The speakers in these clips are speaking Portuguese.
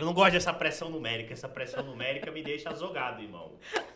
Eu não gosto dessa pressão numérica. Essa pressão numérica me deixa azogado, irmão.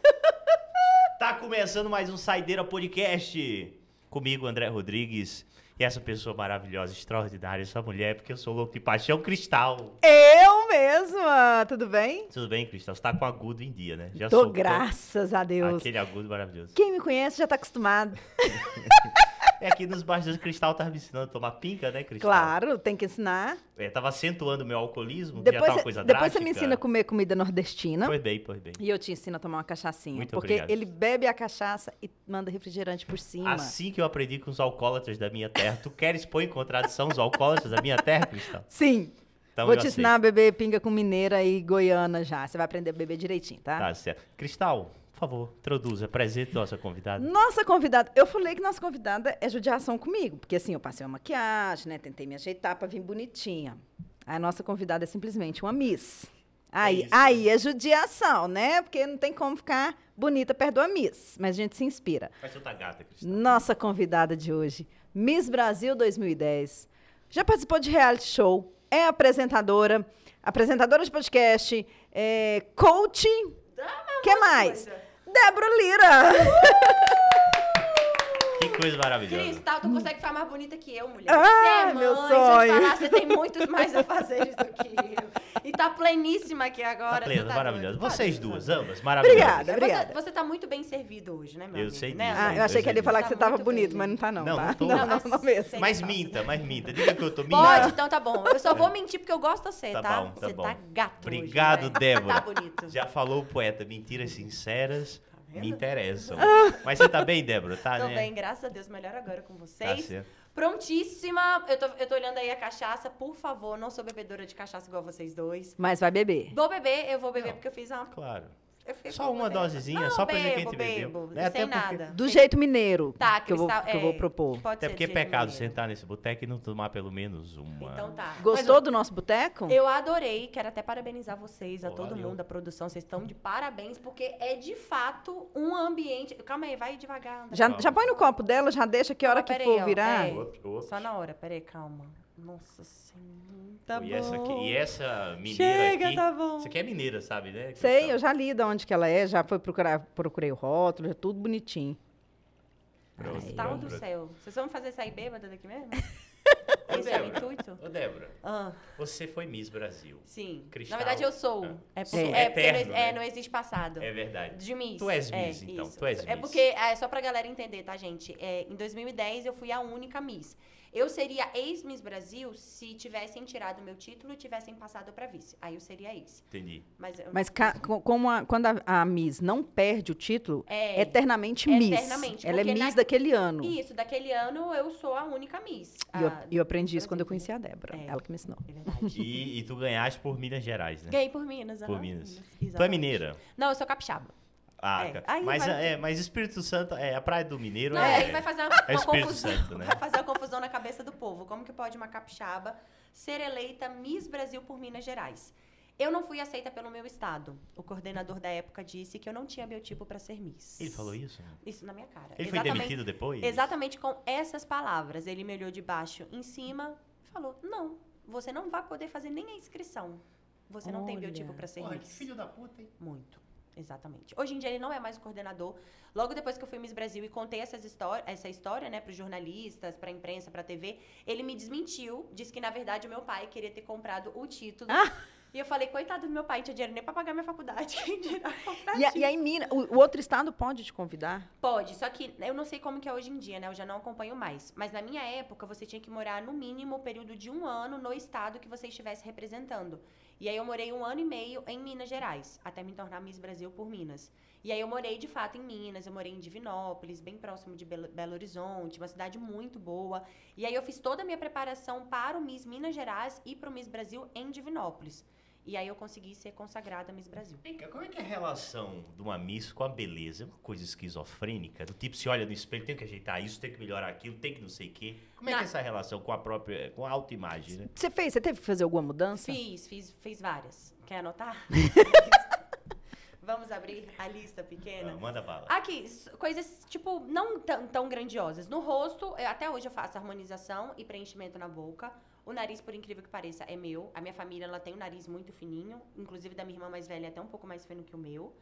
Tá começando mais um Saideira Podcast. Comigo, André Rodrigues. E essa pessoa maravilhosa, extraordinária, essa mulher, porque eu sou louco de paixão, Cristal. Eu mesma, tudo bem? Tudo bem, Cristal? Você tá com agudo em dia, né? Já Tô, soltou graças a Deus. Aquele agudo maravilhoso. Quem me conhece já tá acostumado. É aqui nos bastidores, Cristal tava me ensinando a tomar pinga, né, Cristal? Claro, tem que ensinar. É, tava acentuando o meu alcoolismo, que já Depois, tá uma cê- coisa depois você drástica. me ensina a comer comida nordestina. Pois bem, pois bem. E eu te ensino a tomar uma cachaçinha. Muito porque obrigado. ele bebe a cachaça e manda refrigerante por cima. Assim que eu aprendi com os alcoólatras da minha terra. Tu queres pôr em contradição os alcoólatras da minha terra, Cristal? Sim. Então Vou te ensinar a beber pinga com mineira e goiana já. Você vai aprender a beber direitinho, tá? Tá certo. Cristal, por favor, introduza, apresente nossa convidada. Nossa convidada, eu falei que nossa convidada é judiação comigo, porque assim, eu passei uma maquiagem, né? Tentei me ajeitar pra vir bonitinha. A nossa convidada é simplesmente uma Miss. Aí, isso. aí é judiação, né? Porque não tem como ficar bonita perto da Miss, mas a gente se inspira. Mas tá gata, Cristal. Nossa convidada de hoje, Miss Brasil 2010. Já participou de reality show, é apresentadora, apresentadora de podcast, é coach. que mais? Débora Lira. Coisa maravilhosa. Cristal, tu consegue ficar mais bonita que eu, mulher. Ah, você é mãe, meu eu sonho. falar, você tem muitos mais afazeres do que eu. E tá pleníssima aqui agora. Tá plena, você tá maravilhosa. doido. Vocês duas, ambas, maravilhosas. Obrigada. Você, você tá muito bem servido hoje, né, meu Eu amigo? sei né, disso. Ah, amigo? eu achei que ele ia falar que Tá você tava muito bonito, bem. mas não tá não, Não, tá? não tô. Não, não, não mesmo. Mas minta, mas minta. Diga que eu tô minta. Pode, então tá bom. Eu só vou mentir porque eu gosto de você, Tá tá? bom, tá você bom. tá gato Obrigado, hoje, né? Débora. Tá bonito. Já falou o poeta, mentiras sinceras? Me interessam. Mas você tá bem, Débora? Tá, Tô né? bem, graças a Deus. Melhor agora com Tá vocês. certo. Prontíssima. Eu tô, eu tô olhando aí a cachaça. Por favor, não sou bebedora de cachaça igual vocês dois. Mas vai beber. Vou beber, eu vou beber Não. porque eu fiz uma Claro. Só uma dosezinha, Não, só pra ver quem bebo, bebeu. bebo, Né, até sem porque- nada. Do jeito mineiro Tá, que, eu vou, Cristal, que eu vou é, propor. Pode Até porque é pecado mineiro. sentar nesse boteco e não tomar pelo menos uma. Então tá. Gostou do nosso boteco? Eu adorei, quero até parabenizar vocês, a Pô, todo mundo da produção. Vocês estão de parabéns, porque é de fato um ambiente. Calma aí, vai devagar. André. Já, já põe no copo dela, já deixa que hora Ó, que for ó, virar. peraí. Ops. Só na hora, peraí, calma. Nossa senhora. Tá e, bom. essa aqui- e essa mineira Chega, aqui. tá bom. Você quer mineira, sabe, né? Sei, Cristal? eu já li de onde que ela é, já foi procurar, procurei o rótulo, já tudo bonitinho. Cristal pronto, do céu. Vocês vão me fazer sair bêbada daqui mesmo? Ô, Esse é o Débora. intuito? Ô, Débora, Ah, você foi Miss Brasil. sim. Cristal. Na verdade, eu sou. Ah. É, porque, É. é, não, Eterno, ex- é, né? não existe passado. É verdade. De Miss. Tu és É, Miss, então. isso. Tu és É Miss. porque, é, só pra galera entender, tá, gente? É, em 2010, eu fui a única Miss. Eu seria ex-Miss Brasil se tivessem tirado o meu título e tivessem passado pra vice. Aí eu seria ex. Entendi. Mas, eu- Mas ca- co- como a- quando a, a Miss não perde o título, É. eternamente É Miss. eternamente, Ela é Miss na- daquele ano. Isso, daquele ano eu sou a única Miss. E eu, Ah, eu aprendi isso quando eu conheci a Débora. É. Ela que me ensinou. É verdade. E, e tu ganhaste por Minas Gerais, né? Ganhei por Minas. Por aham, Minas. Tu é mineira? Não, eu sou capixaba. Ah, É, aí mas, vai- é, mas Espírito Santo, é, a Praia do Mineiro Não, é... aí vai fazer uma, é uma Espírito confusão. Santo, né? Vai fazer uma confusão na cabeça do povo. Como que pode uma capixaba ser eleita Miss Brasil por Minas Gerais? Eu não fui aceita pelo meu estado. O coordenador da época disse que eu não tinha biotipo para ser Miss. Ele falou isso? Isso na minha cara. Ele foi Exatamente- demitido depois? Exatamente com essas palavras. Ele me olhou de baixo em cima e falou: Não, você não vai poder fazer nem a inscrição. Você não tem Olha. biotipo para ser Porra, que Miss. filho da puta, hein? Muito. Exatamente. Hoje em dia ele não é mais o coordenador. Logo depois que eu fui Miss Brasil e contei essas histó essa história, né, para os jornalistas, para a imprensa, para a TV, ele me desmentiu, disse que na verdade o meu pai queria ter comprado o título. Ah! E eu falei, coitado do meu pai, não tinha dinheiro nem para pagar minha faculdade. Quem dirá comprar E, e aí, Minas, o, o outro estado pode te convidar? Pode, só que eu não sei como que é hoje em dia, né? Eu já não acompanho mais. Mas na minha época, você tinha que morar no mínimo o período de um ano no estado que você estivesse representando. E aí eu morei um ano e meio em Minas Gerais, até me tornar Miss Brasil por Minas. E aí eu morei de fato em Minas, eu morei em Divinópolis, bem próximo de Belo, Belo Horizonte, uma cidade muito boa. E aí eu fiz toda a minha preparação para o Miss Minas Gerais e para o Miss Brasil em Divinópolis. E aí eu consegui ser consagrada Miss Brasil. Vem cá, como é que é a relação de uma Miss com a beleza? É uma coisa esquizofrênica? Do tipo, se olha no espelho, tem que ajeitar isso, tem que melhorar aquilo, tem que não sei o quê. Como é que é essa relação com a própria, com a autoimagem, né? Você fez? Você teve que fazer alguma mudança? Fiz, fiz, fiz várias. Quer anotar? Vamos abrir a lista pequena? Ah, manda bala. Aqui, coisas, tipo, não tão, tão grandiosas. No rosto, eu- até hoje eu faço harmonização e preenchimento na boca. O nariz, por incrível que pareça, é meu. A minha família, ela tem um nariz muito fininho. Inclusive, da minha irmã mais velha, até um pouco mais fino que o meu.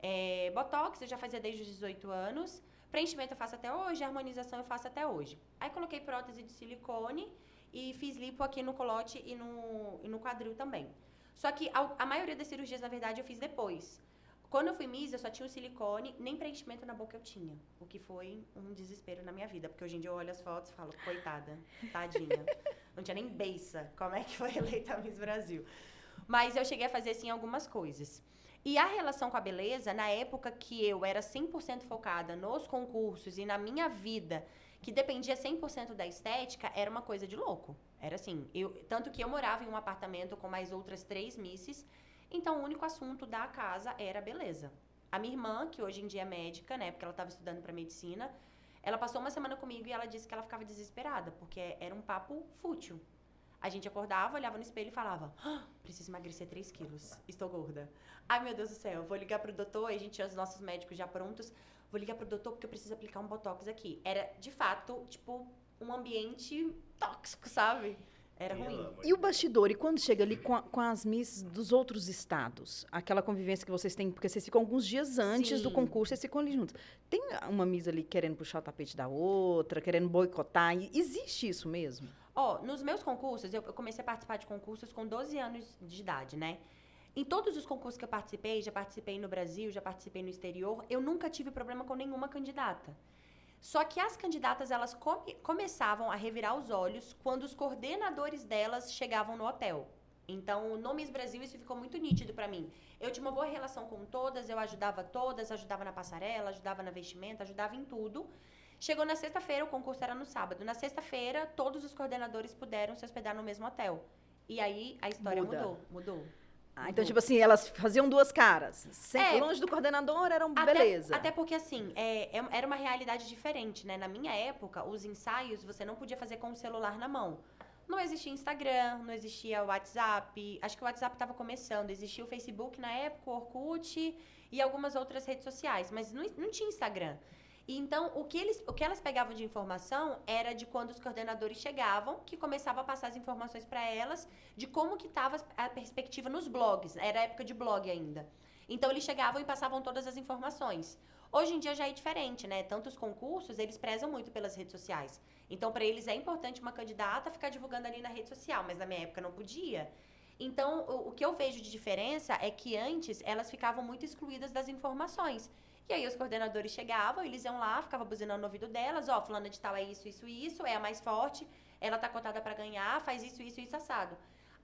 É, Botox, eu já fazia desde os 18 anos. Preenchimento eu faço até hoje, harmonização eu faço até hoje. Aí coloquei prótese de silicone e fiz lipo aqui no colote e no, e no quadril também. Só que a, a maioria das cirurgias, na verdade, eu fiz depois. Quando eu fui Miss, eu só tinha o silicone, nem preenchimento na boca eu tinha. O que foi um desespero na minha vida. Porque hoje em dia eu olho as fotos e falo, coitada, tadinha. Não tinha nem beiça. Como é que foi eleita Miss Brasil? Mas eu cheguei a fazer, assim, algumas coisas. E a relação com a beleza, na época que eu era 100% focada nos concursos e na minha vida, que dependia 100% da estética, era uma coisa de louco. Era assim, eu, tanto que eu morava em um apartamento com mais outras três misses, então o único assunto da casa era beleza. A minha irmã, que hoje em dia é médica, né, porque ela estava estudando para medicina, ela passou uma semana comigo e ela disse que ela ficava desesperada, porque era um papo fútil. A gente acordava, olhava no espelho e falava: "Ah, preciso emagrecer 3 quilos, estou gorda. Ai, meu Deus do céu, vou ligar pro doutor, a gente tinha os nossos médicos já prontos. Vou ligar pro doutor porque eu preciso aplicar um botox aqui. Era, de fato, tipo, um ambiente tóxico, sabe? Era ruim. E o bastidor, e quando chega ali com, a- com as Miss dos outros estados? Aquela convivência que vocês têm, porque vocês ficam alguns dias antes do Sim. concurso, vocês ficam ali juntos. Tem uma Miss ali querendo puxar o tapete da outra, querendo boicotar? E Existe isso mesmo? Ó, nos meus concursos, eu eu comecei a participar de concursos com 12 anos de idade, né? Em todos os concursos que eu participei, já participei no Brasil, já participei no exterior, eu nunca tive problema com nenhuma candidata. Só que as candidatas, elas come- começavam a revirar os olhos quando os coordenadores delas chegavam no hotel. Então, no Miss Brasil, isso ficou muito nítido pra mim. Eu tinha uma boa relação com todas, eu ajudava todas, ajudava na passarela, ajudava na vestimenta, ajudava em tudo. Chegou na sexta-feira, o concurso era no sábado. Na sexta-feira, todos os coordenadores puderam se hospedar no mesmo hotel. E aí a história Muda. mudou, mudou. Ah, então, Uhum. tipo assim, elas faziam duas caras. Sem, É. Longe do coordenador, eram Até- beleza. Até porque, assim, é, é- era uma realidade diferente, né? Na minha época, os ensaios você não podia fazer com o celular na mão. Não existia Instagram, não existia WhatsApp. Acho que o WhatsApp estava começando. Existia o Facebook na época, o Orkut e algumas outras redes sociais. Mas não, não tinha Instagram. Então, o que, eles, o que elas pegavam de informação era de quando os coordenadores chegavam, que começava a passar as informações para elas de como que estava a perspectiva nos blogs. Era época de blog ainda. Então, eles chegavam e passavam todas as informações. Hoje em dia já é diferente, né? Tanto os concursos, eles prezam muito pelas redes sociais. Então, para eles é importante uma candidata ficar divulgando ali na rede social, mas na minha época não podia. Então, o, o que eu vejo de diferença é que antes elas ficavam muito excluídas das informações. E aí os coordenadores chegavam, eles iam lá, ficavam buzinando no ouvido delas, ó, fulana de tal é isso, isso, isso, é a mais forte, ela tá cotada para ganhar, faz isso, isso, isso assado.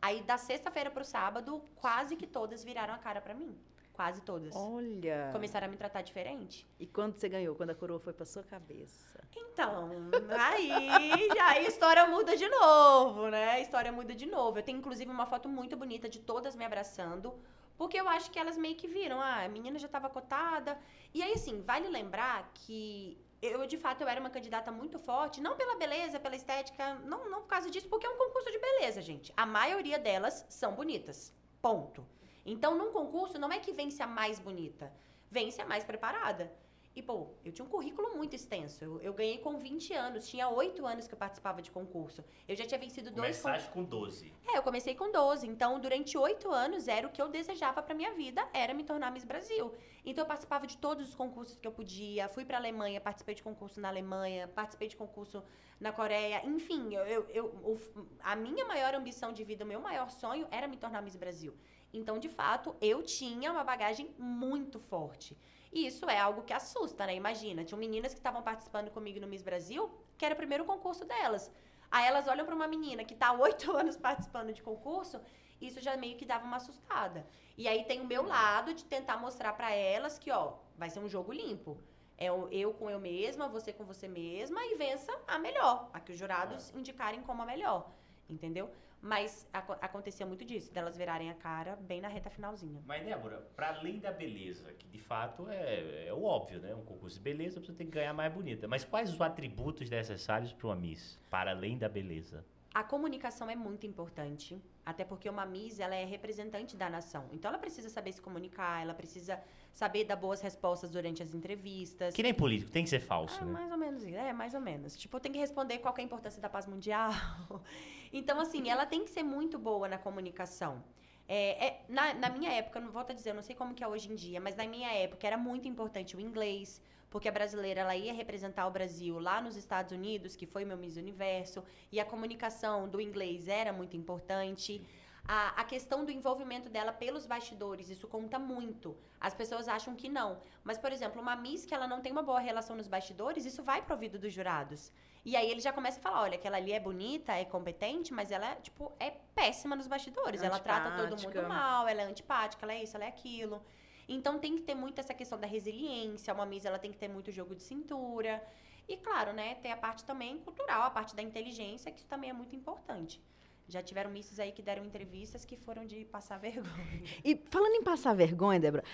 Aí da sexta-feira pro sábado, quase que todas viraram a cara para mim. Quase todas. Olha. Começaram a me tratar diferente. E quando você ganhou? Quando a coroa foi pra sua cabeça? Então, aí já a história muda de novo, né? A história muda de novo. Eu tenho, inclusive, uma foto muito bonita de todas me abraçando, porque eu acho que elas meio que viram, ah, a menina já estava cotada. E aí, assim, vale lembrar que eu, de fato, eu era uma candidata muito forte, não pela beleza, pela estética, não, não por causa disso, porque é um concurso de beleza, gente. A maioria delas são bonitas. Ponto. Então, num concurso, não é que vence a mais bonita, vence a mais preparada. E, pô, eu tinha um currículo muito extenso. Eu, eu ganhei com 20 anos, tinha 8 anos que eu participava de concurso. Eu já tinha vencido dois Começaste com 12. é, eu comecei com 12. Então, durante oito anos, era o que eu desejava pra minha vida, era me tornar Miss Brasil. Então, eu participava de todos os concursos que eu podia. Fui pra Alemanha, participei de concurso na Alemanha, participei de concurso na Coreia. Enfim, eu, eu, eu- a minha maior ambição de vida, o meu maior sonho era me tornar Miss Brasil. Então, de fato, eu tinha uma bagagem muito forte. E isso é algo que assusta, né? Imagina, tinham meninas que estavam participando comigo no Miss Brasil, que era o primeiro concurso delas. Aí elas olham pra uma menina que tá há oito anos participando de concurso, isso já meio que dava uma assustada. E aí tem o meu lado de tentar mostrar pra elas que, ó, vai ser um jogo limpo. É eu com eu mesma, você com você mesma e vença a melhor, a que os jurados indicarem como a melhor, entendeu? Mas aco- acontecia muito disso, delas virarem a cara bem na reta finalzinha. Mas, Débora, para além da beleza, que de fato é, é o óbvio, né? Um concurso de beleza, você tem que ganhar mais bonita. Mas quais os atributos necessários para uma Miss, para além da beleza? A comunicação é muito importante, até porque uma Miss ela é representante da nação. Então ela precisa saber se comunicar, ela precisa saber dar boas respostas durante as entrevistas. Que nem político, tem que ser falso, Ah, né? mais ou menos isso. É, mais ou menos. Tipo, tem que responder qual é a importância da paz mundial. Então, assim, ela tem que ser muito boa na comunicação. É, é, na, na minha época, não volto a dizer, eu não sei como que é hoje em dia, mas na minha época era muito importante o inglês, porque a brasileira ela ia representar o Brasil lá nos Estados Unidos, que foi meu Miss Universo, e a comunicação do inglês era muito importante. A, a questão do envolvimento dela pelos bastidores, isso conta muito. As pessoas acham que não. Mas, por exemplo, uma Miss que ela não tem uma boa relação nos bastidores, isso vai pro ouvido dos jurados. E aí ele já começa a falar, olha, aquela ali é bonita, é competente, mas ela, tipo, é péssima nos bastidores. Ela trata todo mundo mal, ela é antipática, ela é isso, ela é aquilo. Então tem que ter muito essa questão da resiliência. Uma Miss, ela tem que ter muito jogo de cintura. E claro, né, tem a parte também cultural, a parte da inteligência, que isso também é muito importante. Já tiveram misses aí que deram entrevistas que foram de passar vergonha. E falando em passar vergonha, Débora,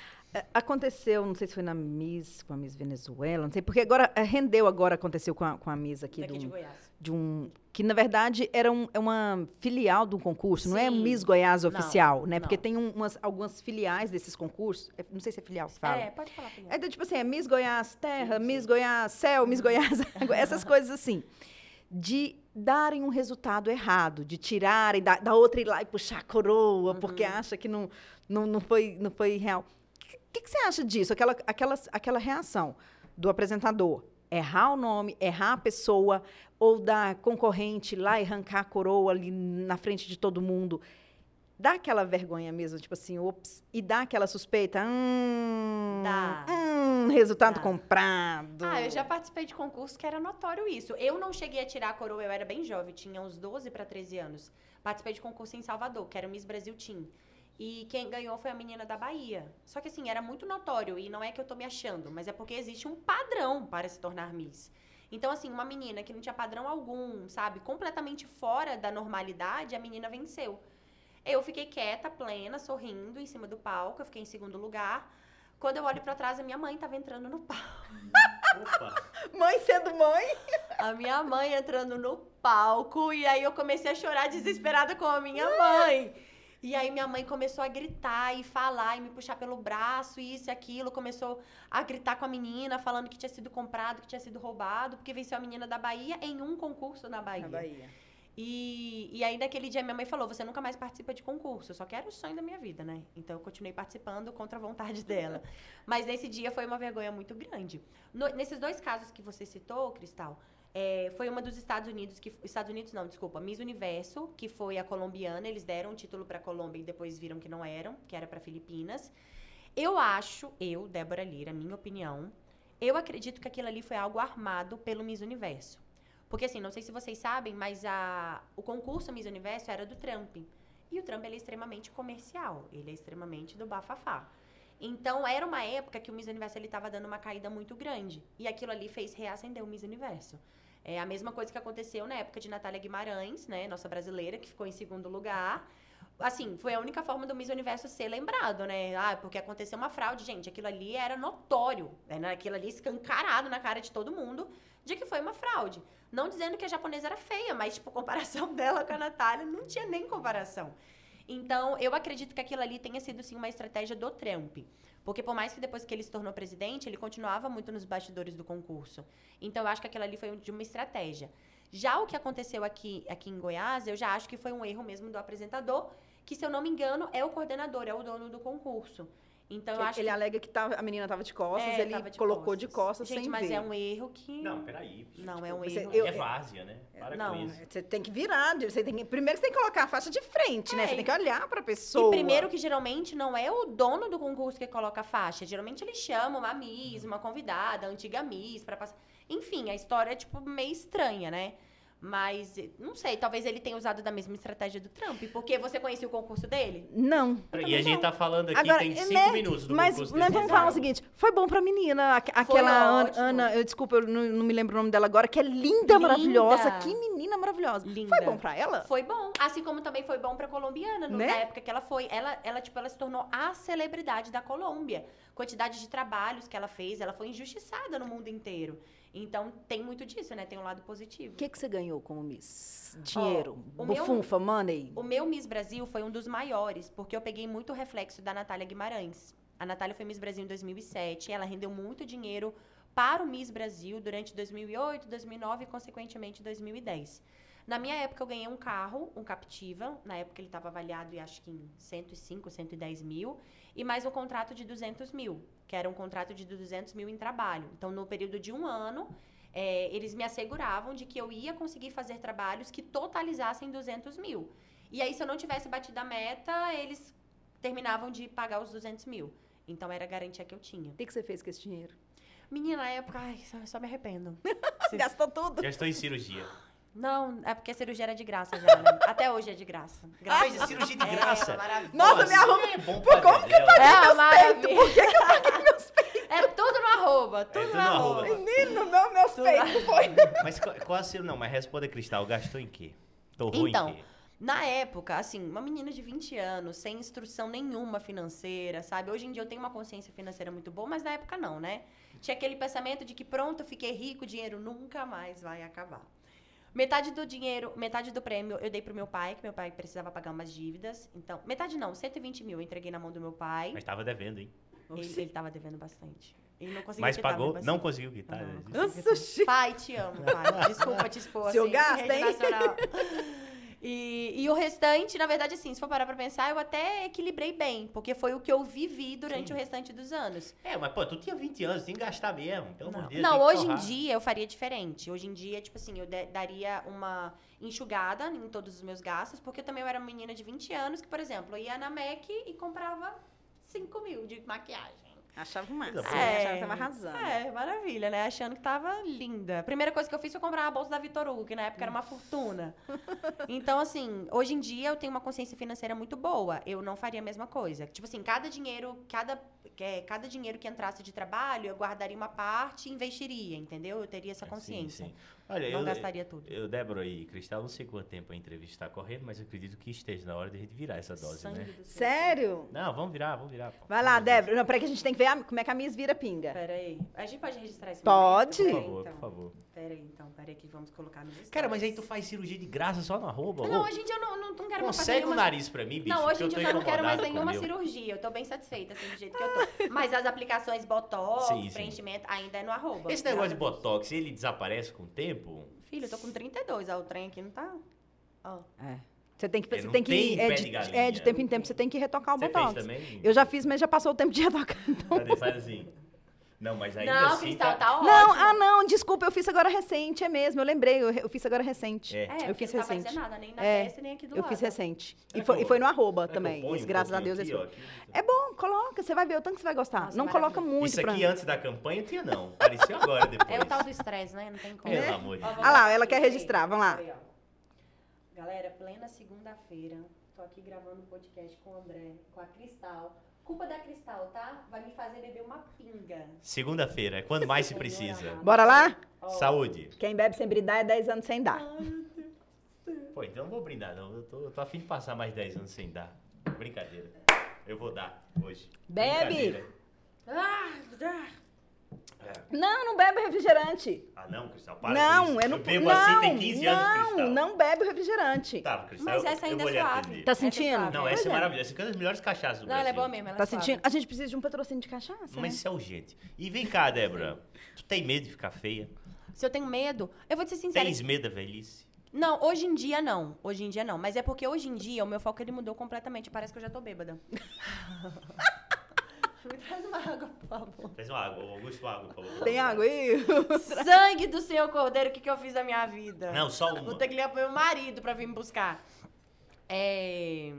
aconteceu, não sei se foi na Miss, com a Miss Venezuela, não sei, porque agora eh, rendeu agora, aconteceu com a, com a Miss aqui, Daqui do, de Goiás. de um. Que na verdade era um- é uma filial de um concurso, não é Sim. Miss Goiás Não, oficial, né? Porque não. tem um- umas, algumas filiais desses concursos. é, Não sei se é filial que fala. É, pode falar primeiro. É do tipo assim, é Miss Goiás Terra, Sim, Miss sim. Goiás Céu, Miss Goiás Água, essas coisas assim. De darem um resultado errado, de tirarem da, da outra ir lá e puxar a coroa, porque Uhum. acha que não, não, não, foi, não foi real. O que, que você acha disso? Aquela, aquela, aquela reação do apresentador. Errar o nome, errar a pessoa, ou da concorrente ir lá e arrancar a coroa ali na frente de todo mundo. Dá aquela vergonha mesmo, tipo assim, ops, e dá aquela suspeita. Hum, Dá. hum, resultado Dá. comprado. Ah, eu já participei de concurso que era notório isso. Eu não cheguei a tirar a coroa, eu era bem jovem, tinha uns 12 para 13 anos. Participei de concurso em Salvador, que era o Miss Brasil Team. E quem ganhou foi a menina da Bahia. Só que assim, era muito notório, e não é que eu tô me achando, mas é porque existe um padrão para se tornar Miss. Então, assim, uma menina que não tinha padrão algum, sabe, completamente fora da normalidade, a menina venceu. Eu fiquei quieta, plena, sorrindo em cima do palco, eu fiquei em segundo lugar. Quando eu olho pra trás, a minha mãe tava entrando no palco. Opa! Mãe sendo mãe? A minha mãe entrando no palco e aí eu comecei a chorar desesperada com a minha mãe. E aí minha mãe começou a gritar e falar e me puxar pelo braço, isso e aquilo, começou a gritar com a menina, falando que tinha sido comprado, que tinha sido roubado, porque venceu a menina da Bahia em um concurso na Bahia. Na Bahia. E, e aí, naquele dia, minha mãe falou: Você nunca mais participa de concurso. Só que era o sonho da minha vida, né? Então, eu continuei participando contra a vontade dela. Mas nesse dia foi uma vergonha muito grande. No- nesses dois casos que você citou, Cristal, é, foi uma dos Estados Unidos, que Estados Unidos não, desculpa, Miss Universo, que foi a colombiana. Eles deram o título para Colômbia e depois viram que não eram, que era para Filipinas. Eu acho, eu, Débora Lira, minha opinião, eu acredito que aquilo ali foi algo armado pelo Miss Universo. Porque, assim, não sei se vocês sabem, mas a, o concurso Miss Universo era do Trump. E o Trump, ele é extremamente comercial. Ele é extremamente do bafafá. Então, era uma época que o Miss Universo, ele estava dando uma caída muito grande. E aquilo ali fez reacender o Miss Universo. É a mesma coisa que aconteceu na época de Natália Guimarães, né? Nossa brasileira, que ficou em segundo lugar. Assim, foi a única forma do Miss Universo ser lembrado, né? Ah, porque aconteceu uma fraude. Gente, aquilo ali era notório. Né? Aquilo ali escancarado na cara de todo mundo de que foi uma fraude. Não dizendo que a japonesa era feia, mas, tipo, comparação dela com a Natália não tinha nem comparação. Então, eu acredito que aquilo ali tenha sido, sim, uma estratégia do Trump. Porque por mais que depois que ele se tornou presidente, ele continuava muito nos bastidores do concurso. Então, eu acho que aquilo ali foi de uma estratégia. Já o que aconteceu aqui, aqui em Goiás, eu já acho que foi um erro mesmo do apresentador, que, se eu não me engano, é o coordenador, é o dono do concurso. Então, eu ele, acho ele que... alega que tava, a menina tava de costas, É, ele de colocou de costas Gente, sem mas ver. é um erro que... Não, peraí. Não, é um você- erro. eu- é várzea, né? Para não, com isso. Você tem que virar, você tem que- primeiro você tem que colocar a faixa de frente, né? É, Você tem que olhar pra pessoa. E primeiro que geralmente não é o dono do concurso que coloca a faixa. Geralmente ele chama uma Miss, uma convidada, a antiga Miss, pra passar. Enfim, a história é, tipo, meio estranha, né? Mas, eh, não sei, talvez ele tenha usado da mesma estratégia do Trump. Porque você conhecia o concurso dele? Não. E a gente tá falando aqui, Agora, tem cinco né, minutos do mas, concurso mas vamos falar o seguinte: foi bom pra menina, aqu- aquela Ana. Ana, eu, desculpa, eu não, não me lembro o nome dela agora, que é linda, maravilhosa. Que menina maravilhosa. Linda. Foi bom pra ela? Foi bom. Assim como também foi bom pra colombiana, no- Né? na época que ela foi. Ela, ela, tipo, ela se tornou a celebridade da Colômbia. Quantidade de trabalhos que ela fez, ela foi injustiçada no mundo inteiro. Então, tem muito disso, né? Tem um lado positivo. O que, que você ganhou como Miss? Dinheiro? o meu- bufunfa, money? O meu Miss Brasil foi um dos maiores, porque eu peguei muito reflexo da Natália Guimarães. A Natália foi Miss Brasil em 2007, ela rendeu muito dinheiro para o Miss Brasil durante 2008, 2009 e, consequentemente, 2010. Na minha época, eu ganhei um carro, um Captiva. Na época, ele estava avaliado, acho que em 105, 110 mil. E mais um contrato de 200 mil, que era um contrato de 200 mil em trabalho. Então, no período de um ano, é, eles me asseguravam de que eu ia conseguir fazer trabalhos que totalizassem 200 mil. E aí, se eu não tivesse batido a meta, eles terminavam de pagar os 200 mil. Então, era a garantia que eu tinha. O que, que você fez com esse dinheiro? Menina, na época, ai, só, só me arrependo. Gastou tudo? Já estou em cirurgia. Não, é porque a cirurgia era de graça já, né? Até hoje é de graça. Faz Graças a cirurgia de É, graça. maravilhoso. Nossa, me arruma- assim É bom Pô, como que eu paguei? É, maravilha. Por que, que eu paguei meus peitos? É tudo no arroba, tudo, tudo no no arroba. arroba. Menino, não, meus Tudo peitos foi. Mas qual, qual a cirurgia? Não, mas responda, Cristal. Gastou em quê? Torrou Então, em quê? Na época, assim, uma menina de 20 anos, sem instrução nenhuma financeira, sabe? Hoje em dia eu tenho uma consciência financeira muito boa, mas na época não, né? Tinha aquele pensamento de que pronto, eu fiquei rico, o dinheiro nunca mais vai acabar. Metade do dinheiro, metade do prêmio eu dei pro meu pai, que meu pai precisava pagar umas dívidas. Então, metade não, 120 mil eu entreguei na mão do meu pai. Mas tava devendo, hein? Ele, ele tava devendo bastante. Ele não conseguiu Mas quitar, pagou? mesmo Não assim. conseguiu quitar. Não, né? não quitar. Pai, te amo, pai. Desculpa te expor Seu assim, gasto, hein? E, e o restante, na verdade, assim, se for parar pra pensar, eu até equilibrei bem, porque foi o que eu vivi durante Sim. o restante dos anos. É, mas pô, tu tinha 20 anos, tem que gastar mesmo. Pelo amor Não, de Deus. Não, hoje em dia eu faria diferente. Hoje em dia, tipo assim, eu daria uma enxugada em todos os meus gastos, porque também eu era uma menina de 20 anos que, por exemplo, eu ia na MAC e comprava 5 mil de maquiagem. Achava massa. Coisa É, achava que tava arrasando. É, maravilha, né? Achando que tava linda. Primeira coisa que eu fiz foi comprar uma bolsa da Vitor Hugo, que na época era uma fortuna. Então, assim, hoje em dia eu tenho uma consciência financeira muito boa. Eu não faria a mesma coisa. Tipo assim, cada dinheiro, cada, é, cada dinheiro que entrasse de trabalho, eu guardaria uma parte e investiria, entendeu? Eu teria essa Sim, consciência. sim. Olha, Não eu, gastaria tudo. eu, Débora e Cristal, não sei quanto tempo a entrevista está correndo, mas eu acredito que esteja na hora de a gente virar essa dose, Sangue né? Sério? Não, vamos virar, vamos virar. pô. Vai lá, Vamos. Débora. Não, peraí que a gente tem que ver a- como é que a Miss vira pinga. Pera aí. A gente pode registrar esse Pode. momento? Por favor, então. por favor. Pera aí, então. Pera aí que vamos colocar nos Cara, mas aí tu faz cirurgia de graça só no arroba? Não, hoje em dia eu não, não, não quero mais fazer Consegue o nenhuma- nariz pra mim, bicho? Não, hoje em dia eu já não quero mais nenhuma cirurgia. Eu tô bem satisfeita, assim, do jeito que eu tô. Mas as aplicações Botox, Sim, sim. preenchimento, ainda é no arroba. Esse negócio de botox, ele desaparece com o tempo? Filho, eu tô com 32, ó, o trem aqui não tá... Ó. É. Você tem que, É, você não tem que tem é de, é, de tempo em tempo você tem que retocar o Você botox. fez também? Eu já fiz, mas já passou o tempo de retocar. Então. Cadê? Faz assim. Não, mas ainda não, assim Cristal, tá... tá, ótimo. Não, ah não, desculpa, eu fiz agora recente, é mesmo, eu lembrei, eu, eu fiz agora recente. É. É, eu fiz não tá recente. fazendo nada, nem na É, testa, nem aqui do Eu lado. fiz recente. E foi, eu- e foi no arroba eu também. ponho Isso, graças a Deus. aqui, esse ó, aqui? É bom, coloca, você vai ver o tanto que você vai gostar. Nossa, não coloca muito Isso aqui antes da campanha tinha não. Parecia agora depois. É o tal do estresse, né? Não tem como. Pelo amor de Deus. vamos Ah lá, ela quer registrar, vamos lá. Galera, plena segunda-feira. Tô aqui gravando um podcast com o André, com a Cristal. Culpa da Cristal, tá? Vai me fazer beber uma pinga. Segunda-feira, é quando mais se precisa. Bora lá? Saúde. Quem bebe sem brindar é 10 anos sem dar. Pô, então não vou brindar não. Eu tô, eu tô afim de passar mais 10 anos sem dar. Brincadeira. Eu vou dar hoje. Bebe. Ah, ah. É. Não, não bebe refrigerante. Ah, não, Cristal, para com não, isso. é no Eu bebo não, assim tem 15 não, anos, Cristal. não bebe o refrigerante. Tá, Cristal, Mas eu- essa eu ainda vou é suave. atender. Tá Essa é sentindo? suave. Não, essa é é. maravilhosa. Essa é uma das melhores cachaças do Não, ela é Brasil. boa mesmo, ela é Tá suave. sentindo? A gente precisa de um patrocínio de cachaça. Mas né? isso é urgente. E vem cá, Débora. Tu tem medo de ficar feia? Se eu tenho medo, eu vou te ser sincera. Tens medo da velhice? Não, hoje em dia não. Hoje em dia não. Mas é porque hoje em dia o meu foco ele mudou completamente. Parece que eu já tô bêbada. Me traz uma água, por favor. Traz uma água, Augusto, uma água, por favor. Tem água aí? Sangue do Senhor Cordeiro, o que, que eu fiz da minha vida? Não, só Vou uma. ter que ligar pro meu marido pra vir me buscar. É...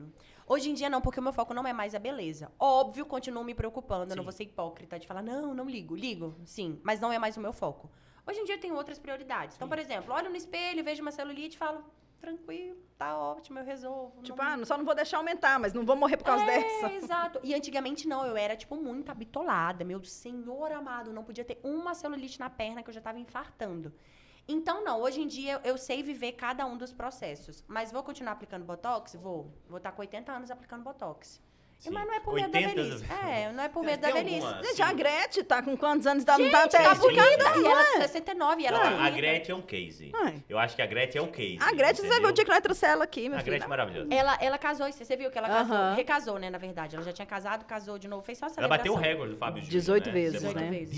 Hoje em dia não, porque o meu foco não é mais a beleza. Óbvio, continuo me preocupando, eu não vou ser hipócrita de falar, não, não ligo. Ligo, sim, mas não é mais o meu foco. Hoje em dia eu tenho outras prioridades. Então, Sim. por exemplo, olho no espelho, vejo uma celulite e falo, tranquilo, tá ótimo, eu resolvo. Tipo, não- ah, só não vou deixar aumentar, mas não vou morrer por causa é, dessa. exato. E antigamente não, eu era, tipo, muito habitolada. Meu senhor amado, não podia ter uma celulite na perna que eu já tava infartando. Então, não, hoje em dia eu, eu sei viver cada um dos processos. Mas vou continuar aplicando Botox? Vou. Vou estar com 80 anos aplicando Botox. Sim. Mas não é por medo da 80 velhice. É, não é por medo da velhice. alguma- Gente, a Gretchen tá com quantos anos? Tá, não tá Gente, até tá bonita. E não ela é? com 69 e ela Não, tá a. Gretchen é um case. Ai. Eu acho que a Gretchen é um case. A Gretchen, você vai ver o dia que nós trouxemos ela aqui, meu A. Gretchen é maravilhosa. Ela, ela casou, e você viu que ela casou, Aham. recasou, né, na verdade. Ela já tinha casado, casou de novo, fez só essa Ela bateu o recorde do Fábio Júnior. 18 né? vezes, Você né? botou- 18.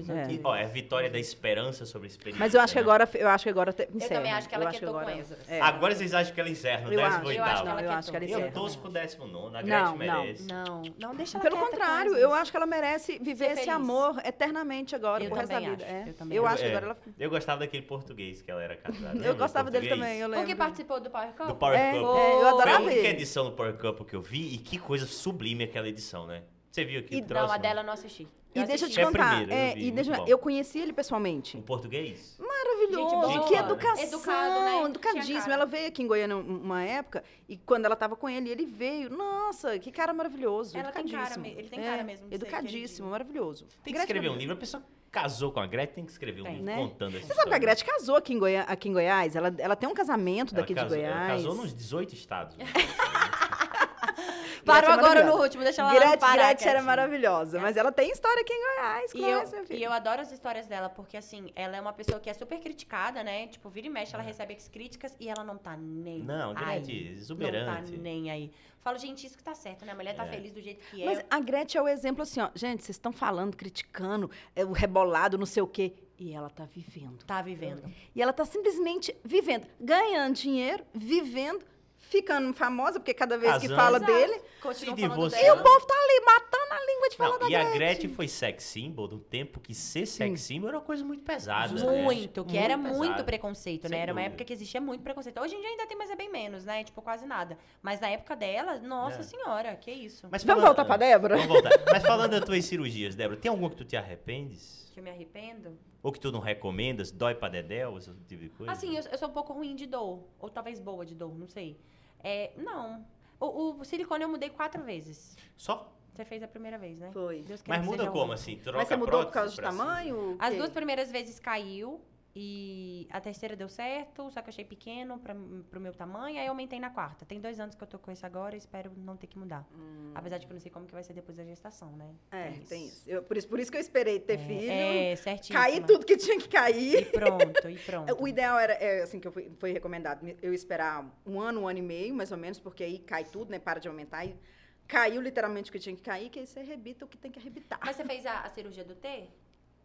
18 vezes. Ó, é a vitória da esperança sobre a experiência. Mas eu acho que né? agora, eu acho que agora encerra. também acho que ela Eu quietou agora- com Esdras. é. Agora vocês acham que ela encerra no Eu acho, 18 eu acho que ela eu ela quietou. Eu encerra. torço pro 19, a Não, Gretchen não. Merece. Não, não, deixa ela Pelo contrário, eu acho que ela merece viver esse amor eternamente agora, Eu pro resto da vida. acho, É. eu também Eu acho. que agora ela. Eu gostava daquele português que ela era casada. Eu lembra do gostava dele também, eu O lembro. que participou do Power Cup? Do Power É, Cup. é, eu Foi a adorava única edição do Power Cup que eu vi e que coisa sublime aquela edição, né? Você viu aqui? Não, a dela eu não assisti. E Eu deixa eu te. É contar, primeiro, eu é, vi, e deixa, eu conheci ele pessoalmente. Em português? Maravilhoso, Gente que educação. Educado, né? Educadíssimo. Ela veio aqui em Goiânia um- uma época e quando ela tava com ele, ele veio. Nossa, que cara maravilhoso. Ela tem cara educadíssimo. ele tem É, cara mesmo de ser Educadíssimo, maravilhoso. Tem que Gretchen escrever um livro. A pessoa casou com a Gretchen, tem que escrever um Tem, livro né? contando essa Você sabe que a. Gretchen casou aqui em, Goiá- aqui em Goiás? Ela, ela tem um casamento Ela daqui casou, de Goiás. Ela casou nos 18 estados. Parou agora no último, deixa ela Gretchen, parar. Gretchen era maravilhosa, mas ela tem história aqui em Goiás. E conhece, eu, meu filho. e eu adoro as histórias dela, porque assim, ela é uma pessoa que é super criticada, né? Tipo, vira e mexe, ela recebe as críticas e ela não tá nem É. Não, aí. Gretchen, Não exuberante. tá nem aí. Falo, gente, isso que tá certo, né? A mulher tá É. feliz do jeito que Mas é. a Gretchen é o exemplo assim, ó. Gente, vocês estão falando, criticando, é, o rebolado, não sei o quê. E ela tá vivendo. Tá vivendo. E ela tá simplesmente vivendo, ganhando dinheiro, vivendo, ficando famosa, porque cada vez que Casando. fala Exato. dele. Continua divorciando. E o povo tá ali matando a língua de falar Não, da e a Gretchen. Gretchen foi sex symbol no tempo que ser sex symbol era uma coisa muito pesada. né? Muito, que era muito pesado. preconceito, Sem né? Era uma dúvida. época que existia muito preconceito. Hoje em dia ainda tem, mas é bem menos, né? Tipo, quase nada. Mas na época dela, nossa É. senhora, que isso. Mas Vamos falando- voltar pra Débora? Vamos voltar. Mas falando das tuas cirurgias, Débora, tem alguma que tu te arrependes? Que eu me arrependo. Ou que tu não recomendas? Dói pra dedéu, esse tipo de coisa? Assim, eu, eu sou um pouco ruim de dor. Ou talvez boa de dor, não sei. É, não. O, o silicone eu mudei quatro vezes. Só? Você fez a primeira vez, né? Foi. Mas que muda como, assim? Troca Mas você mudou por causa cima? tamanho? As duas primeiras vezes caiu. E a terceira deu certo, só que eu achei pequeno pra, pro meu tamanho, aí eu aumentei na quarta. Tem dois anos que eu tô com isso agora, espero não ter que mudar. Apesar de que eu não sei como que vai ser depois da gestação, né? É, tem isso. Eu- por, isso por isso que eu esperei ter filho. É, certinho. cair tudo que tinha que E cair. pronto, e pronto. O ideal era, é, assim, que eu fui, foi recomendado, eu esperar um ano, um ano e meio, mais ou menos, porque aí cai tudo, né? Para de aumentar. E caiu literalmente o que tinha que cair, que aí você arrebita o que tem que arrebitar. Mas você fez a, a cirurgia do T?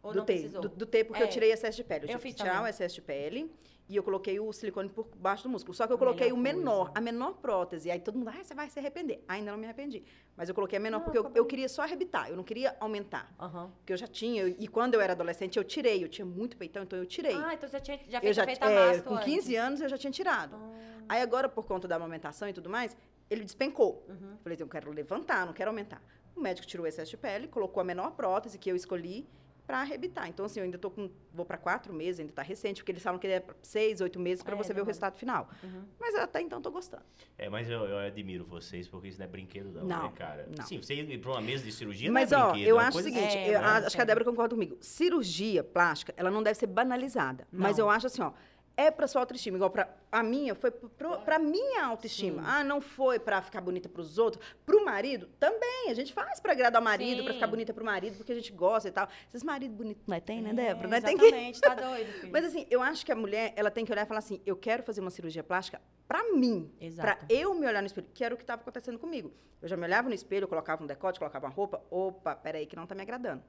Ou do não T, precisou? do, do T, porque É. eu tirei excesso de pele. Eu, Eu tive fiz que tirar o excesso de pele e eu coloquei o silicone por baixo do músculo. Só que eu A melhor coloquei o menor, coisa. a menor prótese. Aí todo mundo, ah, você vai se arrepender. Ainda não me arrependi. Mas eu coloquei a menor Não, porque eu, eu queria só arrebitar, eu não queria aumentar. Aham. Porque eu já tinha, e quando eu era adolescente, eu tirei. Eu tinha muito peitão, então eu tirei. Ah, então você tinha, já eu fez já, feita é, com 15 antes. anos eu já tinha tirado. Ah, Aí agora, por conta da amamentação e tudo mais, ele despencou. uhum. Falei, eu quero levantar, não quero aumentar. O médico tirou o excesso de pele, colocou a menor prótese que eu escolhi para arrebitar. Então, assim, eu ainda tô com. Vou para quatro meses, ainda tá recente, porque eles falam que é seis, oito meses para É, você ver o resultado final. Uhum. Mas até então tô gostando. É, mas eu, eu admiro vocês, porque isso não é brinquedo não, Não, né, cara? não. Sim, você ir pra uma mesa de cirurgia Mas, não é ó, brinquedo. eu é acho o seguinte, É, eu mas a- acho que a. Débora concorda comigo. Cirurgia plástica, ela não deve ser banalizada. Mas Não. eu acho assim, ó, é pra sua autoestima. Igual pra a minha, foi pro, pra minha autoestima. Sim. Ah, não foi pra ficar bonita pros outros. Pro marido, também. A gente faz pra agradar o marido, pra Sim. ficar bonita pro marido, porque a gente gosta e tal. Esses maridos bonitos não é, tem, né, É, Débora? Não é, tem que... Exatamente, tá doido, filho. Mas assim, eu acho que a mulher, ela tem que olhar e falar assim, eu quero fazer uma cirurgia plástica pra mim. Pra eu me olhar no espelho, que era o que estava acontecendo comigo. Eu já me olhava no espelho, eu colocava um decote, colocava uma roupa. Opa, peraí, que não tá me agradando.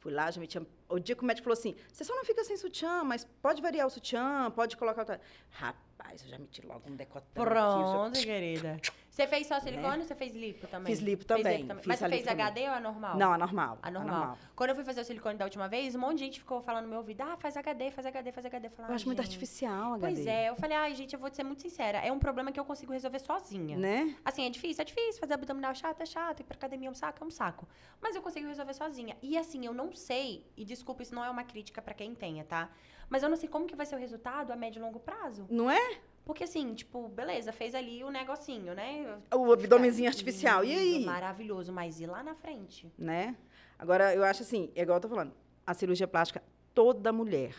Fui lá, já me tinha. O dia que o médico falou assim: você só não fica sem sutiã, mas pode variar o sutiã, pode colocar outra. Rapaz, eu já meti logo um decotão. aqui, Pronto, querida. Você fez só silicone ou você fez lipo também? Fiz lipo Fez também, Mas fiz você a fez lipo também. HD ou é normal? Não, anormal. Anormal. Quando eu fui fazer o silicone da última vez, um monte de gente ficou falando no meu ouvido, ah, faz HD, faz HD, faz HD. Eu, falei, Eu "Ai, acho muito gente." artificial, HD. Pois é, eu falei, ai, gente, eu vou te ser muito sincera. É um problema que eu consigo resolver sozinha. Né? Assim, é difícil, é difícil. Fazer abdominal chato é chato, ir pra academia é um saco, é um saco. Mas eu consigo resolver sozinha. E assim, eu não sei, e desculpa, isso não é uma crítica pra quem tenha, tá? Mas eu não sei como que vai ser o resultado a médio e longo prazo. Não é? Porque assim, tipo, beleza, fez ali o negocinho, né? O abdomenzinho artificial. E aí? Maravilhoso, mas e lá na frente? né? Agora, eu acho assim, é igual eu tô falando, a cirurgia plástica, toda mulher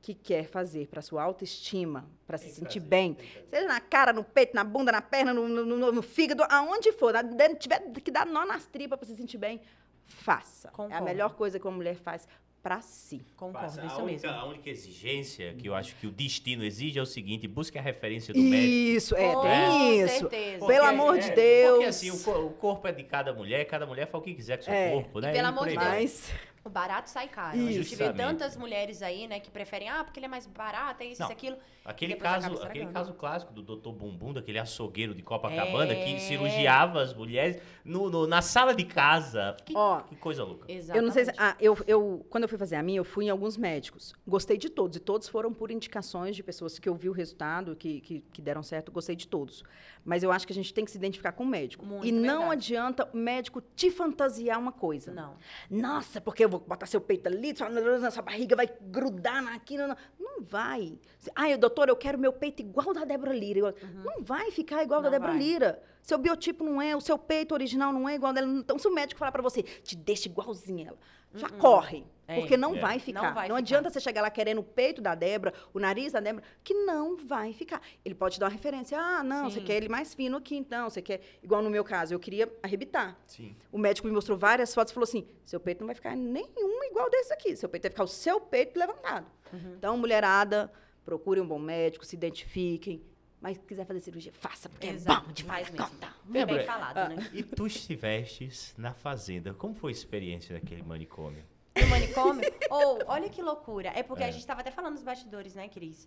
que quer fazer para sua autoestima, para se sentir bem, seja na cara, no peito, na bunda, na perna, no, no, no- no fígado, aonde for, na- tiver que dar nó nas tripas para se sentir bem, faça. É a Concordo. melhor coisa que uma mulher faz para si. Concordo, isso a, única, mesmo. a única exigência que eu acho que o destino exige é o seguinte: busque a referência do médico. Isso, é, Com tem isso. certeza. Pelo amor de é, Deus. Porque assim, o, o corpo é de cada mulher, cada mulher faz o que quiser com seu É. corpo, né? E pelo E amor de. Deus. Mas O barato sai caro. Isso. A gente vê tantas mulheres aí, né, que preferem, ah, porque ele é mais barato, é isso, Não. isso, aquilo. Aquele caso, aquele caso clássico do Dr. Bumbum, daquele açougueiro de Copacabana, É. que cirurgiava as mulheres no, no- na sala de casa. Que, Ó, que coisa louca. Exatamente. Eu não sei se. Ah, eu, eu, quando eu fui fazer a minha, eu fui em alguns médicos. Gostei de todos. E todos foram por indicações de pessoas que eu vi o resultado, que, que, que deram certo. Gostei de todos. Mas eu acho que a gente tem que se identificar com o médico. Muito e não verdade. adianta o médico te fantasiar uma coisa. Não. Nossa, porque eu vou botar seu peito ali, sua, sua barriga vai grudar aqui. Não, não. vai. Ai, doutor, eu quero meu peito igual da Débora Lira. Eu- Não vai ficar igual da Uhum. Não Débora vai. Lira. Seu biotipo não é, o seu peito original não é igual dela. Então, se o médico falar pra você, te deixa igualzinha ela, já corre. É, porque não é. vai ficar. Não, vai ficar. adianta você chegar lá querendo o peito da Débora, o nariz da Débora, que não vai ficar. Ele pode te dar uma referência. Ah, não, você Sim. quer ele mais fino aqui, então. Você quer. Igual no meu caso, eu queria arrebitar. Sim. O médico me mostrou várias fotos e falou assim: seu peito não vai ficar nenhum igual desse aqui. Seu peito vai ficar o seu peito levantado. Uhum. Então, mulherada, procure um bom médico, se identifiquem. Mas se quiser fazer cirurgia, faça, porque Exato, é bom faz demais. mesmo. conta. Bem Lembra- falado, né? E tu estivestes na fazenda. Como foi a experiência daquele manicômio? No manicômio. Ou, olha que loucura. É porque É. a gente tava até falando nos bastidores, né, Cris?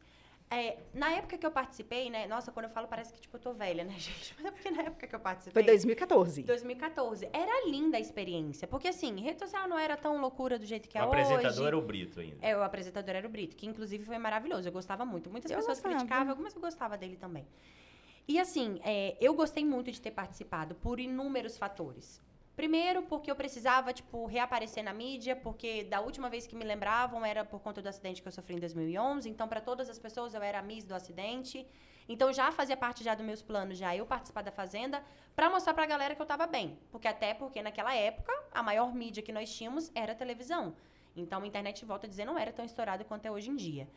É, na época que eu participei, né? Nossa, quando eu falo parece que, tipo, eu tô velha, né, gente? Mas é porque na época que eu participei... Foi 2014. 2014. Era linda a experiência. Porque, assim, rede social não era tão loucura do jeito que o é apresentador hoje. era o Brito ainda. É, o apresentador era o Brito, que inclusive foi maravilhoso. Eu gostava muito. Muitas Eu pessoas gostava. criticavam, algumas eu gostava dele também. E assim, é, eu gostei muito de ter participado por inúmeros fatores. Primeiro, porque eu precisava, tipo, reaparecer na mídia, porque da última vez que me lembravam era por conta do acidente que eu sofri em 2011. Então, para todas as pessoas, eu era a Miss do acidente. Então, já fazia parte já dos meus planos, já eu participar da Fazenda, para mostrar pra galera que eu tava bem. Porque até porque naquela época, a maior mídia que nós tínhamos era a televisão. Então, a internet, volta a dizer, não era tão estourada quanto é hoje em dia.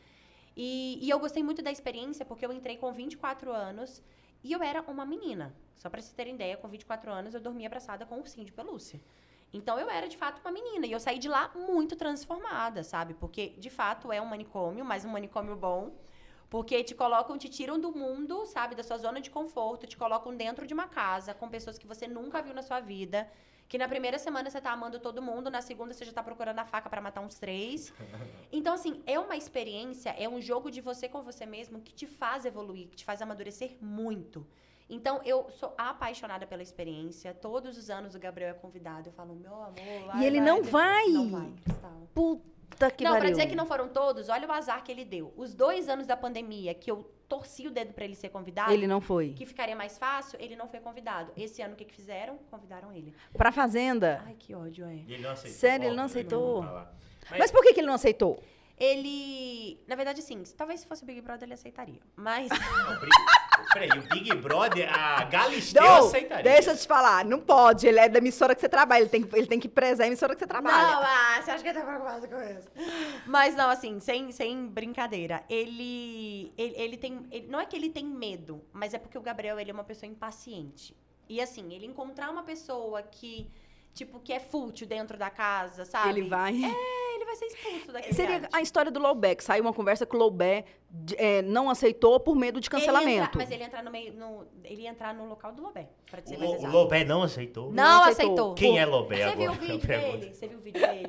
E, e eu gostei muito da experiência, porque eu entrei com 24 anos e eu era uma menina. Só pra vocês terem ideia, com 24 anos eu dormia abraçada com um ursinho de pelúcia. Então eu era de fato uma menina e eu saí de lá muito transformada, sabe? Porque de fato é um manicômio, mas um manicômio bom. Porque te colocam, te tiram do mundo, sabe, da sua zona de conforto, te colocam dentro de uma casa com pessoas que você nunca viu na sua vida. Que na primeira semana você tá amando todo mundo, na segunda você já tá procurando a faca pra matar uns três. Então, assim, é uma experiência, é um jogo de você com você mesmo que te faz evoluir, que te faz amadurecer muito. Então, eu sou apaixonada pela experiência. Todos os anos o Gabriel é convidado. Eu falo, meu amor, vai, E ele não vai. vai. Não vai, Cristal. Puta que não, pra pariu. dizer que não foram todos, olha o azar que ele deu. Os dois anos da pandemia que eu torci o dedo pra ele ser convidado, Ele não foi. que ficaria mais fácil, ele não foi convidado. Esse ano, o que, que fizeram? Convidaram ele. Pra Fazenda. Ai, que ódio, é. E ele não aceitou. Sério, ele não aceitou? Mas, Mas por que, que ele não aceitou? Ele. Na verdade, sim, talvez se fosse o Big Brother ele aceitaria. Mas. não, Peraí, o Big Brother, a Galisteu Não, aceitaria. deixa eu te falar. Não pode. Ele é da emissora que você trabalha. Ele tem, que- ele tem que prezar a emissora que você trabalha. Não, ah, você acha que ele tá preocupado com isso? Mas não, assim, sem, sem brincadeira. Ele, ele, ele tem. ele- não é que ele tem medo, mas é porque o Gabriel ele é uma pessoa impaciente. E assim, ele encontrar uma pessoa que, tipo, que é fútil dentro da casa, sabe? Ele vai. É, ele vai ser expulso daquele Seria reality. a história do Lowback. Saiu uma conversa que o Lowback é, não aceitou por medo de Ele cancelamento. entrar- mas ele ia entrar no meio. No, ele ia entrar no local do Lobé, pra ser O, mais o exato. Lobé não aceitou? Não, Não aceitou. aceitou. Quem é Lobé Você agora? viu o vídeo Pergunta. dele? Você viu o vídeo dele?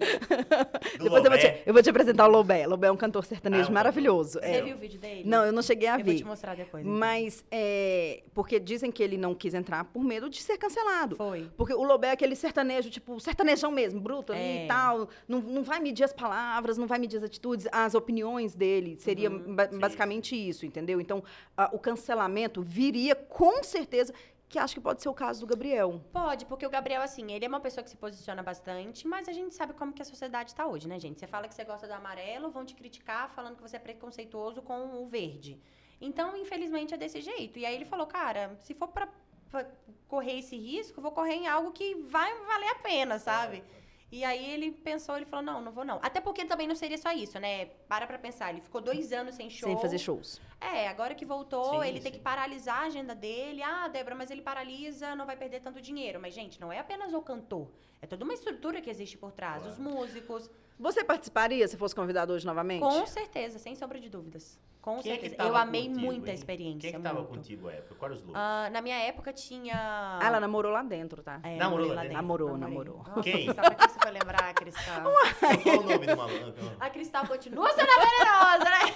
Depois eu vou, te, eu vou te apresentar o Lobé. Lobé é um cantor sertanejo Ah, um maravilhoso. Você É. viu o vídeo dele? Não, eu não cheguei a Eu vou ver. te mostrar depois. então. Mas, é, porque dizem que ele não quis entrar por medo de ser cancelado. Foi. Porque o Lobé é aquele sertanejo, tipo, sertanejão mesmo, bruto ali É. e tal. Não, não vai medir as palavras, não vai medir as atitudes, as opiniões dele. Seria Uhum. Ba- Sim. basicamente isso, entendeu? Então, a- o cancelamento viria com certeza, que acho que pode ser o caso do Gabriel. Pode, porque o Gabriel, assim, ele é uma pessoa que se posiciona bastante, mas a gente sabe como que a sociedade tá hoje, né, gente? Você fala que você gosta do amarelo, vão te criticar falando que você é preconceituoso com o verde. Então, infelizmente, é desse jeito. E aí ele falou, cara, se for pra, pra correr esse risco, vou correr em algo que vai valer a pena, sabe? E aí ele pensou, ele falou, não, não vou não. Até porque também não seria só isso, né? Para pra pensar, ele ficou dois anos sem show. Sem fazer shows. É, agora que voltou, Sim, ele tem sim. que paralisar a agenda dele. Ah, Débora, mas ele paralisa, não vai perder tanto dinheiro. Mas, gente, não é apenas o cantor. É toda uma estrutura que existe por trás. Claro. Os músicos. Você participaria se fosse convidado hoje novamente? Com certeza, sem sombra de dúvidas. Com Quem é que certeza. tava Eu amei contigo, muito a hein? experiência. Quem é que tava muito. contigo à época? Era os looks? Ah, na minha época tinha. Ah, ela namorou lá dentro, tá? É, Namorou namorei lá dentro? Namorou, namorei. namorou. Nossa, Quem? Sabe que você foi lembrar, Cristal? Qual o nome do maluco? A Cristal continua sendo a venenosa, né?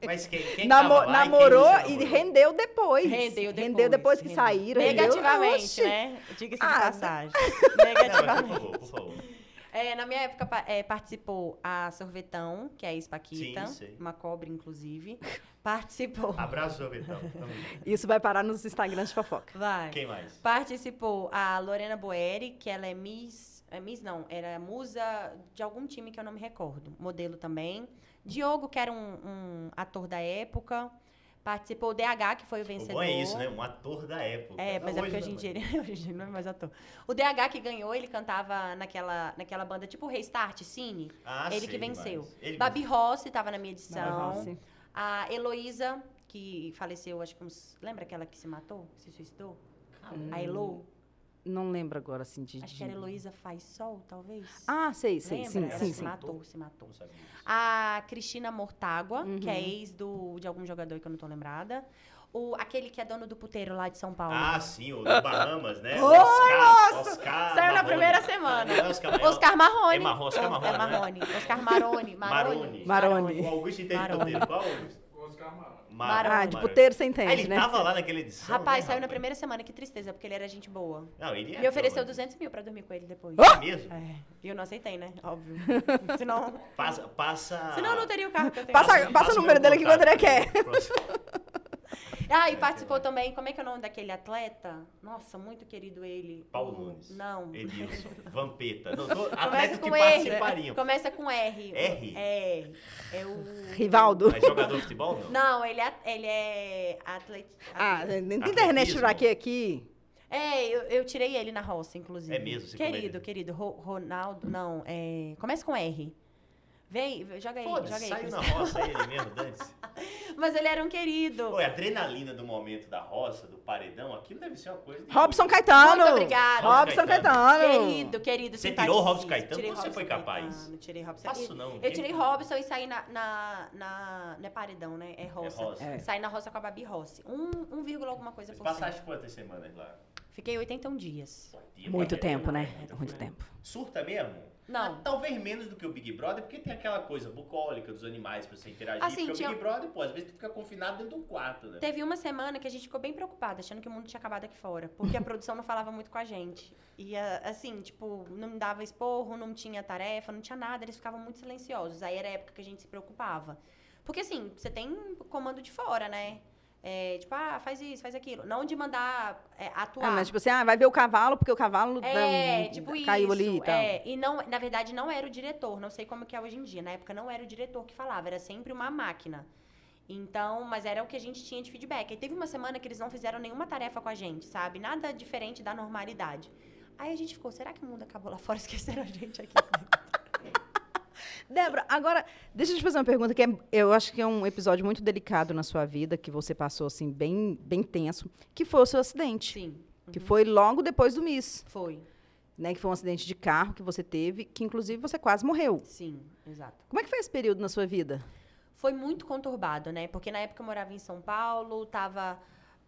Mas quem, quem Namo- tava lá namorou e, e namorou? rendeu depois. Rendeu depois. Rendeu depois que rendeu. saíram. rendeu- Negativamente, Oxi. né? Diga-se de Ah, passagem. Não, mas Negativamente. por favor, por favor. É, na minha época é, participou a Sorvetão, que é a ex-Paquita, Sim, sei. uma cobra, inclusive. Participou. Abraço, sorvetão. Isso vai parar nos Instagrams de fofoca. Vai. Quem mais? Participou a Lorena Boeri, que ela é Miss. É Miss não, era musa de algum time que eu não me recordo. Modelo também. Diogo, que era um, um ator da época. Participou o DH, que foi o O vencedor. bom é isso, né? Um ator da época. É, mas é porque hoje em dia, ele, hoje ele não é mais ator. O DH que ganhou, ele cantava naquela, naquela banda tipo Restart, Cine. Ah, ele sei que venceu. Ele Babi Rossi tava na minha edição. A Heloísa, que faleceu, acho que uns. Lembra aquela que se matou? Se suicidou? A Elo? Não lembro agora, assim, de... Acho que era Heloísa Faz Sol, talvez. Ah, sei, sei. Lembra? Sim, Ela sim, se sim. matou, se matou. A Cristina Mortágua, que é Uhum. ex do, de algum jogador que eu não tô lembrada. O, aquele que é dono do puteiro lá de São Paulo. Ah, sim, o do Bahamas, né? Oi, Oscar, moço! Oscar Saiu na Marrone. primeira semana. É Oscar, é Oscar Marrone. É Marrone, Oscar Marrone, É né? Marrone. Oscar Maroni. Maroni. Maroni. O Augusto entende roteiro. Qual Augusto? Mar- Ah, de Maroni. puteiro você Ah, entende, ele né? tava lá naquela edição, Rapaz, né, saiu na rapaz? primeira semana, que tristeza, porque ele era gente boa. Não, ele é. Me ofereceu pelo amor de 200 mil pra dormir com ele depois. É mesmo? É. E eu não aceitei, né? Óbvio. senão, Passa, passa... senão eu não teria o carro que eu tenho. Passa- passa o número dele que o André quer. Ah, e participou também, como é que é o nome daquele atleta? Nossa, muito querido ele. Paulo Nunes. Não. Edilson. Vampeta. Não, tô, Começa com R. Começa com R. R? É. É o. Rivaldo. Mas jogador de futebol, não? Não, ele é, ele é atleta. Ah, na internet pra quê aqui? É, eu, eu tirei ele na roça, inclusive. É mesmo? Você Querido, querido. Ro- Ronaldo, não. É, começa com R. Vem, joga aí, joga aí. saiu na roça ele mesmo, dane-se. Mas ele era um querido. Pô, a adrenalina do momento da roça, do paredão, aquilo deve ser uma coisa... de Robson doido. Caetano. Muito obrigada. Robson Caetano. Querido, querido. Você tirou o Robson Caetano Tirei você Robson foi capaz? Caetano, tirei Robson Faço não. Eu tirei Robson e saí na, na, na. Não é paredão, né? É roça. roça. É. Saí na roça com a Babi Rossi. Um, um vírgula alguma coisa Vocês por cento. passaste quantas semanas lá? Fiquei 81 dias. Muito É, tempo, né? é, é, Muito tempo. Surta mesmo? Não. Ah, Talvez menos do que o Big Brother, porque tem aquela coisa bucólica dos animais pra você interagir. Assim, porque tinha- o Big Brother, pô, às vezes tu fica confinado dentro de um quarto, né? Teve uma semana que a gente ficou bem preocupada, achando que o mundo tinha acabado aqui fora. Porque a produção não falava muito com a gente. E, assim, tipo, não dava esporro, não tinha tarefa, não tinha nada, eles ficavam muito silenciosos. Aí era a época que a gente se preocupava. Porque, assim, você tem comando de fora, né? É, tipo, ah, faz isso, faz aquilo. Não de mandar é, atuar. Ah, mas tipo assim, ah, vai ver o cavalo, porque o cavalo É, dá- tipo caiu isso. ali e tal. É, e não, na verdade não era o diretor, não sei como que é hoje em dia. Na época não era o diretor que falava, era sempre uma máquina. Então, mas era o que a gente tinha de feedback. Aí teve uma semana que eles não fizeram nenhuma tarefa com a gente, sabe? Nada diferente da normalidade. Aí a gente ficou, será que o mundo acabou lá fora? Esqueceram a gente aqui. Débora, agora, deixa eu te fazer uma pergunta que é- eu acho que é um episódio muito delicado na sua vida, que você passou, assim, bem, bem tenso, que foi o seu acidente. Sim, Que foi logo depois do Miss, foi. né? Que foi um acidente de carro que você teve, que inclusive você quase morreu. Sim, exato. Como é que foi esse período na sua vida? Foi muito conturbado, né? Porque na época eu morava em São Paulo, tava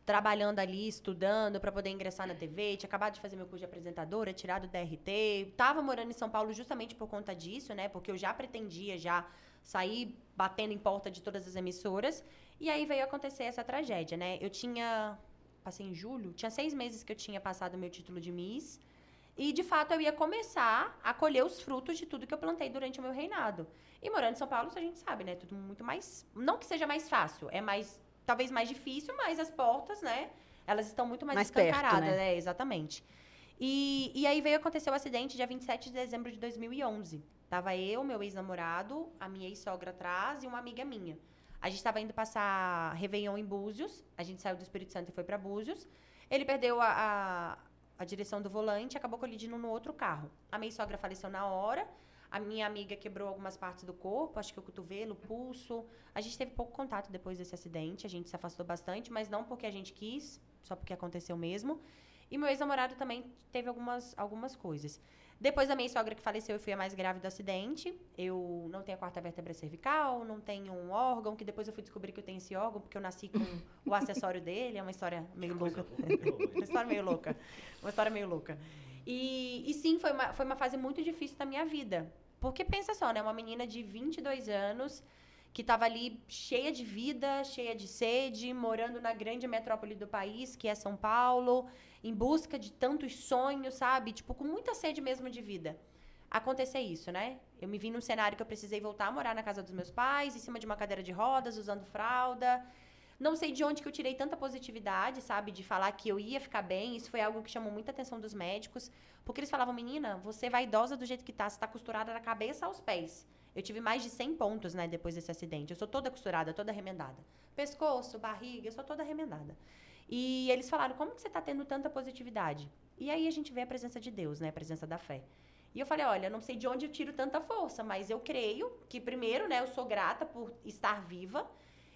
trabalhando ali, estudando para poder ingressar na TV, tinha acabado de fazer meu curso de apresentadora, tirado o DRT, tava morando em São Paulo justamente por conta disso, né? Porque eu já pretendia já sair batendo em porta de todas as emissoras. E aí veio acontecer essa tragédia, né? Eu tinha passei em julho, tinha seis meses que eu tinha passado meu título de Miss. E, de fato, eu ia começar a colher os frutos de tudo que eu plantei durante o meu reinado. E morando em São Paulo, a gente sabe, né? Tudo muito mais. Não que seja mais fácil, é mais. Talvez mais difícil, mas as portas, né? Elas estão muito mais, Mais perto, escancaradas, né? né? Exatamente. E, e aí veio acontecer o acidente dia 27 de dezembro de 2011. Tava eu, meu ex-namorado, a minha ex-sogra atrás e uma amiga minha. A gente estava indo passar Réveillon em Búzios. A gente saiu do Espírito Santo e foi para Búzios. Ele perdeu a, a, a direção do volante e acabou colidindo no outro carro. A minha sogra faleceu na hora. A minha amiga quebrou algumas partes do corpo, acho que o cotovelo, o pulso. A gente teve pouco contato depois desse acidente, a gente se afastou bastante, mas não porque a gente quis, só porque aconteceu mesmo. E meu ex-namorado também teve algumas, algumas coisas. Depois da minha sogra que faleceu, eu fui a mais grave do acidente. Eu não tenho a quarta vértebra cervical, não tenho um órgão, que depois eu fui descobrir que eu tenho esse órgão, porque eu nasci com o acessório dele. É uma história meio louca. uma história meio louca. Uma história meio louca. E, e sim, foi uma, foi uma fase muito difícil da minha vida. Porque pensa só, né? Uma menina de 22 anos que estava ali cheia de vida, cheia de sede, morando na grande metrópole do país, que é São Paulo, em busca de tantos sonhos, sabe? Tipo, com muita sede mesmo de vida. Acontecer isso, né? Eu me vi num cenário que eu precisei voltar a morar na casa dos meus pais, em cima de uma cadeira de rodas, usando fralda. Não sei de onde que eu tirei tanta positividade, sabe? De falar que eu ia ficar bem. Isso foi algo que chamou muita atenção dos médicos. Porque eles falavam, menina, você vai idosa do jeito que tá, você tá costurada da cabeça aos pés. Eu tive mais de 100 pontos, né, depois desse acidente. Eu sou toda costurada, toda remendada. Pescoço, barriga, eu sou toda remendada. E eles falaram, como que você está tendo tanta positividade? E aí a gente vê a presença de Deus, né, a presença da fé. E eu falei, olha, não sei de onde eu tiro tanta força, mas eu creio que primeiro, né, eu sou grata por estar viva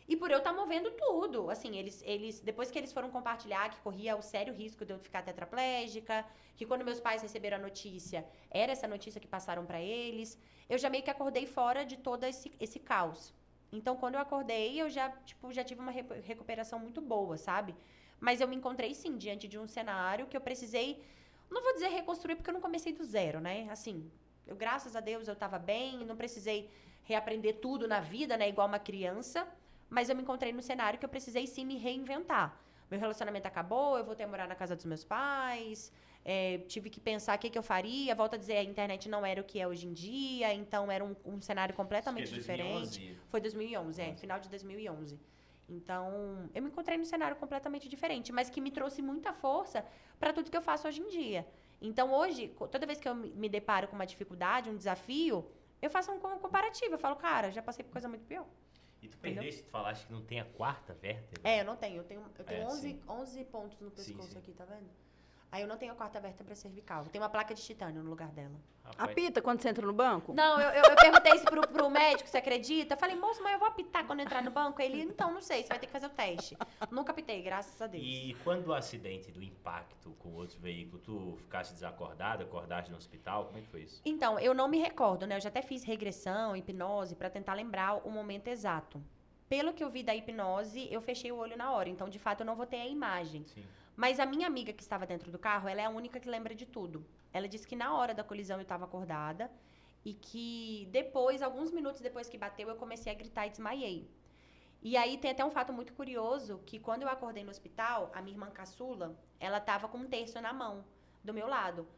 e por eu estar tá movendo tudo. Assim, eles, eles, depois que eles foram compartilhar que corria o sério risco de eu ficar tetraplégica, que quando meus pais receberam a notícia, era essa notícia que passaram para eles, eu já meio que acordei fora de todo esse, esse caos. Então, quando eu acordei, eu já, tipo, já tive uma recuperação muito boa, sabe? Mas eu me encontrei, sim, diante de um cenário que eu precisei, não vou dizer reconstruir, porque eu não comecei do zero, né? Assim, eu, graças a Deus, eu estava bem, não precisei reaprender tudo na vida, né? Igual uma criança. Mas eu me encontrei no cenário que eu precisei sim me reinventar. Meu relacionamento acabou, eu voltei a morar na casa dos meus pais, é, tive que pensar o que, que eu faria. Volto a dizer, a internet não era o que é hoje em dia, então era um, um cenário completamente Foi diferente. Foi 2011, é, final de 2011. Então, eu me encontrei num cenário completamente diferente, mas que me trouxe muita força para tudo que eu faço hoje em dia. Então, hoje, toda vez que eu me deparo com uma dificuldade, um desafio, eu faço um comparativo. Eu falo, cara, já passei por coisa muito pior. E tu perdeste, tu falaste que não tem a quarta vértebra? É, eu não tenho. Eu tenho, eu tenho é, 11, 11 pontos no pescoço sim, sim. aqui, tá vendo? Aí eu não tenho a quarta vértebra cervical. Tem uma placa de titânio no lugar dela. Apita quando você entra no banco? Não, eu, eu, eu perguntei isso pro, pro médico, você acredita? Eu falei, moço, mas eu vou apitar quando entrar no banco? Ele, então, não sei, você vai ter que fazer o teste. Nunca apitei, graças a Deus. E quando o acidente do impacto com outro veículo, tu ficaste desacordada, acordaste no hospital? Como é que foi isso? Então, eu não me recordo, né? Eu já até fiz regressão, hipnose, para tentar lembrar o momento exato. Pelo que eu vi da hipnose, eu fechei o olho na hora. Então, de fato, eu não vou ter a imagem. Sim. Mas a minha amiga que estava dentro do carro, ela é a única que lembra de tudo. Ela disse que na hora da colisão eu estava acordada e que depois, alguns minutos depois que bateu, eu comecei a gritar e desmaiei. E aí tem até um fato muito curioso, que quando eu acordei no hospital, a minha irmã caçula, ela estava com um terço na mão, do meu lado.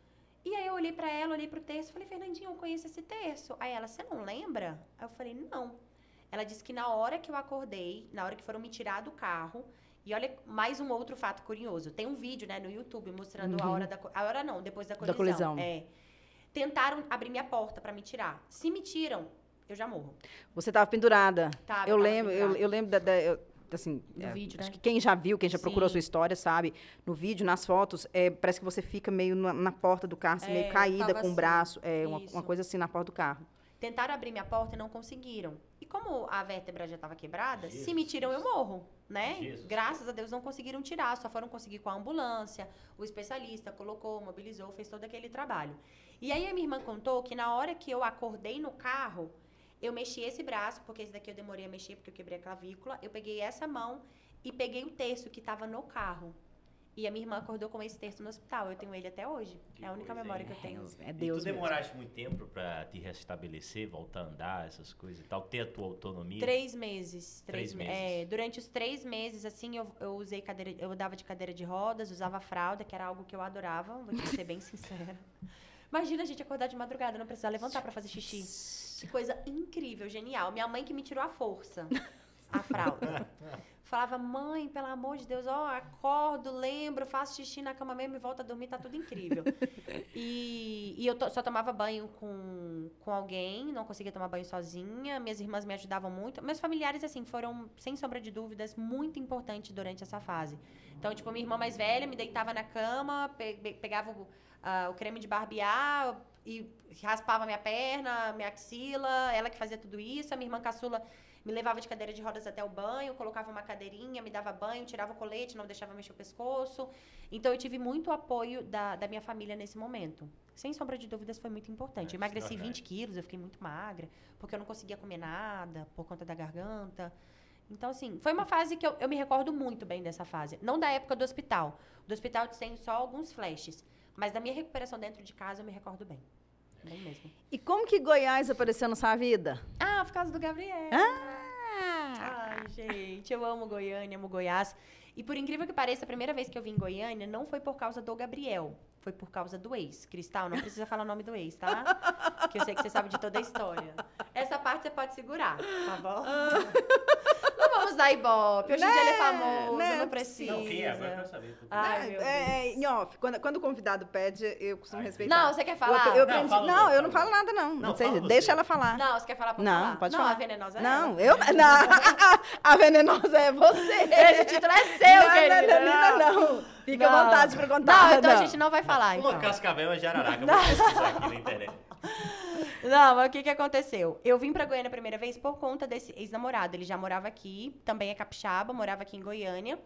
E aí eu olhei para ela, olhei pro terço, falei, Fernandinho, eu conheço esse terço. Aí ela, você não lembra? Aí eu falei, não. Ela disse que na hora que eu acordei, na hora que foram me tirar do carro, e olha mais um outro fato curioso. Tem um vídeo, né, no YouTube mostrando uhum. a hora da a hora não, depois da colisão. Da colisão. É. Tentaram abrir minha porta para me tirar. Se me tiram, eu já morro. Você estava pendurada. Tava, eu, lembro, eu, eu, lembro da, da eu, assim, é, vídeo, acho né? que quem já viu, quem já Sim. procurou a sua história, sabe. No vídeo, nas fotos, é, parece que você fica meio na, na porta do carro, assim, é, meio caída com assim. o braço, é uma, uma, coisa assim na porta do carro. Tentaram abrir minha porta e não conseguiram. E como a vértebra já estava quebrada, Jesus. se me tiram, eu morro, né? Jesus. Graças a Deus não conseguiram tirar, só foram conseguir com a ambulância. O especialista colocou, mobilizou, fez todo aquele trabalho. E aí a minha irmã contou que na hora que eu acordei no carro, eu mexi esse braço, porque esse daqui eu demorei a mexer porque eu quebrei a clavícula. Eu peguei essa mão e peguei o terço que estava no carro. E a minha irmã acordou com esse texto no hospital. Eu tenho ele até hoje. Que é a única memória que eu tenho. É Deus. E tu demoraste mesmo. muito tempo para te restabelecer, voltar a andar, essas coisas e tal, ter a tua autonomia? Três meses. Três, três meses. É, durante os três meses, assim, eu, eu usei cadeira, eu dava de cadeira de rodas, usava fralda, que era algo que eu adorava, vou ser bem sincera. Imagina a gente acordar de madrugada, não precisar levantar para fazer xixi. Que coisa incrível, genial. Minha mãe que me tirou a força, a fralda. Falava, mãe, pelo amor de Deus, ó, acordo, lembro, faço xixi na cama mesmo e volto a dormir, tá tudo incrível. e e eu to- só tomava banho com, com alguém, não conseguia tomar banho sozinha. Minhas irmãs me ajudavam muito. Meus familiares, assim, foram, sem sombra de dúvidas, muito importantes durante essa fase. Então, tipo, minha irmã mais velha me deitava na cama, pe- pe- pegava o, ah, o creme de barbear e raspava minha perna, minha axila, ela que fazia tudo isso. A minha irmã caçula me levava de cadeira de rodas até o banho, colocava uma cadeirinha, me dava banho, tirava o colete, não deixava mexer o pescoço. Então, eu tive muito apoio da, da minha família nesse momento. Sem sombra de dúvidas, foi muito importante. É, Eu emagreci isso é 20 quilos, eu fiquei muito magra, porque eu não conseguia comer nada, por conta da garganta. Então, assim, foi uma fase que eu, eu me recordo muito bem dessa fase. Não da época do hospital. Do hospital eu tenho só alguns flashes. Mas da minha recuperação dentro de casa eu me recordo bem. Bem mesmo. E como que Goiás apareceu na sua vida? Ah, por causa do Gabriel. Ah! Ai, gente, eu amo Goiânia, amo Goiás. E por incrível que pareça, a primeira vez que eu vim em Goiânia não foi por causa do Gabriel. Foi por causa do ex. Cristal, não precisa falar o nome do ex, tá? Que eu sei que você sabe de toda a história. Essa parte você pode segurar, tá bom? Não vamos dar ibope. Hoje em dia ele é Né? famoso, Né? não precisa. Não, quem é? Agora eu quero saber. Ai, meu é, é, off, quando, quando o convidado pede, eu costumo Ai, respeitar. Não, você quer falar? Eu, eu Não, aprendi- não, você, eu não falo nada, não. Não, Não, sei, deixa ela falar. Não, você quer falar? Pode Não, falar. pode não, falar. a venenosa é Não, ela. eu. Não, a venenosa é você. Esse título é seu, não, querida. Não, não, não. Fica à Não. vontade pra contar. Não, então a gente não vai falar, Uma então. cascavel uma jararaca. Vou pesquisar aqui na internet. Não, mas o que que aconteceu? Eu vim pra Goiânia a primeira vez por conta desse ex-namorado. Ele já morava aqui, também é capixaba, morava aqui em Goiânia.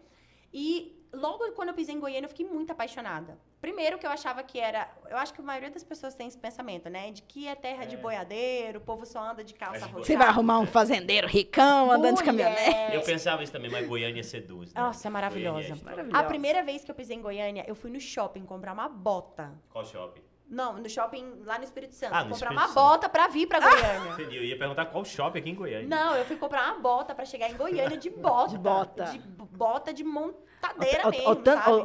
E logo quando eu pisei em Goiânia, eu fiquei muito apaixonada. Primeiro que eu achava que era... Eu acho que a maioria das pessoas tem esse pensamento, né? De que é terra de É. boiadeiro, o povo só anda de calça roxa. Você vai arrumar um fazendeiro ricão andando de caminhonete. Eu pensava isso também, mas Goiânia seduz. Né? Nossa, é maravilhosa. É Maravilhosa. A primeira vez que eu pisei em Goiânia, eu fui no shopping comprar uma bota. Qual shopping? Não, no shopping lá no Espírito Santo. Ah, no comprar Espírito uma Santo. bota pra vir pra Goiânia. Entendi. Eu ia perguntar qual shopping aqui em Goiânia. Não, eu fui comprar uma bota pra chegar em Goiânia de bota. De bota. De bota de montadeira ó, mesmo,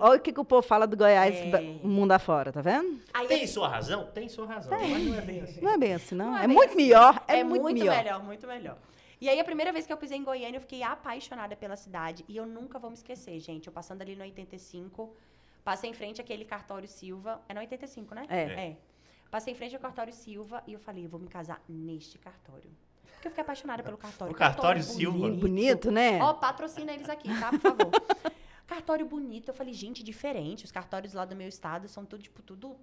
Olha o que, que o povo fala do Goiás, É. mundo afora, tá vendo? Aí Tem sua razão? Tem sua razão. Mas não é bem assim. Não é bem assim, não. Não é é muito assim. melhor. É, é muito, muito melhor. melhor, muito melhor. E aí, a primeira vez que eu pisei em Goiânia, eu fiquei apaixonada pela cidade. E eu nunca vou me esquecer, gente. Eu passando ali no 85, passei em frente àquele cartório Silva. É no 85, né? É. É. Passei em frente ao cartório Silva e eu falei, eu vou me casar neste cartório. Porque eu fiquei apaixonada pelo cartório. O cartório Silva? Bonito, bonito, né? Ó, patrocina eles aqui, tá? Por favor. Cartório bonito. Eu falei, gente, diferente. Os cartórios lá do meu estado são tudo, tipo, tudo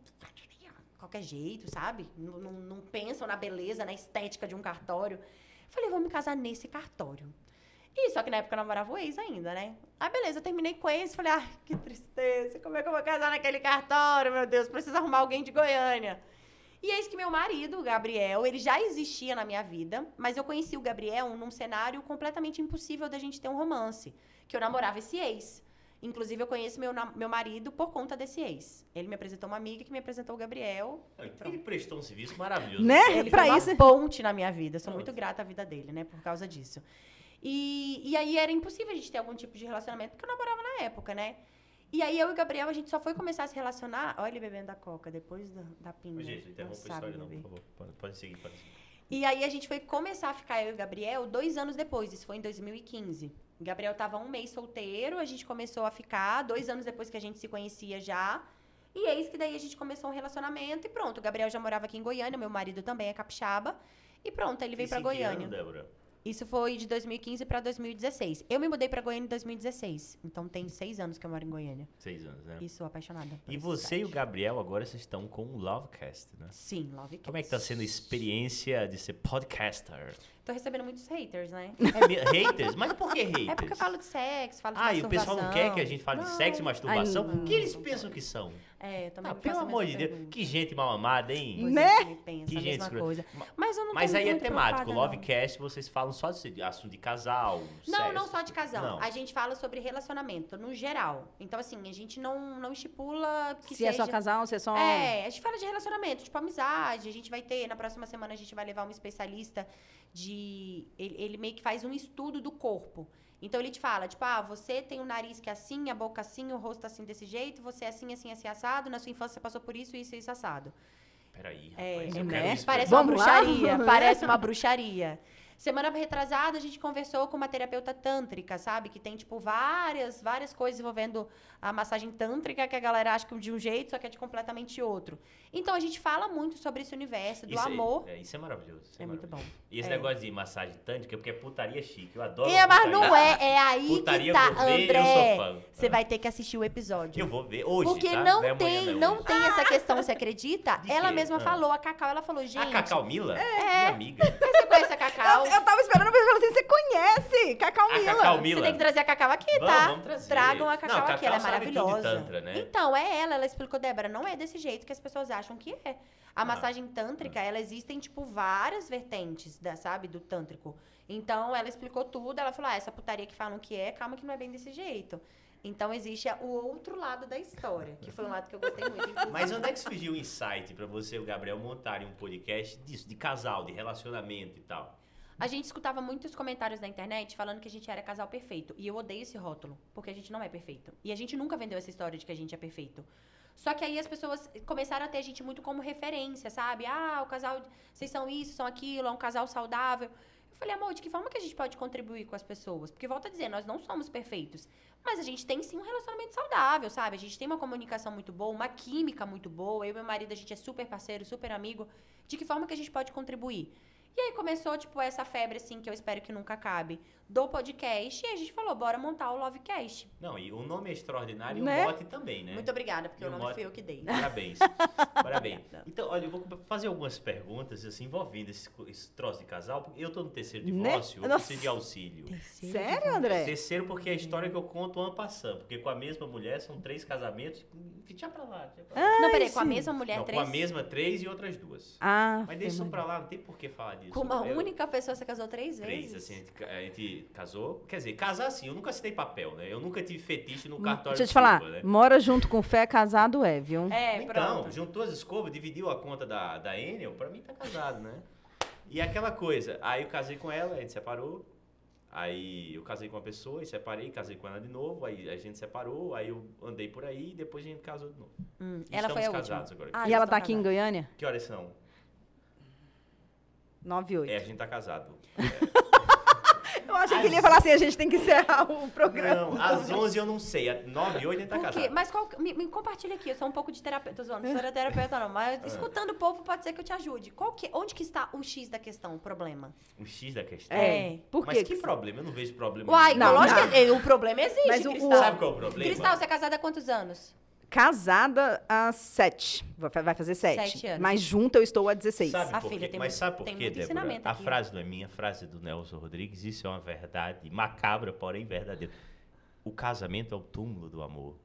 qualquer jeito, sabe? Não, não- não pensam na beleza, na estética de um cartório. Eu falei, vou me casar nesse cartório. E só que na época eu namorava o ex ainda, né? Ah, beleza, eu terminei com o ex. Falei, ah, que tristeza. Como é que eu vou casar naquele cartório, meu Deus? Preciso arrumar alguém de Goiânia. E eis que meu marido, o Gabriel, ele já existia na minha vida, mas eu conheci o Gabriel num cenário completamente impossível da gente ter um romance. Que eu namorava esse ex. Inclusive, eu conheço meu, meu marido por conta desse ex. Ele me apresentou uma amiga que me apresentou o Gabriel. Ele prestou um serviço maravilhoso. Né? Ele pra foi uma isso- ponte na minha vida. Eu sou muito grata à vida dele, né? Por causa disso. E, e aí era impossível a gente ter algum tipo de relacionamento, porque eu namorava na época, né? E aí eu e o Gabriel, a gente só foi começar a se relacionar. Olha ele bebendo a coca depois da, da pinga. Gente, interrompa a história não, por favor. Pode, pode seguir, pode seguir. E aí a gente foi começar a ficar eu e o Gabriel dois anos depois, isso foi em 2015. O Gabriel tava um mês solteiro, a gente começou a ficar, dois anos depois que a gente se conhecia já. E eis que daí a gente começou um relacionamento e pronto. O Gabriel já morava aqui em Goiânia, meu marido também é capixaba. E pronto, aí ele veio que Goiânia. ano, Débora? Isso foi de 2015 pra 2016. Eu me mudei pra Goiânia em 2016. Então tem seis anos que eu moro em Goiânia. Seis anos, né? E sou apaixonada. E você e o. Gabriel agora vocês estão com o Lovecast, né? Sim, Love Como é que tá sendo a experiência de ser podcaster? Tô recebendo muitos haters, né? É haters? Mas por que haters? É porque eu falo de sexo, falo de Ah, e o pessoal não quer que a masturbação. gente fale de Não. sexo e masturbação? O que eles pensam que são? É, eu também Ah, pelo amor de Deus. pergunta. Que gente mal amada, hein? Pois Né? é, penso Que gente escrota. coisa. Mas eu não Mas aí é temático. Lovecast, vocês falam só de assunto de casal, Não, não, não sexo. só de casal. Não. A gente fala sobre relacionamento, no geral. Então, assim, a gente não, não estipula que Se seja... é só casal, se é só. É, a gente fala de relacionamento, tipo amizade. A gente vai ter, na próxima semana, a gente vai levar um especialista de. Ele, ele meio que faz um estudo do corpo. Então ele te fala, tipo, ah, você tem o nariz que é assim, a boca assim, o rosto assim desse jeito, você é assim, assim, assim, assado, na sua infância você passou por isso, isso e isso assado. Peraí, É, rapaz, é, eu né? quero isso. Parece Vamos uma lá? bruxaria, parece uma bruxaria. Semana retrasada, a gente conversou com uma terapeuta tântrica, sabe? Que tem, tipo, várias, várias coisas envolvendo a massagem tântrica, que a galera acha que de um jeito, só que é de completamente outro. Então, a gente fala muito sobre esse universo, do Isso amor. é, isso é maravilhoso. isso É muito bom. maravilhoso. E esse É. negócio de massagem tântrica, porque é putaria chique. Eu adoro. É, mas putaria. não é, é aí Putaria que tá, André. Você vai ter que assistir o episódio. Eu vou ver hoje. Porque tá? não é amanhã, tem, é não hoje. tem essa questão, você acredita? De Ela quê? mesma Ah. falou, a Cacau, ela falou, gente. A Cacau Mila? É. Minha amiga. Você conhece a Cacau? Eu, eu tava esperando pra falar assim, você conhece Cacau A Mila. Cacau Você Mila. tem que trazer a Cacau aqui, Vamos, tá? vamos trazer. Tragam a Não, Cacau Cacau aqui, ela é sabe tudo de maravilhosa. tantra, né? Então, é ela, ela explicou, Débora, não é desse jeito que as pessoas acham que é. A Ah. massagem tântrica, ela existe em, tipo, várias vertentes, da, sabe, do tântrico. Então, ela explicou tudo, ela falou, ah, essa putaria que falam que é, calma que não é bem desse jeito. Então, existe o outro lado da história, que foi um lado que eu gostei muito. inclusive. Mas onde é que surgiu o insight pra você e o Gabriel montarem um podcast disso, de casal, de relacionamento e tal? A gente escutava muitos comentários na internet falando que a gente era casal perfeito. E eu odeio esse rótulo, porque a gente não é perfeito. E a gente nunca vendeu essa história de que a gente é perfeito. Só que aí as pessoas começaram a ter a gente muito como referência, sabe? Ah, o casal, vocês são isso, são aquilo, é um casal saudável. Eu falei, amor, de que forma que a gente pode contribuir com as pessoas? Porque, volta a dizer, nós não somos perfeitos. Mas a gente tem sim um relacionamento saudável, sabe? A gente tem uma comunicação muito boa, uma química muito boa. Eu e meu marido, a gente é super parceiro, super amigo. De que forma que a gente pode contribuir? E aí começou, tipo, essa febre, assim, que eu espero que nunca acabe, do podcast. E a gente falou, bora montar o Lovecast. Não, e o nome é extraordinário Né? e o mote também, né? Muito obrigada, porque E o nome mote- fui eu que dei. Parabéns. Parabéns. Então, olha, eu vou fazer algumas perguntas, assim, envolvendo esse, esse troço de casal, porque eu tô no terceiro Né? divórcio, eu Nossa. preciso de auxílio. Sério, André? Terceiro, porque é a história que eu conto ano passando, porque com a mesma mulher são três casamentos, deixa pra lá, deixa pra lá. Não, peraí, com a mesma mulher, Não, três... com a mesma três e outras duas. Ah, Mas deixa isso pra lá, não tem por que falar disso. Com uma Eu- única pessoa, você casou três Três, vezes? assim, a gente, casou. Quer dizer, casar assim, eu nunca assinei papel, né? Eu nunca tive fetiche no cartório Deixa eu de te falar, Silva, né? mora junto com fé, casado é, viu? É, Então, pronto. juntou as escovas, dividiu a conta da, da Enel, pra mim tá casado, né? E aquela coisa, aí eu casei com ela, a gente separou. Aí eu casei com uma pessoa e separei, casei com ela de novo, aí a gente separou, aí eu andei por aí e depois a gente casou de novo. Hum, ela Estamos foi a casados última. agora. Ah, e ela estão tá aqui em. Goiânia? Que horas são? 9 e 8. É, a gente tá casado. Eu achei que ele ia falar assim, a gente tem que encerrar o programa. Não, às 11 eu não sei, às 9 e 8 a gente tá Por quê? casado. Mas qual, me, me compartilha aqui, eu sou um pouco de terapeuta, tô zoando, não sou terapeuta não, mas Ah. escutando o povo pode ser que eu te ajude. Qual que, onde que está o X da questão, o problema? O X da questão. É. Por Mas quê? que problema? Eu não vejo problema. Uai, nenhum. Não, lógico não. que é, o problema existe, Mas o- Cristal. Sabe qual é o problema? Cristal, você é casada há quantos anos? Casada há 7. Vai vai fazer 7. Sete anos. Mas junto eu estou há 16. Sabe A por filha quê? tem Mas muito- sabe por quê, Débora? ensinamento A aqui. frase não é minha, a frase é do Nelson Rodrigues, isso é uma verdade macabra, porém verdadeira. O casamento é o túmulo do amor.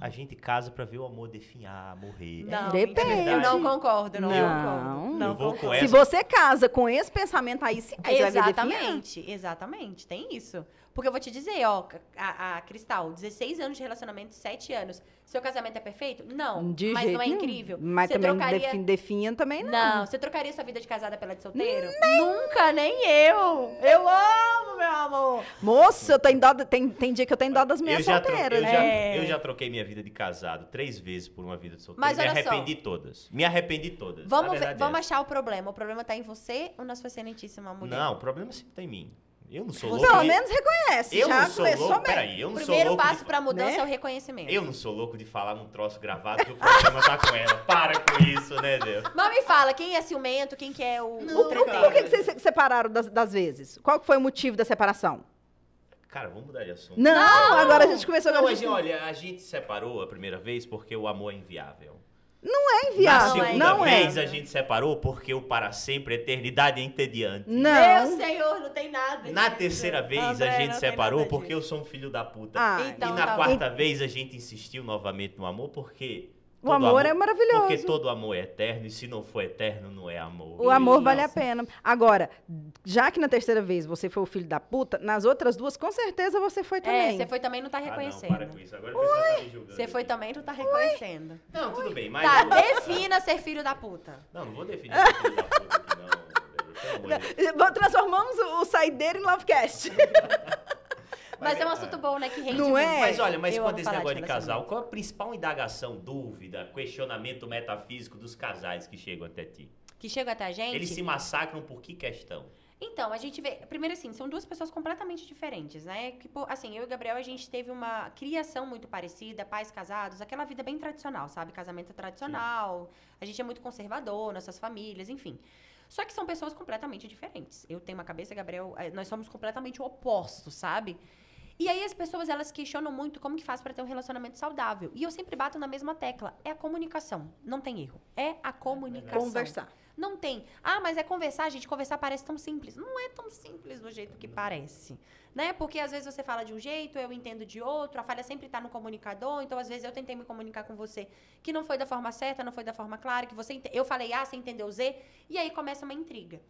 A gente casa pra ver o amor definhar, morrer. Não, Depende. mentira, eu não concordo, não, Não. concordo. Eu Não vou com concordo. Se essa. você casa com esse pensamento aí, sim, aí você vai ver definhar. Exatamente, exatamente, tem isso. Porque eu vou te dizer, ó, a, a Cristal, 16 anos de relacionamento, 7 anos. Seu casamento é perfeito? Não. De mas jeito não é nenhum. incrível. Mas você também trocaria... defin, definha também não. Não, você trocaria sua vida de casada pela de solteiro? Nunca, nem eu. Eu amo, meu amor. Moço, eu tenho dó, tem, tem dia que eu tenho dó das minhas Eu solteiras, eu, né? já, É. eu já troquei minha vida de casado três vezes por uma vida de solteiro. Mas Me olha só. arrependi todas. Me arrependi todas. Vamos, ver, é vamos essa. achar o problema. O problema tá em você ou na sua excelentíssima mulher? Não, o problema sempre tá em mim. Eu não sou Você- louco. Pelo de- menos reconhece. eu já não sou começou louco. Peraí, eu O não sou primeiro louco. passo de... pra mudança né? é o reconhecimento. Eu não sou louco de falar num troço gravado que o problema tá com ela. Para com isso, né, Deus? Mas me fala, quem é ciumento, quem que é o, Não, o Por, que, que vocês se separaram das, das vezes? Qual foi o motivo da separação? Cara, vamos mudar de assunto. Não, agora a gente começou Não, a a gente, gente- olha, a gente separou a primeira vez porque o amor é inviável. Não é Na inviável. segunda Não é. vez a gente separou porque o para sempre, a eternidade é entediante. Meu Não. Senhor, não tem nada Na terceira vez André, a gente separou porque eu sou um filho da puta. Ah, Então e na tá bom. quarta vez a gente insistiu novamente no amor porque. O todo amor é maravilhoso. Porque todo amor é eterno e se não for eterno, não é amor. O amor vale a pena. Agora, já que na terceira vez você foi o filho da puta, nas outras duas, com certeza você foi É, também. você foi também não tá Ah, não, reconhecendo. para com isso. Agora o pessoal tá me julgando. Você foi também não tá reconhecendo. Não, tudo bem, mas. Tá, eu- defina ser filho da puta. Não, não vou definir esse filho da puta aqui, não. Pelo amor de Deus. Bom, Transformamos o, o Saideiro em Lovecast. Mas é um assunto bom, né? Que rende Não muito. é? Mas olha, mas Eu quando amo esse negócio de, relacionamento. casal, qual a principal indagação, dúvida, questionamento metafísico dos casais que chegam até ti? Que chega até a gente. Eles se massacram por que questão? Então, a gente vê. Primeiro, assim, são duas pessoas completamente diferentes, né? Que, pô, assim, eu e o Gabriel, a gente teve uma criação muito parecida, pais casados, aquela vida bem tradicional, sabe? Casamento tradicional. A gente é muito conservador, nossas famílias, enfim. Só que são pessoas completamente diferentes. Eu tenho uma cabeça, Gabriel, eh, nós somos completamente opostos, sabe? E aí as pessoas, elas questionam muito como que faz para ter um relacionamento saudável. E eu sempre bato na mesma tecla. É a comunicação. Não tem erro. É a comunicação. Conversar. Não tem. Ah, mas é conversar, gente. Conversar parece tão simples. Não é tão simples do jeito que parece. Né? Porque às vezes você fala de um jeito, eu entendo de outro. A falha sempre está no comunicador. Então, às vezes, eu tentei me comunicar com você que não foi da forma certa, não foi da forma clara, que você ente... eu falei A, você entendeu Z. E aí começa uma intriga.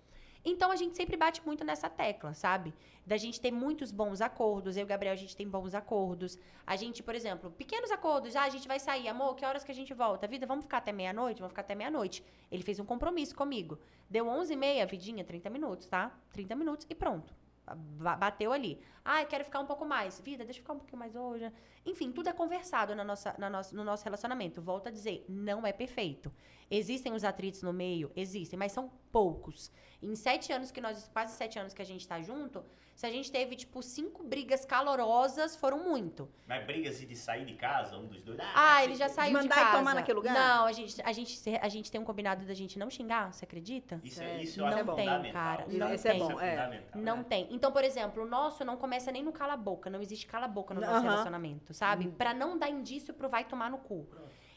Então a gente sempre bate muito nessa tecla, sabe? Da gente ter muitos bons acordos. Eu e o Gabriel, a gente tem bons acordos. A gente, por exemplo, pequenos acordos. Ah, a gente vai sair, amor, que horas que a gente volta? Vida, vamos ficar até meia-noite? Vamos ficar até meia-noite. Ele fez um compromisso comigo. Deu 11h30, vidinha, 30 minutos, tá? 30 minutos e pronto. Ba- Bateu ali. Ah, eu quero ficar um pouco mais. Vida, deixa eu ficar um pouquinho mais hoje. Enfim, tudo é conversado na nossa, na nossa, no nosso relacionamento. Volto a dizer, não é perfeito. Existem os atritos no meio? Existem, mas são poucos. Em sete anos que nós, quase sete anos que a gente tá junto, se a gente teve, tipo, cinco brigas calorosas, foram muito. Mas briga assim de sair de casa, um dos dois. Ah, ele já saiu de mandar e casa. tomar naquele lugar? Não, a gente, a, gente, a gente tem um combinado da gente não xingar, você acredita? Isso, é, É, isso eu não acho tem, fundamental. cara, não Isso tem. é Isso é fundamental. Não né? tem. Então, por exemplo, o nosso não começa nem no cala-boca. Não existe cala-boca no nosso Aham. relacionamento, sabe? Pra não dar indício pro vai tomar no cu.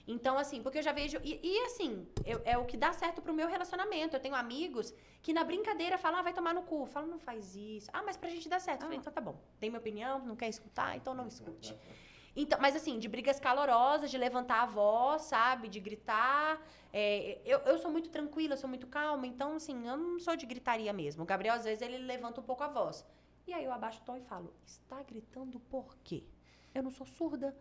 Então, assim, porque eu já vejo. E, e, assim, eu- é o que dá certo pro meu relacionamento. Eu tenho amigos que na brincadeira falam, ah, vai tomar no cu. Falam, não faz isso. Ah, mas pra gente dar certo. Eu falei, então tá bom. Tem minha opinião, não quer escutar, então não escute. Então, mas assim, de brigas calorosas, de levantar a voz, sabe? De gritar. É, eu, eu sou muito tranquila, eu sou muito calma, então, assim, eu não sou de gritaria mesmo. O Gabriel, às vezes, ele levanta um pouco a voz. E aí eu abaixo o tom e falo: está gritando por quê? Eu não sou surda.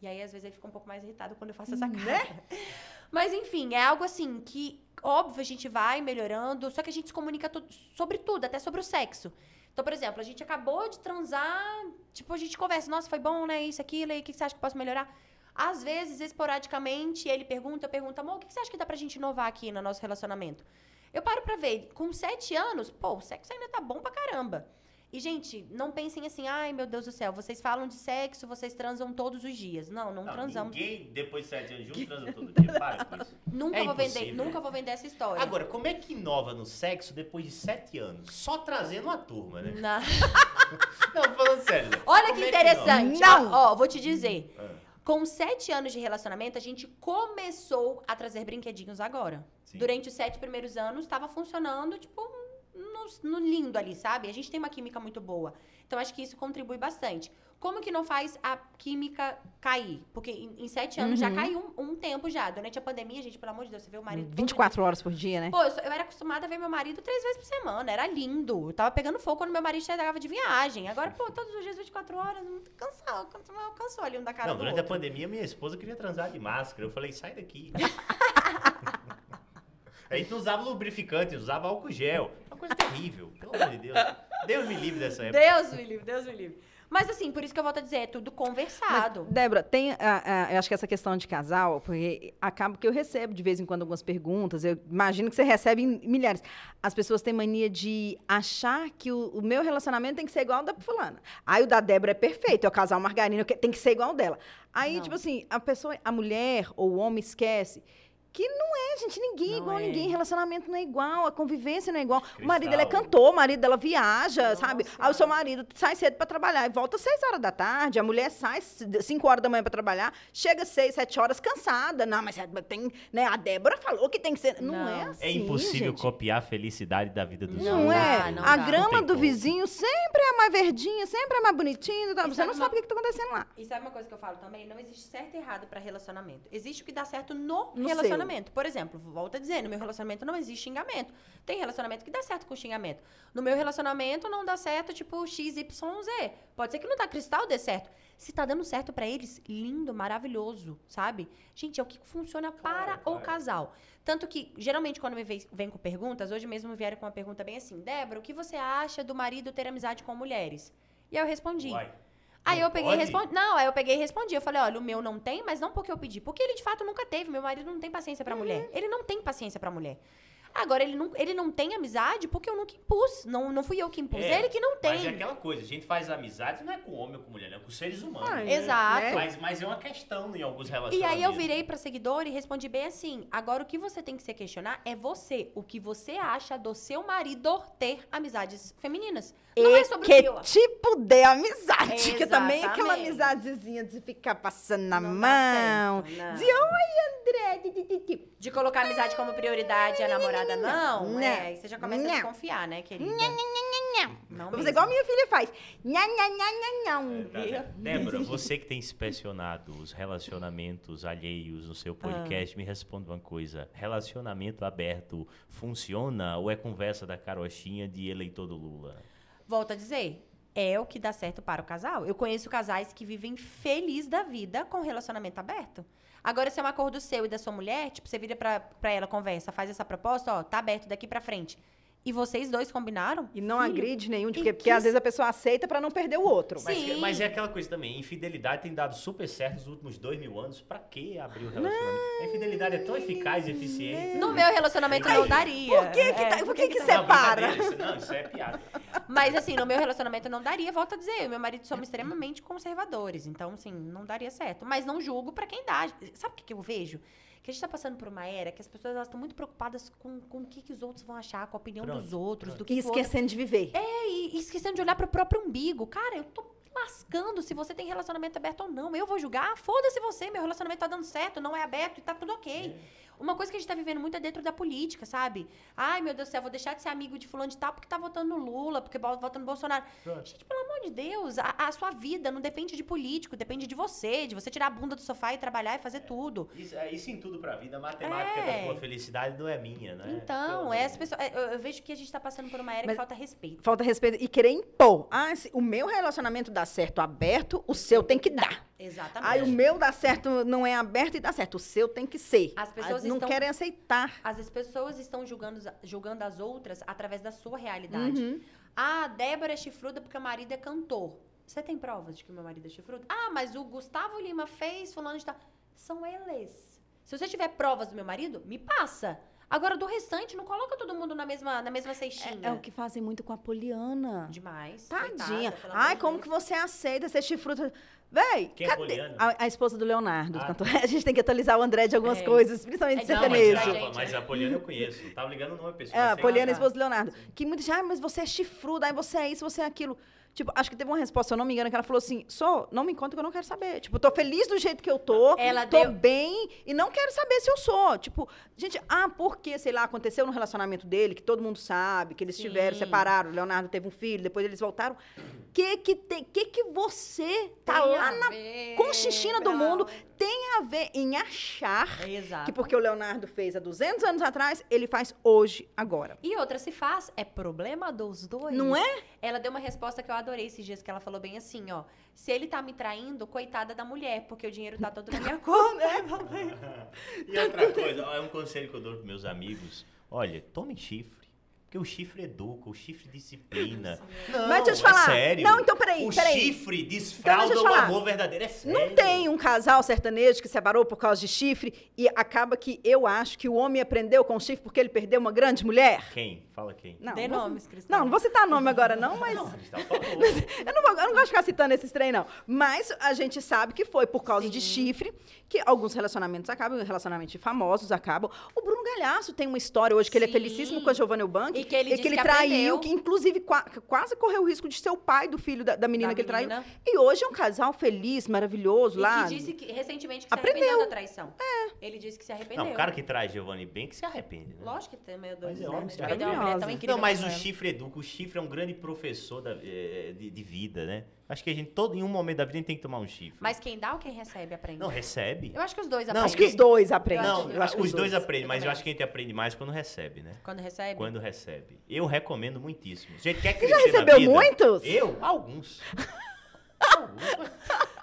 E aí, às vezes, ele fica um pouco mais irritado quando eu faço essa cara. Mas, enfim, é algo assim que, óbvio, a gente vai melhorando, só que a gente se comunica sobre tudo, até sobre o sexo. Então, por exemplo, a gente acabou de transar, tipo, a gente conversa, nossa, foi bom, né? Isso, aquilo, e o que você acha que eu posso melhorar? Às vezes, esporadicamente, ele pergunta, eu pergunto, amor, o que você acha que dá pra gente inovar aqui no nosso relacionamento? Eu paro pra ver, com sete anos, pô, o sexo ainda tá bom pra caramba. E, gente, não pensem assim, ai, meu Deus do céu, vocês falam de sexo, vocês transam todos os dias. Não, não, Não, transamos. Ninguém, depois de sete anos juntos, transa todo dia. Para com isso. Nunca É vou vender, nunca vou vender essa história. Agora, como é que inova no sexo depois de sete anos? Só trazendo uma turma, né? Na- Não, falando sério. né? Olha que é interessante. Não. Ó, ó, vou te dizer. inova? Ah, Com sete anos de relacionamento, a gente começou a trazer brinquedinhos agora. sim. Durante os sete primeiros anos, estava funcionando, tipo, no, no lindo ali, sabe? A gente tem uma química muito boa. Então, acho que isso contribui bastante. Como que não faz a química cair? Porque em, em sete anos já Uhum. caiu um, um tempo já. Durante a pandemia, gente, pelo amor de Deus, você vê o marido... todo 24 horas por dia, né? Pô, eu, sou- eu era acostumada a ver meu marido três vezes por semana. Era lindo. Eu tava pegando fogo quando meu marido chegava de viagem. Agora, pô, todos os dias, 24 horas, não cansou. Cansou, cansou ali um da cara Não, do durante a outro. pandemia, minha esposa queria transar de máscara. Eu falei, sai daqui. A gente não usava lubrificante, usava álcool gel. Uma coisa terrível. Pelo amor de Deus. Deus me livre dessa época. Deus me livre, Deus me livre. Mas assim, por isso que eu volto a dizer, é tudo conversado. Débora, tem, a- a- eu acho que essa questão de casal, porque acaba que eu recebo de vez em quando algumas perguntas, eu imagino que você recebe em milhares. As pessoas têm mania de achar que o, o meu relacionamento tem que ser igual ao da fulana. Aí o da Débora é perfeito, é o casal margarina, que tem que ser igual ao dela. Aí, Não. tipo assim, a pessoa, a mulher ou o homem esquece que não é, gente, ninguém é igual a é. ninguém, relacionamento não é igual, a convivência não é igual. O Cristal. marido dela é cantor, o marido dela viaja, Nossa sabe? Aí o seu marido sai cedo para trabalhar e volta às seis horas da tarde, a mulher sai cinco horas da manhã para trabalhar, chega às seis, sete horas cansada. Não, mas é- tem, né, a Débora falou que tem que ser. Não, Não. é assim. É impossível gente. copiar a felicidade da vida dos Não, Não outros. é. não a dá. grama do como. vizinho sempre é mais verdinha, sempre é mais bonitinha. Tá? Você sabe não uma- sabe o que, que tá acontecendo lá. E sabe uma coisa que eu falo também? Não existe certo e errado pra relacionamento. Existe o que dá certo no, No relacionamento. Por exemplo, volto a dizer, no meu relacionamento não existe xingamento. Tem relacionamento que dá certo com xingamento. No meu relacionamento não dá certo, tipo, XYZ. Pode ser que no da Cristal dê certo. Se tá dando certo pra eles, lindo, maravilhoso, sabe? Gente, é o que funciona para claro. o casal. Tanto que, geralmente, quando me vem, vem com perguntas, hoje mesmo me vieram com uma pergunta bem assim, Débora, o que você acha do marido ter amizade com mulheres? E aí eu respondi. Uai. Aí eu peguei e respondi. Não, aí eu peguei e respondi. Eu falei, olha, o meu não tem, mas não porque eu pedi. Porque ele de fato nunca teve. Meu marido não tem paciência pra mulher. Ele não tem paciência pra mulher. Agora, ele não, ele não tem amizade porque eu nunca impus. Não, não fui eu que impus. É, ele que não tem. Mas é aquela coisa, a gente faz amizade não é com homem ou com mulher, não é com seres humanos. Ah, Exato. né? Mas, mas é uma questão em alguns E relacionamentos. aí eu virei pra seguidor e respondi bem assim. Agora o que você tem que se questionar é você. O que você acha do seu marido ter amizades femininas. Não é sobre que o que tipo de amizade? Que também é aquela Exatamente. amizadezinha de ficar passando na Não mão. certo. De oi, André. de- de- de- de- De colocar amizade como prioridade e a namorada não. não. É, aí você já começa a Não. desconfiar, né, querida? Não Vou fazer mesmo. igual minha filha faz. Nha, nha, nha, nha, nha. Tá, né? Débora, você que tem inspecionado os relacionamentos alheios no seu podcast, me responda uma coisa. Relacionamento aberto funciona ou é conversa da carochinha de eleitor do Lula? Volto a dizer, é o que dá certo para o casal. Eu conheço casais que vivem feliz da vida com relacionamento aberto. Agora, se é um acordo seu e da sua mulher, tipo, você vira pra, pra ela, conversa, faz essa proposta, ó, tá aberto daqui pra frente. E vocês dois combinaram? E não filho, agride nenhum, e porque, porque às que- vezes a pessoa aceita pra não perder o outro. Mas, Sim. mas é aquela coisa também, infidelidade tem dado super certo nos últimos dois mil anos. Pra que abrir o relacionamento? A infidelidade é tão eficaz e eficiente. No meu relacionamento não daria. por que que É, tá- por que que Não, separa. brincadeira, isso- Não, isso é piada. Mas assim, no meu relacionamento não daria, volto a dizer, eu e meu marido somos extremamente conservadores, então assim, não daria certo. Mas não julgo pra quem dá. Sabe o que, que eu vejo? Que a gente tá passando por uma era que as pessoas elas estão muito preocupadas com, com o que, que os outros vão achar, com a opinião Pronto, dos outros, pronto. do que, E que o outro esquecendo de viver. É, e, e esquecendo de olhar pro próprio umbigo. Cara, eu tô lascando se você tem relacionamento aberto ou não. Eu vou julgar? Foda-se você, meu relacionamento tá dando certo, não é aberto e tá tudo ok. Uma coisa que a gente tá vivendo muito é dentro da política, sabe? Ai, meu Deus do céu, vou deixar de ser amigo de fulano de tal porque tá votando no Lula, porque vota no Bolsonaro. Pronto. Gente, pelo amor de Deus, a, a sua vida não depende de político, depende de você, de você tirar a bunda do sofá e trabalhar e fazer tudo. Isso, é isso em tudo pra vida. A matemática É. da tua felicidade não é minha, né? Então, é, as de pessoas, é, eu, eu vejo que a gente tá passando por uma era Mas- que falta respeito. Falta respeito e querer impor. Ah, se o meu relacionamento dá certo aberto, o seu tem que dar. Exatamente. Aí o meu dá certo, não é aberto e dá certo. O seu tem que ser. As pessoas não estão- querem aceitar. As as pessoas estão julgando, julgando as outras através da sua realidade. Uhum. Ah, a Débora é chifruda porque o marido é cantor. Você tem provas de que o meu marido é chifrudo? Ah, mas o Gustavo Lima fez, fulano de tal. São eles. Se você tiver provas do meu marido, me passa. Agora, do restante, não coloca todo mundo na mesma, na mesma ceixinha. É, é o que fazem muito com a Poliana. Demais. Tadinha. Coitada, Ai, como Deus. que você aceita ser chifruta? Véi, Quem é cadê? Poliana? a, a esposa do Leonardo. do Ah, cantor. A gente tem que atualizar o André de algumas É. coisas, principalmente É, não, Não, mas, sertanejo. Gente, a, mas a Poliana eu conheço. Não tava ligando o nome, pessoal. É, a. Poliana, tá. esposa do Leonardo. Que muita gente, ah, mas você é chifruda, aí você é isso, você é aquilo. Tipo, acho que teve uma resposta, se eu não me engano, que ela falou assim: sou, não me conta que eu não quero saber. Tipo, tô feliz do jeito que eu tô, Ela tô deu- bem e não quero saber se eu sou. Tipo, gente, ah, porque, sei lá, aconteceu no relacionamento dele, que todo mundo sabe, que eles Sim. tiveram, separaram, o Leonardo teve um filho, depois eles voltaram. Que que tem, que que você tá Tem lá na ver, conchinchina do mundo tem a ver em achar É, Exato. que porque o Leonardo fez há 200 anos atrás, ele faz hoje, agora. E outra, se faz, é problema dos dois. Não é? Ela deu uma resposta que eu adorei esses dias, que ela falou bem assim, ó. Se ele tá me traindo, coitada da mulher, porque o dinheiro tá todo na minha conta. E outra coisa, ó, é um conselho que eu dou pros meus amigos. Olha, tomem chifre. Porque o chifre educa, o chifre disciplina. Não, Mas deixa eu te é falar. sério. Não, então peraí, O peraí. chifre Então, desfralda deixa eu o te falar. amor verdadeiro. É sério. Não tem um casal sertanejo que separou por causa de chifre e acaba que eu acho que o homem aprendeu com o chifre porque ele perdeu uma grande mulher? Quem? Fala quem? Não, Dê nomes, Cristal. Não, não vou citar nome agora não, mas... Não, Cristal, por favor. Eu não, vou- eu não gosto de ficar citando esses trem, não. Mas a gente sabe que foi por causa de Sim. chifre que alguns relacionamentos acabam, relacionamentos famosos acabam. O Bruno Galhaço tem uma história hoje que ele é Sim. felicíssimo com a Giovanna Eubank. E que ele disse que traiu, aprendeu. que inclusive qua- quase correu o risco de ser o pai do filho da, da menina Da que ele traiu. menina. E hoje é um casal feliz, maravilhoso E lá. que disse que, recentemente que Aprendeu. se arrependeu da traição. É. Ele disse que se arrependeu. Não, o cara que traz Giovanni bem que se arrepende, né? Lógico que tem, meu Deus Mas é céu. óbvio, né? perder uma mulher tão incrível Não, mas o ela. chifre educa. O chifre é um grande professor da- eh, de, de vida, né? Acho que a gente, todo, em um momento da vida, a gente tem que tomar um chifre. Mas quem dá ou quem recebe aprende? Não, recebe. Eu acho que os dois Não, aprendem. Acho que os dois aprendem. Não, Eu acho que os dois aprendem, Eu mas eu acho que a gente aprende mais quando recebe, né? Quando recebe? Quando recebe. Eu recomendo muitíssimo. Gente, quer Você já na recebeu vida? muitos? Eu? Alguns. Alguns.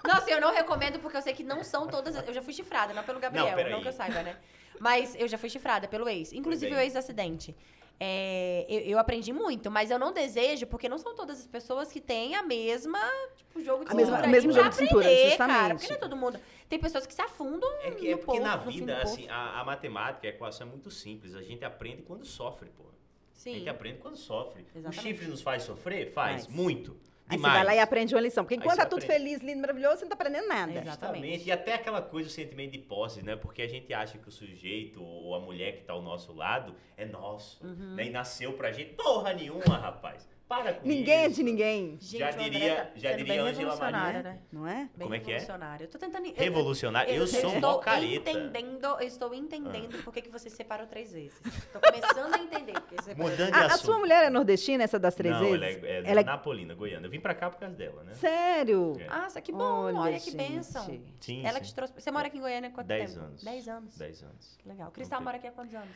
Nossa, eu não recomendo porque eu sei que não são todas. Eu já fui chifrada, não pelo Gabriel, Não, não, que eu saiba, né? Mas eu já fui chifrada pelo ex, inclusive o é. ex-acidente. É, eu, eu aprendi muito, mas eu não desejo, porque não são todas as pessoas que têm a mesma, tipo, jogo de A mesma- cintura. o mesmo pra jogo de cintura, aprender, justamente. Cara, porque não é todo mundo. Tem pessoas que se afundam É, que, no é porque poço, na vida, assim, a, a matemática, a equação é muito simples. A gente aprende quando sofre, pô. A Sim. gente aprende quando sofre. Exatamente. O chifre nos faz sofrer? Faz. Faz. Muito. Aí Demais. você vai lá e aprende uma lição. Porque enquanto tá tudo aprende. feliz, lindo, maravilhoso, você não tá aprendendo nada. Exato. Exatamente. E até aquela coisa, o sentimento de posse, né? Porque a gente acha que o sujeito ou a mulher que tá ao nosso lado é nosso. Uhum. Né? E nasceu pra gente. Porra nenhuma, rapaz. Para com Ninguém é isso. de ninguém, Gente, Já o diria- já diria Angela revolucionária, Maria. né? não é? Bem Como é que é? revolucionária. Eu tô tentando... eu- Revolucionário. Eu, sou estou careta. entendendo, eu estou entendendo por que que você separou três vezes. Tô começando a entender. Mudando de A, a sua mulher é nordestina, essa das três Não, vezes? ela é, é Ela é- napolina, goiana. Eu vim pra cá por causa dela, né? Sério? É. Nossa, que bom. Olha, que gente. bênção. Sim, Ela sim. que te trouxe... Você mora aqui em Goiânia há quanto Dez tempo? anos. Dez anos. Dez anos. Que legal. Cristal tem. mora aqui há quantos anos?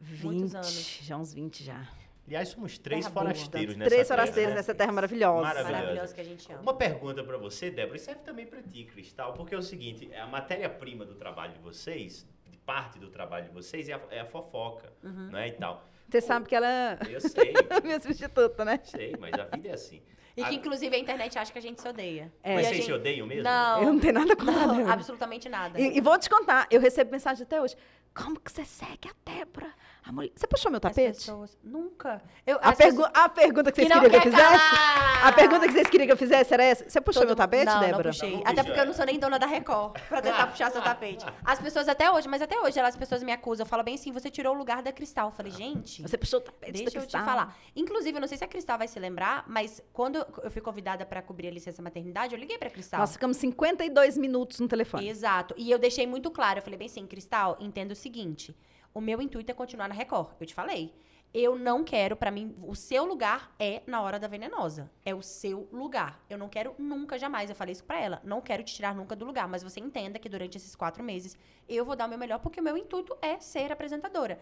20, Muitos anos. já uns 20 já. Aliás, somos três Terra boa. forasteiros nessa Três forasteiros nessa terra maravilhosa. Maravilhosa. Maravilhoso que a gente ama. Uma pergunta pra você, Débora, e serve também pra ti, Cristal, porque é o seguinte, a matéria-prima do trabalho de vocês, de parte do trabalho de vocês, é a, é a fofoca, Uhum. não é, e tal. Você sabe que ela é Eu sei, minha substituta, né? sei, mas a vida é assim. E que, inclusive, a internet acha que a gente se odeia. É. Mas a vocês gente- se odeiam mesmo? Não. Eu não tenho nada com Não, ela. absolutamente nada. E, e vou te contar, eu recebo mensagem até hoje. Como que você segue a Débora? Mulher... Você puxou meu tapete? pessoas- Nunca. Eu, A, pergu- pessoas- a pergunta que vocês que queriam que eu fizesse? calar! A pergunta que vocês queriam que eu fizesse era essa? Você puxou Todo meu tapete, não, Débora? Não, puxei. Até porque eu não sou nem dona da Record pra tentar puxar seu tapete. As pessoas até hoje, mas até hoje, elas- as pessoas me acusam. Falam bem assim, você tirou o lugar da Cristal. Eu falei, gente... Você puxou o tapete Deixa da eu te falar. Inclusive, eu não sei se a Cristal vai se lembrar, mas quando eu fui convidada pra cobrir a licença maternidade, eu liguei pra Cristal. Nós ficamos 52 minutos no telefone. Exato. E eu deixei muito claro. Eu falei bem assim, Cristal, entenda o seguinte. O meu intuito é continuar na Record. Eu te falei. Eu não quero, pra mim, o seu lugar é na hora da venenosa. É o seu lugar. Eu não quero nunca, jamais. Eu falei isso pra ela. Não quero te tirar nunca do lugar. Mas você entenda que durante esses quatro meses eu vou dar o meu melhor, porque o meu intuito é ser apresentadora.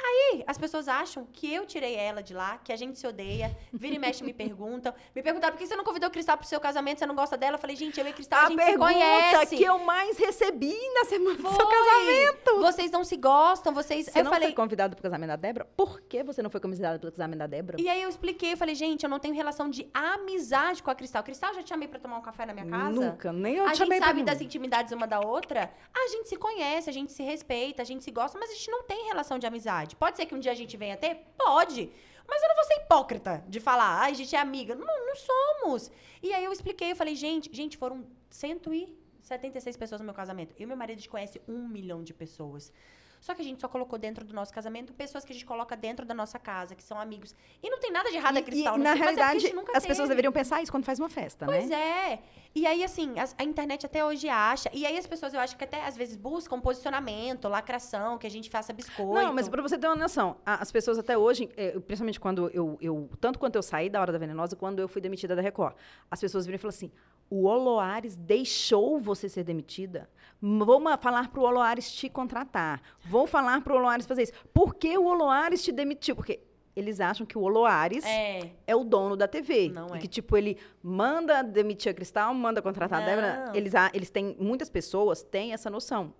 Aí, as pessoas acham que eu tirei ela de lá, que a gente se odeia. Vira e mexe me perguntam. Me perguntaram por que você não convidou o Cristal pro seu casamento, você não gosta dela? Eu falei, gente, eu e Cristal, a, A gente se pergunta conhece. que eu mais recebi na semana do seu Foi. casamento. Vocês não se gostam, vocês. Você eu não falei. foi convidado pro casamento da Débora? Por que você não foi convidado pro casamento da Débora? E aí eu expliquei, eu falei, gente, eu não tenho relação de amizade com a Cristal. Cristal já te chamei pra tomar um café na minha casa? Nunca, nem eu a te gente chamei pra sabe nenhum. das intimidades uma da outra. A gente se conhece, a gente se respeita, a gente se gosta, mas a gente não tem relação de amizade. Pode ser que um dia a gente venha ter? Pode. Mas eu não vou ser hipócrita de falar, ai, a gente é amiga. Não, não somos. E aí eu expliquei, eu falei, gente, gente, foram 176 pessoas no meu casamento. Eu e meu marido, a gente conhece um milhão de pessoas. Só que a gente só colocou dentro do nosso casamento pessoas que a gente coloca dentro da nossa casa, que são amigos. E não tem nada de errado a E- Cristal. e, não na sei, mas é porque a realidade, nunca as pessoas teve. deveriam pensar isso quando faz uma festa, Pois né? é. E aí, assim, as- a, internet até hoje acha. E aí as pessoas, eu acho que até às vezes buscam posicionamento, lacração, que a gente faça biscoito. Não, mas pra você ter uma noção, a- as pessoas até hoje, eh, principalmente quando eu, eu- tanto quanto eu saí da Hora da Venenosa, quando eu fui demitida da Record, as pessoas viram e falaram assim, o Oloares deixou você ser demitida? Vou falar pro Oloares te contratar. Vou falar pro Oloares fazer isso. Por que o Oloares te demitiu? Porque eles acham que o Oloares é, É. o dono da TV. Não e é. que, tipo, ele manda demitir a Cristal, manda contratar a Débora. Não. Eles, eles têm, muitas pessoas têm essa noção.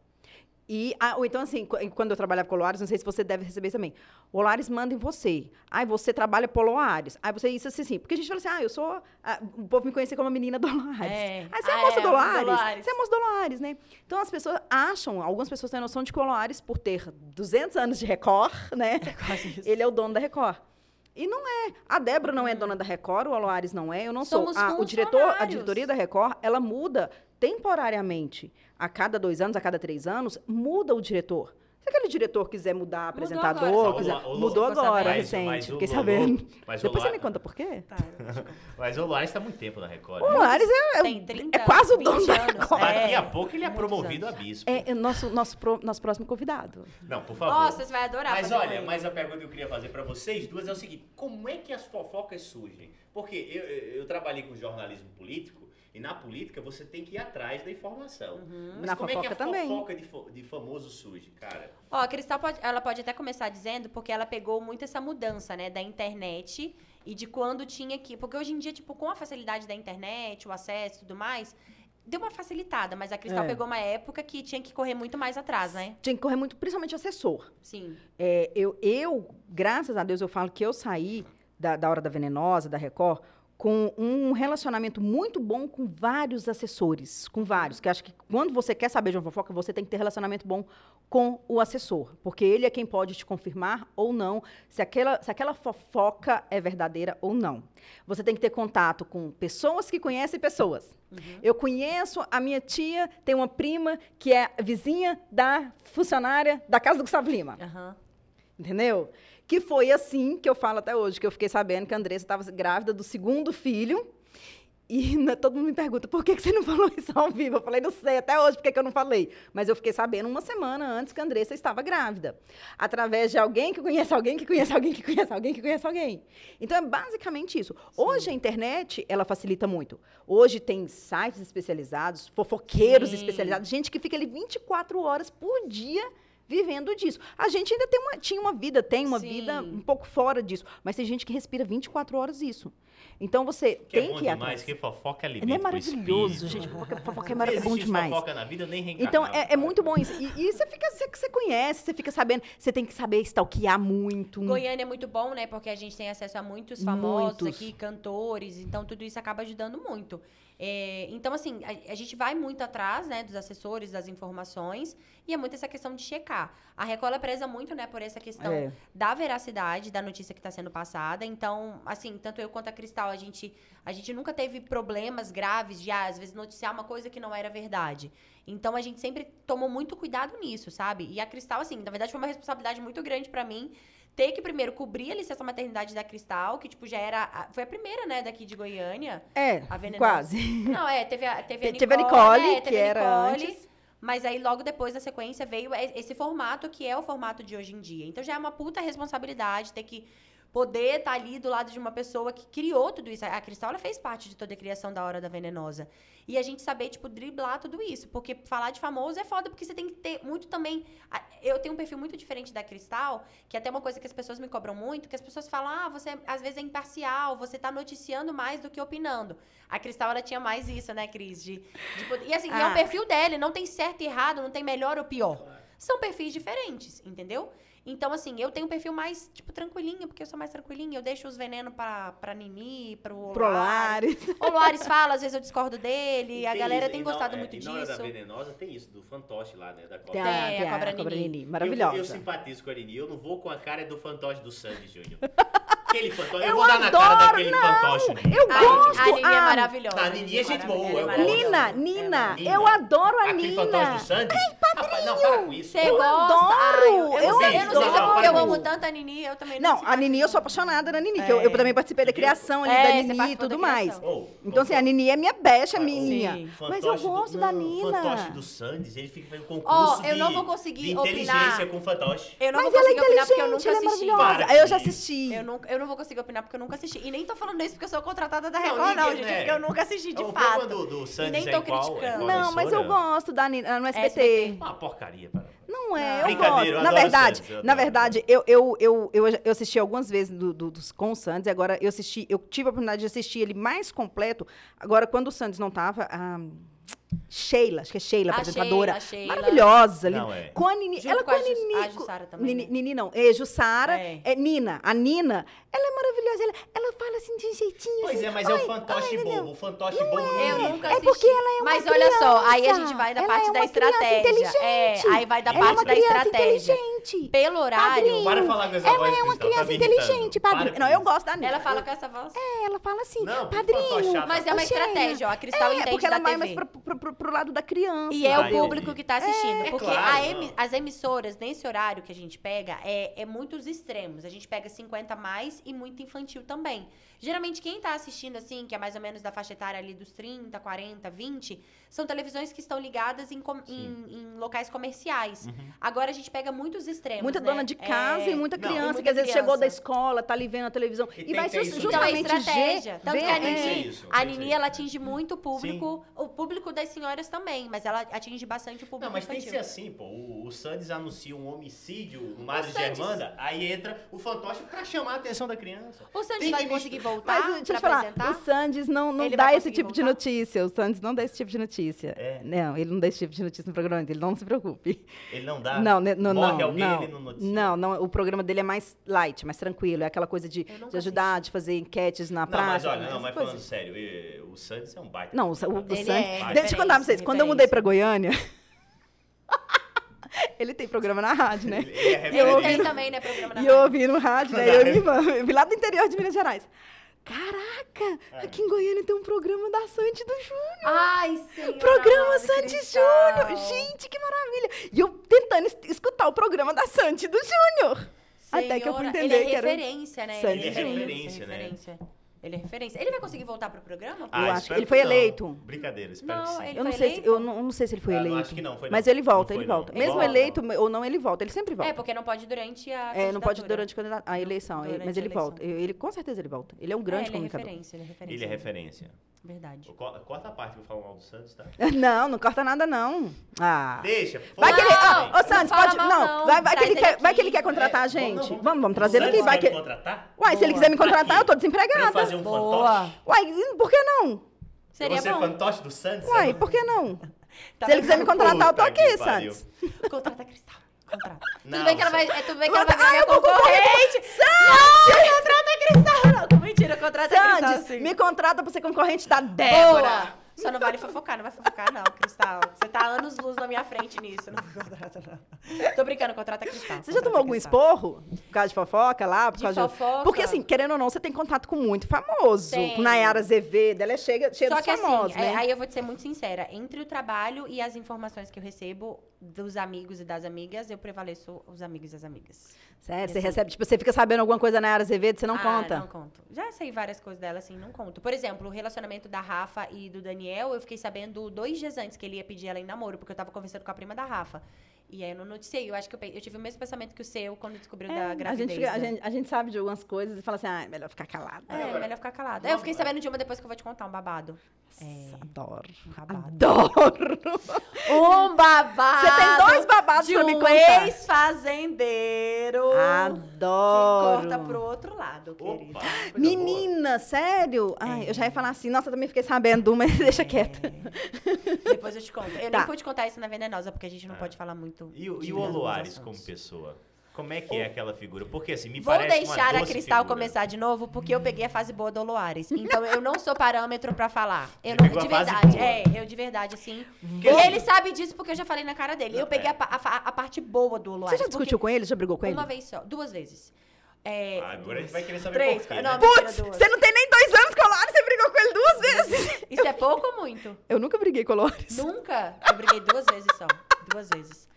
E, ah, ou então, assim, qu- quando eu trabalhava com o Loares, não sei se você deve receber isso também. O Loares manda em você. Ai, você trabalha pro Loares. Ai, você isso, assim, assim. Porque a gente fala assim, ah, eu sou... ah, o povo me conhecia como a menina do Loares. É. Você é Ah, moça é, do do Loares? Você é moça do Loares, né? Então, as pessoas acham, algumas pessoas têm a noção de que o Loares, por ter 200 anos de Record, né? Quase isso. Ele é o dono da Record. E não é. A Débora não é dona da Record, o Aloares não é, eu não Somos sou. A, o diretor, a diretoria da Record, ela muda temporariamente. A cada dois anos, a cada três anos, muda o diretor. Se aquele diretor quiser mudar Mudou apresentador, agora, quiser-? O mudou o Lo- agora, Mas- recente, mas fiquei Lolo- sabendo. mas o Depois você me conta por quê. Tá, Mas o Loares está muito tempo na Record. O né? Aloares é, é, Tem 30 é quase o dono 20 da. Record. Daqui É, a pouco ele é promovido anos. a bispo. É, é nosso, nosso, pro- nosso próximo convidado. Não, por favor. Nossa, você vai adorar Mas olha, mas a pergunta que eu queria fazer pra vocês duas é o seguinte: como é que as fofocas surgem? Porque eu, eu, eu trabalhei com jornalismo político e na política você tem que ir atrás da informação. Uhum. Mas Na como é que a fofoca também. fofoca de, fo- de famoso surge, cara? Ó, a Cristal pode, ela pode até começar dizendo, porque ela pegou muito essa mudança, né, da internet e de quando tinha que. Porque hoje em dia, tipo, com a facilidade da internet, o acesso e tudo mais, deu uma facilitada, mas a Cristal É. pegou uma época que tinha que correr muito mais atrás, né? Tinha que correr muito, principalmente assessor. Sim. É, eu, eu, graças a Deus, eu falo que eu saí da, da Hora da Venenosa, da Record, com um relacionamento muito bom com vários assessores, com vários. Que acho que quando você quer saber de uma fofoca, você tem que ter relacionamento bom com o assessor. Porque ele é quem pode te confirmar ou não se aquela, se aquela fofoca é verdadeira ou não. Você tem que ter contato com pessoas que conhecem pessoas. Eu conheço a minha tia, tem uma prima que é vizinha da funcionária da casa do Gustavo Lima. Aham. Entendeu? Que foi assim que eu falo até hoje, que eu fiquei sabendo que a Andressa estava grávida do segundo filho. E né, todo mundo me pergunta, por que, que você não falou isso ao vivo? Eu falei, não sei até hoje por que, eu não falei. Mas eu fiquei sabendo uma semana antes que a Andressa estava grávida. Através de alguém que conhece alguém, que conhece alguém, que conhece alguém, que conhece alguém. Então, é basicamente isso. Hoje, a internet, ela facilita muito. Hoje tem sites especializados, fofoqueiros Sim. especializados, gente que fica ali 24 horas por dia vivendo disso. A gente ainda tem uma, tinha uma vida, tem uma Sim. vida um pouco fora disso, mas tem gente que respira 24 horas isso. Então você Que tem é bom que demais, que fofoca é alimento Não é maravilhoso, gente. Fofoca, fofoca é maravilhoso bom demais. fofoca na vida, nem Então, é, é muito bom isso. E, e você fica, você, você conhece, você fica sabendo. Você tem que saber stalkear muito. Goiânia é muito bom, né? Porque a gente tem acesso a muitos famosos Muitos. aqui, cantores, então tudo isso acaba ajudando muito. É, então, assim, a, a gente vai muito atrás, né, dos assessores, das informações, e é muito essa questão de checar. A Record preza muito, né, por essa questão É. da veracidade da notícia que está sendo passada. Então, assim, tanto eu quanto a Cristal, a gente, a gente nunca teve problemas graves de, ah, às vezes, noticiar uma coisa que não era verdade. Então, a gente sempre tomou muito cuidado nisso, sabe? E a Cristal, assim, na verdade, foi uma responsabilidade muito grande para mim ter que primeiro cobrir a licença maternidade da Cristal, que, tipo, já era. a- Foi a primeira, né, daqui de Goiânia. É, A venenosa. quase. Não, é, teve a, teve a Teve a Nicole, Nicole, é, teve que a era Nicole, antes. Mas aí, logo depois da sequência, veio esse formato, que é o formato de hoje em dia. Então, já é uma puta responsabilidade ter que poder estar ali do lado de uma pessoa que criou tudo isso. A Cristal, ela fez parte de toda a criação da Hora da Venenosa. E a gente saber, tipo, driblar tudo isso. Porque falar de famoso é foda, porque você tem que ter muito também... Eu tenho um perfil muito diferente da Cristal, que é até uma coisa que as pessoas me cobram muito, que as pessoas falam, ah, você às vezes é imparcial, você tá noticiando mais do que opinando. A Cristal, ela tinha mais isso, né, Cris? De, de E assim, é Ah. um perfil dela, não tem certo e errado, não tem melhor ou pior. São perfis diferentes, entendeu? Então, assim, eu tenho um perfil mais, tipo, tranquilinho, porque eu sou mais tranquilinha. Eu deixo os venenos pra, pra Nini, pro Pro Olares. Lares. O Lares fala, às vezes eu discordo dele, E a galera isso, tem não- gostado é, muito e na hora da disso. venenosa tem isso, do fantoche lá, né? Da Tem cobra. a, Tem, tem a Cobra a Cobra Nini. Nini. Eu, Maravilhosa. eu simpatizo com a Nini. Eu não vou com a cara do fantoche do Sandy Júnior. Aquele fantoche. Eu, Eu vou dar na cara adoro, daquele não. fantoche. Eu A, gosto. a Nini é ah, maravilhosa. A Nini é gente boa, é eu. Nina, É Nina, Nina. eu adoro a Aquele fantoche Nina. do Sandy. Rapaz, não, para com isso. Você pô. gosta? adoro, Ai, eu, eu, eu não eu não sei se é adoro. porque eu amo tanto a Nini, eu também Não, a simpatizo. Nini, eu sou apaixonada na Nini, que eu, eu É. também participei da criação ali É, da Nini e tudo mais. Então, assim, a Nini é minha becha, Sim. minha. Mas eu fantoche gosto da não, Nina. O fantoche do Sandes, ele fica fazendo concurso eu de, não vou conseguir opinar. inteligência com fantoche. Eu não Mas vou ela é conseguir opinar porque eu nunca ela é assisti. eu já assisti. Eu, nunca, eu não vou conseguir opinar porque eu nunca assisti. E nem tô falando isso porque eu sou contratada da Não, Record, não, ninguém, gente. né? Eu nunca assisti de o fato. problema do, do Sandes nem é tô qual, é criticando. qual Não, mas eu gosto da Nina no SBT. SBT. Uma porcaria, para. Não é, Não. eu gosto. eu na verdade, na verdade, eu, eu, eu, eu, eu assisti algumas vezes do, do- dos, com o Santos, e agora eu assisti, eu tive a oportunidade de assistir ele mais completo. Agora, quando o Santos não tava, a Sheila, acho que é Sheila, A apresentadora. Sheila, a Sheila. Maravilhosa. Não, é. Com a Nini. Junto ela com a a Nini. a Jussara também, Nini, né? Nini não. É Jussara. É. É. Nina. A Nina, ela é maravilhosa. Ela, ela fala assim de um jeitinho. Pois assim, é, mas é "Ai, o fantoche ai, bobo. O fantoche bobo não Eu nunca É assisti. porque ela é uma Mas olha só, aí a criança. gente vai da Ela parte é da uma criança estratégia. É, inteligente. aí vai da Ela é parte uma da criança estratégia. inteligente. Pelo horário, Padrinho. Para falar com essa Ela voz, é uma Cristal, tá criança irritando. inteligente, Para padrinho. com Não, eu gosto da Nina. ela fala com essa voz. É, ela fala assim, Não, padrinho. Mas é uma estratégia, ó. A Cristal É, entende porque ela vai mais pro, pro, lado da criança. E é o público que tá assistindo. É, porque não. as emissoras, nesse horário que a gente pega, é, é muitos extremos. A gente pega 50 mais e muito infantil também. Geralmente, quem tá assistindo, assim, que é mais ou menos da faixa etária ali dos 30, 40, 20, são televisões que estão ligadas em, com- em- em locais comerciais. Uhum. Agora a gente pega muitos extremos. Muita né? dona de casa É, e muita Não, criança muita que às vezes chegou da escola, tá ali vendo a televisão. E E, tem vai ter su- isso Então é justamente estratégia. Tanto que a ser Nini, isso, a ser Nini ela atinge muito o público, o público das senhoras também, mas ela atinge bastante o público Não, mas tem que infantil. ser assim, pô. O, o Sandes anuncia um homicídio no Madre Sandes- Germanda, aí entra o fantoche pra chamar a atenção da criança. O Sandy Tem vai que conseguir voltar Mas deixa eu pra falar, apresentar? o Sandes não, dá esse tipo de notícia. O Sandes não dá esse tipo de notícia. É? Não, ele não dá esse tipo de notícia no programa dele, não se preocupe. Ele não dá. Não, né, não, Morre não, alguém, não, ele não noticia. não, não, o programa dele é mais light, mais tranquilo, é aquela coisa de, Eu de ajudar, de fazer enquetes na Não, praça. mas olha, não, mas coisas. falando sério, e- o Santos é um baita. Não, o, o, o Ele Santos. é Deixa eu contar pra vocês, referência, quando eu mudei pra Goiânia, ele tem programa na rádio, né? Ele é eu referência. ouvi- Tem também, né, programa na E eu rádio. ouvi no rádio, né? Eu e irmã, eu vi lá do interior de Minas Gerais. Caraca, É. aqui em Goiânia tem um programa da Sandy do Júnior. Ai, senhor. Programa amado, Sandy. Júnior. Gente, que maravilha. E eu tentando es- escutar o programa da Sandy do Júnior. Até que eu fui entender ele é que era referência, né? Sandy Ele é referência, referência, né? referência. Ele é referência. Ele vai conseguir voltar pro programa? Ah, Eu acho ele foi não. eleito. Brincadeira, espero Não, que sim. ele- Eu não, foi sei se, eu não, não sei se ele foi Ah, não, eleito. acho que não, foi Mas não. ele volta, Não ele volta. não. Mesmo Volta. eleito ou não, ele volta. Ele sempre volta. É, porque não pode durante a É, não pode durante a candidata- a eleição, ele- Durante mas a ele eleição. volta. Ele, com certeza ele volta. Ele é um É, grande ele é comunicador. referência, ele é referência. Ele é referência. Verdade. Co- Corta a parte que eu falo mal do Santos, tá? Não, não corta nada, não. Ah. Deixa. Vai que ele. Não, Ó, Ô, não Santos, pode. mal, Não, não. vai, vai, que ele ele quer, vai que ele quer contratar a É, gente. vamos, Vamos, vamos. vamos, trazer ele Santos aqui. Vai quer que... me contratar? Uai, se ele Boa. quiser me contratar, eu tô quê? Pra desempregada. fazer um Boa. fantoche? Uai, por que não? Seria Você é bom. fantoche do Santos? Uai, por que não? Tá se ele quiser me contratar, eu tô aqui, pariu. Santos. Contrata Cristal. Contrata. Não, tudo bem que ela vai, Santos. é, tudo bem que ela vai Ah, eu vou concorrente. Não, contrata Cristal. Mentira, contrata Cristal Santos, sim. me contrata pra ser concorrente da Débora. Boa. Só não vale fofocar, não vai fofocar não, Cristal. Você tá anos luz na minha frente nisso. Não contrata não. Tô brincando, contrata Cristal. Você já tomou algum Cristal. esporro? Por causa de fofoca lá? Por De causa fofoca? Porque, assim, querendo ou não, você tem contato com muito famoso. Com Nayara Azevedo, ela é cheia, cheia Só dos que famosos, assim, né? é, aí eu vou te ser muito sincera. Entre o trabalho e as informações que eu recebo dos amigos e das amigas, eu prevaleço os amigos e as amigas. Sério, você assim- recebe, tipo, você fica sabendo alguma coisa da Nayara Azevedo, você não ah, conta? Não conto. Já sei várias coisas dela, assim, não conto. Por exemplo, o relacionamento da Rafa e do Daniel, eu fiquei sabendo dois dias antes que ele ia pedir ela em namoro, porque eu tava conversando com a prima da Rafa. E aí eu não noticiei. Eu acho que eu, eu tive o mesmo pensamento que o seu quando descobriu É, da a, gravidez. gente fica- a, né? gente, a gente sabe de algumas coisas e fala assim, ah, é melhor ficar calada. É, melhor ficar calada. É, eu fiquei sabendo de uma depois que eu vou te contar um babado. É, Adoro. um babado. Adoro. Um babado. Você tem dois babados de pra me um contar. ex-fazendeiro. Adoro. Que corta pro outro lado, querido. Opa, coisa boa. Menina, sério? Ai, eu já ia falar assim, nossa, eu também fiquei sabendo, mas deixa quieta. Depois eu te conto. Eu Tá. nem pude contar isso na Venenosa, porque a gente não pode falar muito. E, o- de e o assuntos. como pessoa? Como é que é aquela figura? Porque assim, me Vou parece uma deixar a doce Cristal figura. começar de novo, porque eu peguei a fase boa do Oloares. Então eu não sou parâmetro pra falar. Eu Você não, pegou de a fase verdade. boa. É, eu de verdade, assim. Porque, E assim, ele sabe disso porque eu já falei na cara dele. Não, Eu peguei é. a, pa- a fa- a parte boa do Você Oloares. já discutiu com ele? Já brigou com ele? Uma vez só, duas vezes. É, Ah, agora a gente vai querer saber Três, por quê, não, né? Putz, você não tem nem dois anos com o Lores, você brigou com ele duas vezes. Isso é pouco ou muito? Eu nunca briguei com o Lores. Nunca. Eu briguei duas vezes só. Duas vezes.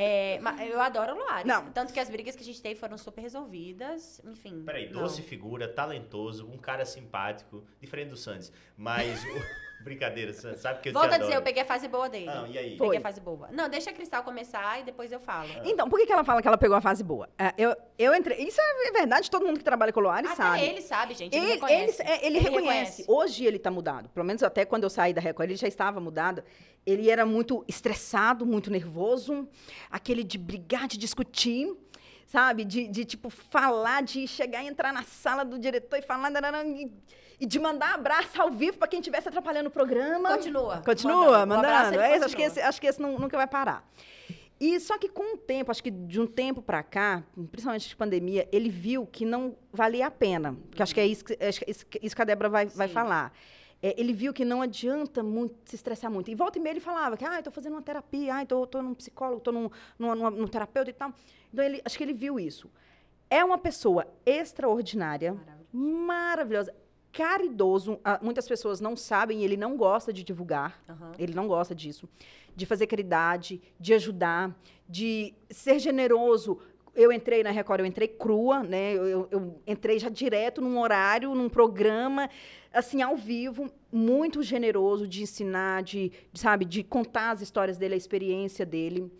É, eu adoro o Loares. Não. Tanto que as brigas que a gente teve foram super resolvidas. Enfim. Peraí, não. doce figura, talentoso, um cara simpático, diferente do Santos. Mas. brincadeira, Santos, sabe que eu Volto te a dizer, eu peguei a fase boa dele. Ah, e aí? Foi. Peguei a fase boa. Não, deixa a Cristal começar e depois eu falo. Então, por que, que ela fala que ela pegou a fase boa? É, eu, eu entrei. Isso é verdade, todo mundo que trabalha com o Loares Até sabe. ele sabe, gente. Ele, Ele, reconhece. ele- é, ele reconhece. Hoje ele tá mudado. Pelo menos até quando eu saí da Record, ele já estava mudado. Ele era muito estressado, muito nervoso, aquele de brigar, de discutir, sabe? De, de, tipo, falar, de chegar e entrar na sala do diretor e falar. E, e de mandar abraço ao vivo para quem estivesse atrapalhando o programa. Continua. Continua, mandando. Mandando. É, acho, que continua. esse, acho que esse não- nunca vai parar. E só que com o tempo, acho que de um tempo para cá, principalmente de pandemia, ele viu que não valia a pena. Que acho que é isso que, é isso que- a Débora vai, vai falar. É, ele viu que não adianta muito se estressar muito. E volta e meia ele falava que, ah, estou fazendo uma terapia, ah, estou num psicólogo, estou num, num, num, num terapeuta e tal. Então, ele, acho que ele viu isso. É uma pessoa extraordinária, maravilhosa, caridoso. Ah, muitas pessoas não sabem, ele não gosta de divulgar. Aham. Ele não gosta disso. De fazer caridade, de ajudar, de ser generoso. Eu entrei na Record, eu entrei crua, né? Eu, eu- entrei já direto num horário, num programa, assim, ao vivo, muito generoso de ensinar, de, de, sabe, de contar as histórias dele, a experiência dele.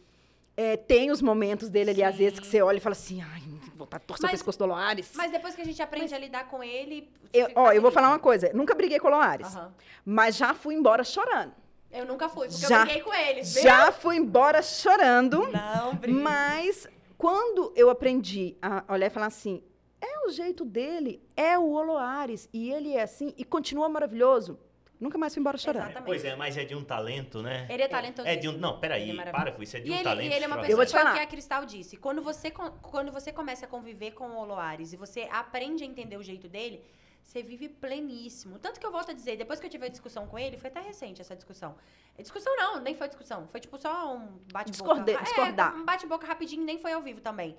É, tem os momentos dele ali, às Sim. vezes, que você olha e fala assim, ai, vou estar torcer o Mas- pescoço do Loares. Mas depois que a gente aprende a lidar com ele. Eu, ó, eu vou falar uma coisa, nunca briguei com o Loares, Aham. mas já fui embora chorando. Eu nunca fui, porque Já- eu briguei com ele. viu? Já fui embora chorando, Não, briguei. mas quando eu aprendi a olhar e falar assim, É o jeito dele, é o Oloares. E ele é assim e continua maravilhoso. Nunca mais foi embora chorando. Exatamente. Pois é, mas é de um talento, né? Ele é talentoso. É de um. Não, peraí, é para com isso. É de E um ele, talento. e ele é uma extraordinário. Eu vou pessoa te foi o falar. que a Cristal disse. Quando você, quando você começa a conviver com o Oloares e você aprende a entender o jeito dele, você vive pleníssimo. Tanto que eu volto a dizer, depois que eu tive a discussão com ele, foi até recente essa discussão. É Discussão não, nem foi discussão. Foi tipo só um bate-boca. É, discordar. um bate-boca rapidinho, nem foi ao vivo também.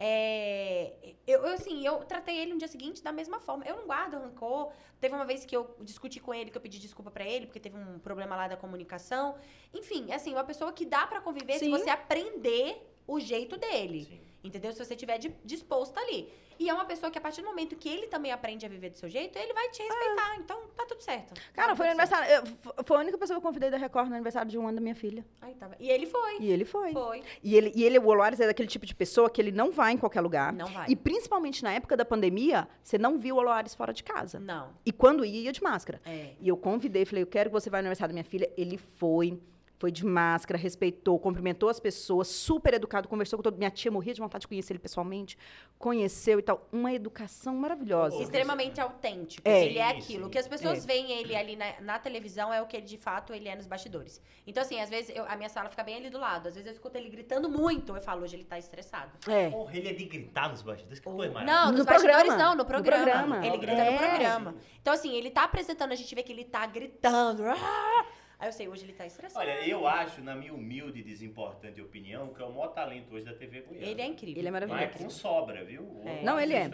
É, eu, eu, assim, eu tratei ele no dia seguinte da mesma forma. Eu não guardo rancor. Teve uma vez que eu discuti com ele, que eu pedi desculpa pra ele, porque teve um problema lá da comunicação. Enfim, assim, uma pessoa que dá pra conviver se Sim. você aprender o jeito dele. Sim. Entendeu? Se você estiver di- disposto ali. E é uma pessoa que, a partir do momento que ele também aprende a viver do seu jeito, ele vai te respeitar. Então, tá tudo certo. Cara, Tá foi aniversário. eu- foi a única pessoa que eu convidei da Record no aniversário de um ano da minha filha. Aí, tava. E ele foi. E ele foi. Foi. E ele, e ele, o Oloares é daquele tipo de pessoa que ele não vai em qualquer lugar. Não vai. E principalmente na época da pandemia, você não viu o Oloares fora de casa. Não. E quando ia, ia de máscara. É. E eu convidei, falei, eu quero que você vá no aniversário da minha filha. Ele foi, foi de máscara, respeitou, cumprimentou as pessoas, super educado, conversou com todo Minha tia morria de vontade de conhecer ele pessoalmente, conheceu e tal. Uma educação maravilhosa. Pô, Extremamente autêntico. É. Ele é Sim, aquilo. O que as pessoas É. veem ele ali na, na televisão é o que ele, de fato, ele é nos bastidores. Então, assim, às vezes, eu- a minha sala fica bem ali do lado. Às vezes eu escuto ele gritando muito. Eu falo, hoje ele tá estressado. É. Porra, ele é de gritar nos bastidores. Que coisa Não, maravilhosa. nos No bastidores programa. não, no No programa. programa. Ele grita É. no programa. Então, assim, ele tá apresentando, a gente vê que ele tá gritando. "Ah!" Aí eu sei, hoje ele tá estressado. Olha, eu acho, na minha humilde e desimportante opinião, que é o maior talento hoje da TV Goiânia. Ele é incrível. Ele é Mas maravilhoso. com sobra, viu? É. Não, ele é.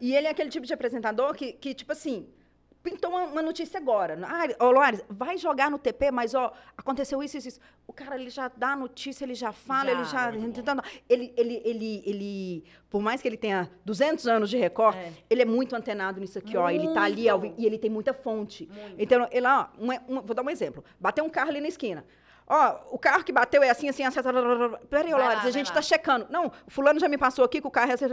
E ele é aquele tipo de apresentador que, que tipo assim, pintou uma, uma notícia agora. Ah, ô, Loares, vai jogar no TP, mas, ó, aconteceu isso, isso, isso. O cara, ele já dá a notícia, ele já fala, Já, ele já... muito Ele, ele, ele, ele, por mais que ele tenha 200 anos de Record, É. ele é muito antenado nisso aqui, ó. Ele tá ali Muito. e ele tem muita fonte. Muito. Então, ele, ó, um- um- vou dar um exemplo. Bateu um carro ali na esquina. Ó, o carro que bateu é assim, assim, assim. Peraí, ô, Vai lá, Loares, a gente lá. tá checando. Não, o fulano já me passou aqui que o carro é... assim.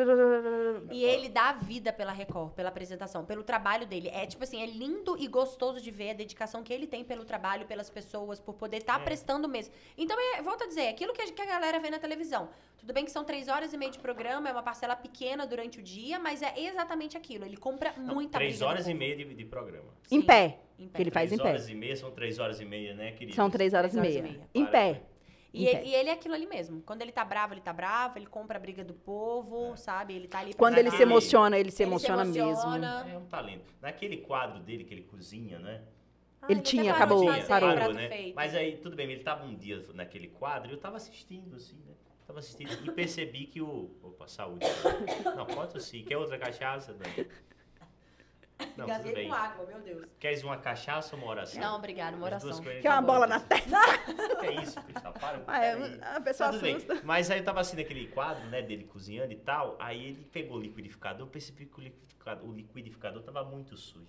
E ele dá vida pela Record, pela apresentação, pelo trabalho dele. É tipo assim, é lindo e gostoso de ver a dedicação que ele tem pelo trabalho, pelas pessoas, por poder estar É. prestando mesmo. Então, é, volto a dizer, é aquilo que a, que a galera vê na televisão. Tudo bem que são três horas e meia de programa, é uma parcela pequena durante o dia, mas é exatamente aquilo. Ele compra Não, muita três horas e meia de, de programa. Em Sim, pé. em pé. Que ele faz em três pé. horas e meia são três horas e meia, né, querido? São três horas, Três e, horas e meia. meia. Em pé. E Em ele, pé. e ele é aquilo ali mesmo. Quando ele tá bravo, ele tá bravo, ele compra a briga do povo, sabe? Ele tá ali pra Quando ele se emociona, ele se Ele emociona, emociona. mesmo. É um talento. Naquele quadro dele que ele cozinha, né? Ah, Ele até tinha, parou acabou, fazer parou. prato né? feito. Mas aí, tudo bem, ele tava um dia naquele quadro e eu tava assistindo, assim, né? Tava assistindo e percebi que o. Opa, saúde. Não, pode sim. Quer outra cachaça? Não, não Gasguei bem. com água, meu Deus. Queres uma cachaça ou uma oração? Não, obrigado, uma oração. coisas Que é uma tá bola na testa. Que é isso, Cristal? Para. Ah, é, a pessoa Tudo bem. assusta. Mas aí eu tava assim naquele quadro, né, dele cozinhando e tal. Aí ele pegou o liquidificador, eu percebi que o liquidificador, o liquidificador tava muito sujo.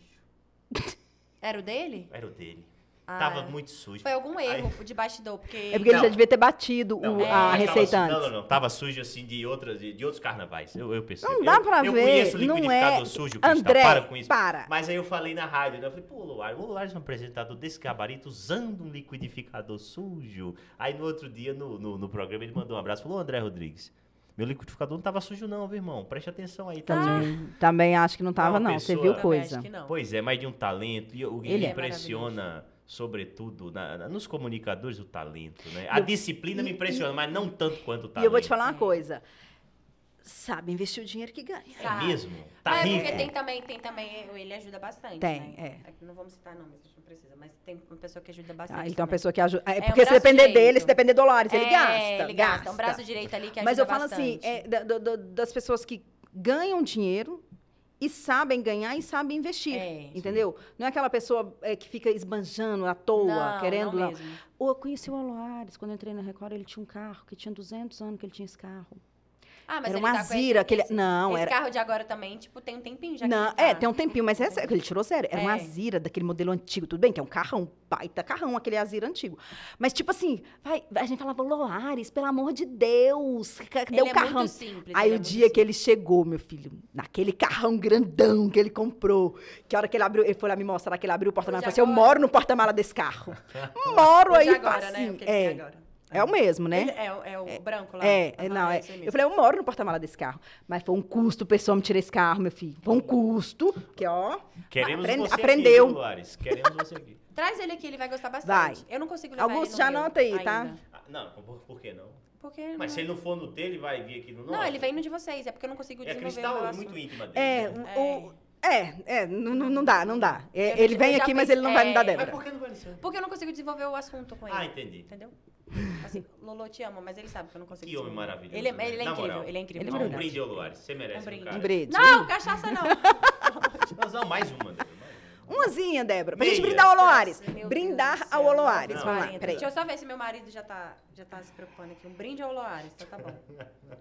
Era o dele? Era o dele. Ah, Tava muito sujo. Foi algum Aí- erro de bastidor, porque... É porque ele Não. já devia ter batido o- Não, a mas tava receita antes. Não, não, não. Tava sujo assim de, outras, de, de outros carnavais. Eu, eu percebi. Não dá eu, pra eu ver, conheço o não liquidificador é- sujo, Cristal. André, para com isso. para. Mas aí eu falei na rádio, né? Eu falei, pô, Luar, o Luar é um apresentador desse gabarito usando um liquidificador sujo. Aí no outro dia, no, no, no programa, ele mandou um abraço. Falou, André Rodrigues, meu liquidificador não tava sujo não, viu, irmão? Preste atenção aí, tá? Também, também acho que não tava, não. Você pessoa- viu Também coisa. acho que não. Pois é, mas de um talento. E o que Ele é impressiona, sobretudo, na- na- nos comunicadores, o talento, né? A Eu- disciplina me e- impressiona, mas não tanto quanto o talento. E eu vou te falar uma coisa. Sabe investir o dinheiro que ganha. É Sabe. mesmo? Tá é, rico. porque tem também, tem também, ele ajuda bastante, Tem, né? é. Não vamos citar nomes, a gente não precisa, mas tem uma pessoa que ajuda bastante Ah, ele tem uma pessoa que ajuda. É, É, um porque se braço depender direito. dele, se depender do Dolores, ele É, gasta. ele gasta. Um braço direito ali que ajuda Mas eu falo bastante. assim, é, da- da- da- das pessoas que ganham dinheiro e sabem ganhar e sabem investir. É. entendeu? Não é aquela pessoa é, que fica esbanjando à toa, não, querendo. não Não. mesmo. Ou eu conheci o Aloares, quando eu entrei na Record, ele tinha um carro, que tinha 200 anos que ele tinha esse carro. Ah, mas Era uma tá com Azira, esse, que ele- esse, não, esse era- carro de agora também, tipo, tem um tempinho já Não, tá. é, tem um tempinho, mas é sério, ele tirou sério. Era uma É. Azira daquele modelo antigo, tudo bem, que é um carrão, baita carrão, aquele Azira antigo. Mas, tipo assim, vai, a gente falava, Loares, pelo amor de Deus, cadê Ele o é carrão? muito simples. Aí o é dia que ele chegou, meu filho, naquele carrão grandão que ele comprou, que a hora que ele abriu, ele foi lá me mostrar que ele abriu o porta-mala, e falou assim, eu moro no porta-mala desse carro. Moro aí, agora, facinho. né? É. É o mesmo, né? Ele- é, o- é o branco lá. É, é, não, é. esse aí Eu falei, eu moro no porta-mala desse carro. Mas foi um custo, o pessoal me tirar esse carro, meu filho. Foi um custo, que ó. Queremos aprende- você aprendeu. aqui, viu, Luares? Queremos você aqui. Traz ele aqui, ele vai gostar bastante. Vai. Eu não consigo levar Augusto, já anota aí, tá? ainda. Ah, não, por, por que não? Porque Mas não... se ele não for no teu, ele vai vir aqui no nosso. Não, ele vem no de vocês, é porque eu não consigo É desenvolver o cristal é muito íntima dele. É, né? o- é, é, não, não não dá, não dá. É, ele vem aqui, mas pensei- ele não vai me dar é, Mas Débora. por que não vai no seu? Porque eu não consigo desenvolver o assunto com ele. Ah, entendi. Entendeu? Assim, Lolo, te amo, mas ele sabe que eu não consigo Que homem maravilhoso. Ele, é- né? ele é incrível, moral. ele é incrível. Ele é Um brinde ao Luares. Você merece Um brinde. cara. Um brinde. Não, cachaça não. Não, não, mais uma, mais Umazinha, Débora. Pra gente Meia. brindar ao Oloares. Brindar ao Oloares. Não. Vamos lá, 40. peraí. Deixa eu só ver se meu marido já tá, já tá se preocupando aqui. Um brinde ao Loares, então tá bom.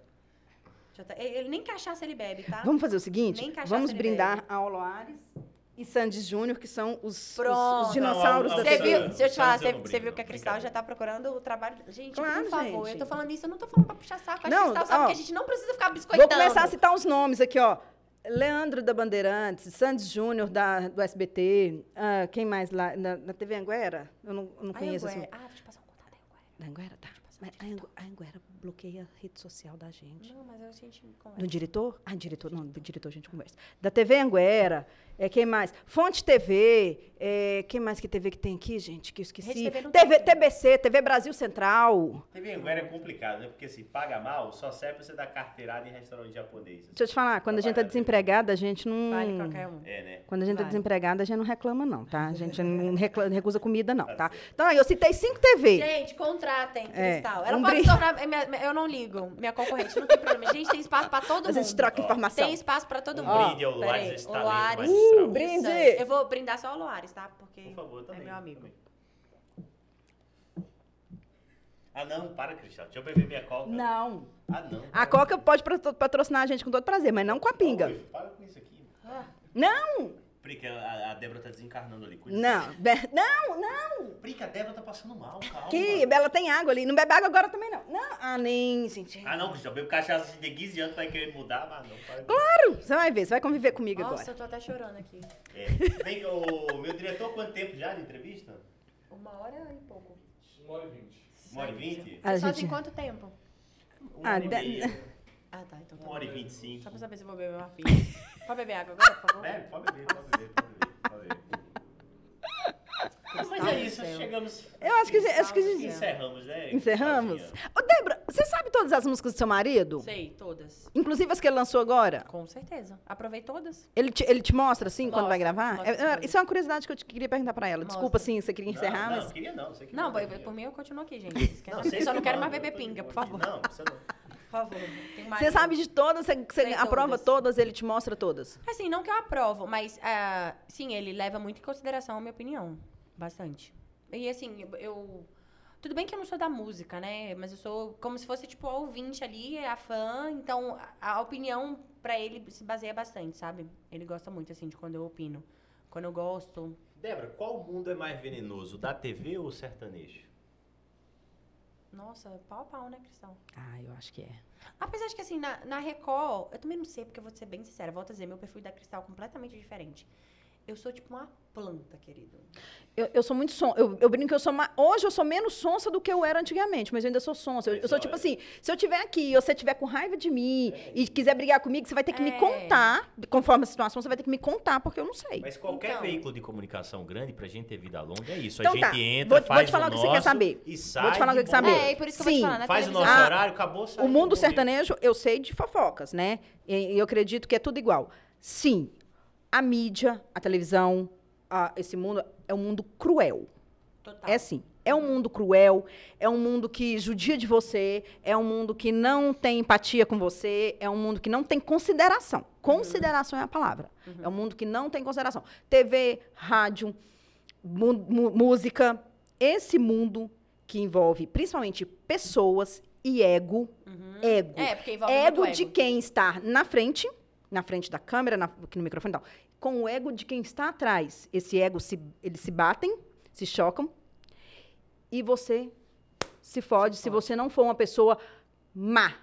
Já tá- ele ele nem cachaça ele bebe, tá? Vamos fazer o seguinte? Nem cachaça Vamos ele brindar bebe. a Oloares e Sandy Júnior, que são os, os- os dinossauros Não, da a- TV. viu, se eu te falar, você, você viu que a Cristal já tá procurando o trabalho. Gente, Claro, por favor, gente. eu tô falando isso, eu não tô falando pra puxar saco. A Não, Cristal sabe ó, que a gente não precisa ficar Vou biscoitando. começar a citar os nomes aqui, ó. Leandro da Bandeirantes, Sandy Júnior da, do SBT, ah, quem mais lá? Na, na TV Anguera? Eu não, eu não conheço Anguera. assim. Ah, vou te passar um contato da Anguera. Da Anguera, tá. A, a Anguera bloqueia a rede social da gente. Não, mas a gente Do conversa. diretor? Ah, diretor, não, do diretor a gente conversa. Da TV Anguera, é, quem mais? Fonte TV, é, quem mais que TV que tem aqui, gente, que eu esqueci? Rede TV TV. TBC, TV Brasil Central. TV Anguera é complicado, né? Porque se paga mal, só serve pra você dar carteirada em restaurante japonês. Deixa eu te falar, quando a gente tá desempregada, a gente não... Vale qualquer um. É, né? Quando a gente tá Vai. desempregada, a gente não reclama, não, tá? A gente não recla- recusa comida, não, Tá tá? Então, aí, eu citei cinco TV. Gente, contratem, É, Cristal. Ela um pode brinde. se tornar. Eu não ligo. Minha concorrente não tem problema. Gente, tem espaço pra todo A mundo. gente troca informação. Tem espaço pra todo Um mundo. brinde ao Luares, esse talento Luares. Uh, brinde! Eu vou brindar só o Luares, tá? Porque Por favor, também. é meu amigo. também. Ah, não, para, Cristal. Deixa eu beber minha coca. Não. Ah, não. A Coca pode patro- patrocinar a gente com todo prazer, mas não com a pinga. Oi, Para com isso aqui. Ah, Não! Prica, a, a Débora tá desencarnando ali. cuida Não, be- não, não. Prica, a Débora tá passando mal, calma. Que ela tem água ali. Não bebe água agora também, não. Não, ah, nem, gente. Ah, não, Cristal. Bebo cachaça de 15 anos, vai querer mudar, mas não. Para Claro, você vai ver, você vai conviver comigo Nossa, agora. eu tô até chorando aqui. É. Vem, o meu diretor, quanto tempo já de entrevista? Uma hora e pouco. Uma hora e vinte. Uma hora e vinte? Gente- em quanto tempo? Uma Ah, hora e de- meia. Ah, tá. Então tá Uma hora e bom. vinte e cinco. Só pra saber se eu vou beber uma pinga. Pode beber água agora, por favor? Bebe, pode beber, pode beber, pode beber. Pode beber. Mas é isso, chegamos. Eu acho que, acho que a gente Encerramos, né? encerramos. Ô, Débora, você sabe todas as músicas do seu marido? Sei, todas. Inclusive as que ele lançou agora? Com certeza. Aprovei todas. Ele te, ele te mostra, assim, quando vai gravar? mostra É, isso é uma curiosidade que eu te queria perguntar pra ela. Desculpa, Mostra. assim, você queria encerrar, não, mas... Não, queria não. Você que Não, por, queria. mim eu continuo aqui, gente. Não, só não quero mais beber pinga, por favor. Não, precisa não. Por favor. Tem mais Você sabe de todas, você, aprova todas. todas, ele te mostra todas. Assim, não que eu aprovo, mas ah, sim, ele leva muito em consideração a minha opinião. Bastante. E assim, eu-. Tudo bem que eu não sou da música, né? Mas eu sou como se fosse, tipo, a ouvinte ali, a fã. Então, a, a opinião pra ele se baseia bastante, sabe? Ele gosta muito, assim, de quando eu opino. Quando eu gosto. Débora, qual mundo é mais venenoso, da TV ou sertanejo? Nossa, pau a pau, né, Cristão? Ah, eu acho que é. Apesar de que, assim, na, na Record, eu também não sei, porque eu vou ser bem sincera. Volto a dizer, meu perfil da Cristal é completamente diferente. Eu sou, tipo, uma planta, querido. Eu, eu sou muito son... eu, eu brinco que eu sou ma... Hoje eu sou menos sonsa do que eu era antigamente, mas eu ainda sou sonsa. Eu, eu sou tipo assim, se eu estiver aqui e você estiver com raiva de mim e quiser brigar comigo, você vai ter que me É. contar, conforme a situação, você vai ter que me contar, porque eu não sei. Mas qualquer Então. veículo de comunicação grande, pra gente ter vida longa, é isso. Então a gente tá. entra, Vou- vou faz te falar o o que você quer saber. E sai Vou te falar o que você quer saber. É, e por isso que eu Sim. vou te falar, Faz o nosso Ah, horário, acabou, sai. O mundo sertanejo, eu sei de fofocas, né? E eu acredito que é tudo igual. Sim, a mídia, a televisão, a- esse mundo é um mundo cruel. Total. É sim. É um mundo cruel, é um mundo que judia de você, é um mundo que não tem empatia com você, é um mundo que não tem consideração. Consideração é a palavra. É um mundo que não tem consideração. TV, rádio, música, esse mundo que envolve principalmente pessoas e ego, ego. É, porque envolve ego muito de quem está na frente, na frente da câmera, na- aqui no microfone e tal, com o ego de quem está atrás. Esse ego, se, eles se batem, se chocam, e você se fode se, você não for uma pessoa má.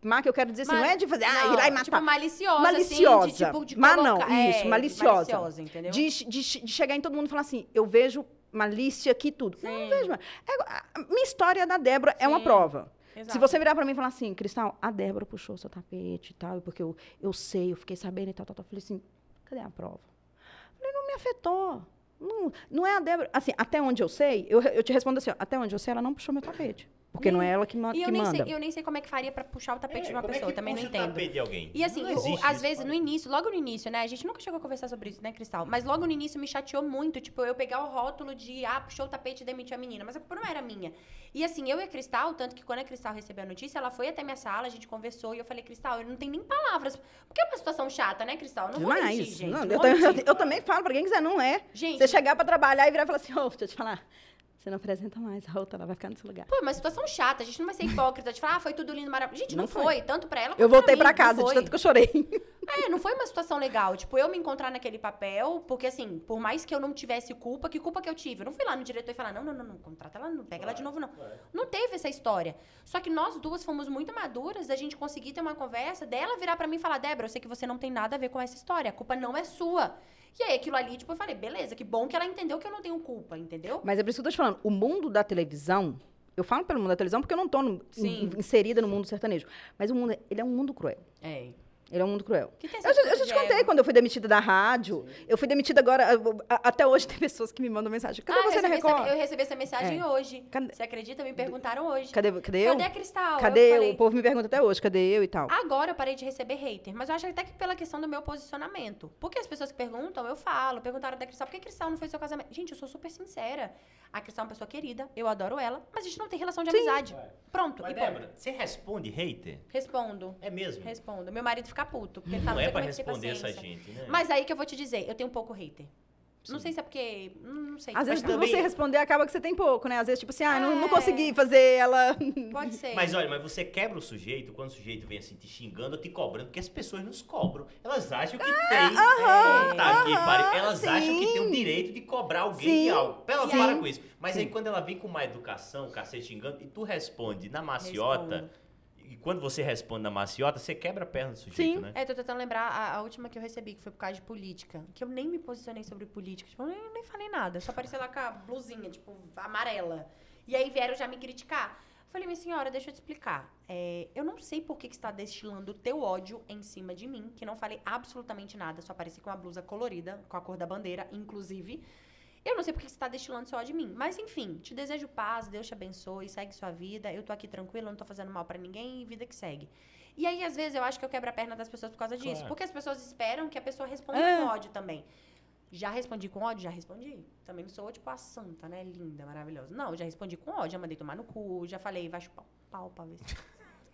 Má que eu quero dizer assim, Ma- não é de fazer, ah, não, ir lá e matar. Tipo, maliciosa, maliciosa. assim, de, tipo, de Mas não, colocar- isso, é, maliciosa. maliciosa, entendeu? De, de, de chegar em todo mundo e falar assim, eu vejo malícia aqui, tudo. Não, Sim. não vejo. mais. É, minha história da Débora é uma Sim. prova. Exato. Se você virar pra mim e falar assim, Cristal, a Débora puxou seu tapete e tal, porque eu, eu sei, eu fiquei sabendo e tal, tal, tal. Eu falei assim, cadê a prova? Eu falei, não me afetou. Não, não é a Débora. Assim, até onde eu sei, eu, eu te respondo assim, ó, até onde eu sei, ela não puxou meu tapete. Porque não é ela que, ma E eu que nem, manda. sei, eu nem sei como é que faria pra puxar o tapete É, de uma é pessoa, que também não puxa o entendo. tapete de alguém? E assim, Não o- às vezes, no início, logo no início, né? A gente nunca chegou a conversar sobre isso, né, Cristal? Mas logo no início me chateou muito, tipo, eu pegar o rótulo de, ah, puxou o tapete e demitiu a menina. Mas a culpa não era minha. E assim, eu e a Cristal, tanto que quando a Cristal recebeu a notícia, ela foi até minha sala, a gente conversou e eu falei, Cristal, eu não tenho nem palavras. Porque é uma situação chata, né, Cristal? Não vou mentir, Demais. gente. Não, não eu, mentir. eu também falo pra quem quiser, não é. Gente, Você chegar pra trabalhar e virar e falar assim, ô, deixa eu te falar. Você não apresenta mais, a outra ela vai ficar nesse lugar. Pô, é uma situação chata. A gente não vai ser hipócrita de falar, ah, foi tudo lindo, maravilhoso. Gente, não, Não foi. foi. Tanto pra ela Eu quanto voltei pra, casa, não de tanto que eu chorei. É, não foi uma situação legal. Tipo, eu me encontrar naquele papel, porque assim, por mais que eu não tivesse culpa, que culpa que eu tive? Eu não fui lá no diretor e falar, não, não, não, não, contrata ela, não pega ela de novo, não. Não teve essa história. Só que nós duas fomos muito maduras da gente conseguir ter uma conversa, dela virar pra mim e falar, Débora, eu sei que você não tem nada a ver com essa história, a culpa não é sua. E aí, aquilo ali, tipo, eu falei, beleza, que bom que ela entendeu que eu não tenho culpa, entendeu? Mas é por isso que eu tô te falando. O mundo da televisão, eu falo pelo mundo da televisão porque eu não tô no- inserida no mundo sertanejo. Mas o mundo, ele é um mundo cruel. É. Ele é um mundo cruel. Que tem Eu já, eu já te contei quando eu fui demitida da rádio. Eu fui demitida agora. a- a- Até hoje tem pessoas que me mandam mensagem. Cadê ah, eu você na recebi, essa, Record? eu recebi essa mensagem É. hoje. Cadê- Você acredita? Me perguntaram hoje. Cadê, cadê eu? Cadê a Cristal? Cadê eu falei, O povo me pergunta até hoje, cadê eu e tal. Agora eu parei de receber hater, mas eu acho até que pela questão do meu posicionamento. Porque as pessoas que perguntam, eu falo. Perguntaram da Cristal, por que Cristal não fez seu casamento? Gente, eu sou super sincera. A Cristal é uma pessoa querida, eu adoro ela, mas a gente não tem relação de amizade. Pronto, Mas, e. Débora, você responde hater? Respondo. É mesmo? Respondo. Meu marido fica puto, porque ele fala Não é "Você pra responder essa paciência?" gente, né? Mas aí que eu vou te dizer, eu tenho um pouco hater. Não Sim. sei se é porque. Não sei. Às vezes, por também- você responder, acaba que você tem pouco, né? Às vezes, tipo assim, ah, não, não É. consegui fazer ela. Pode ser. Mas olha, mas você quebra o sujeito quando o sujeito vem assim te xingando ou te cobrando, porque as pessoas nos cobram. Elas acham que tem. aham, tá aqui, pare- Elas sim. acham que tem o direito de cobrar alguém de Sim, algo. Ela sim. para com isso. Mas aí quando ela vem com uma educação, o cacete xingando, e tu responde na maciota, Respondo. E quando você responde na maciota, você quebra a perna do sujeito, Sim. né? É, tô tentando lembrar a, a última que eu recebi, que foi por causa de política. Que eu nem me posicionei sobre política. Tipo, eu nem, nem falei nada. Só apareci lá com a blusinha, tipo, amarela. E aí vieram já me criticar. Falei, minha senhora, deixa eu te explicar. É, eu não sei por que, que você está destilando o teu ódio em cima de mim, que não falei absolutamente nada. Só apareci com uma blusa colorida, com a cor da bandeira, inclusive. Eu não sei por que você está destilando seu ódio em mim. Mas, enfim, te desejo paz, Deus te abençoe, segue sua vida. Eu tô aqui tranquila, não tô fazendo mal pra ninguém e vida que segue. E aí, às vezes, eu acho que eu quebro a perna das pessoas por causa disso. Claro. Porque as pessoas esperam que a pessoa responda É. com ódio também. Já respondi com ódio? Já respondi. Também não sou, tipo, a santa, né? Linda, maravilhosa. Não, já respondi com ódio, já mandei tomar no cu, já falei, vai chupar um pau pra ver se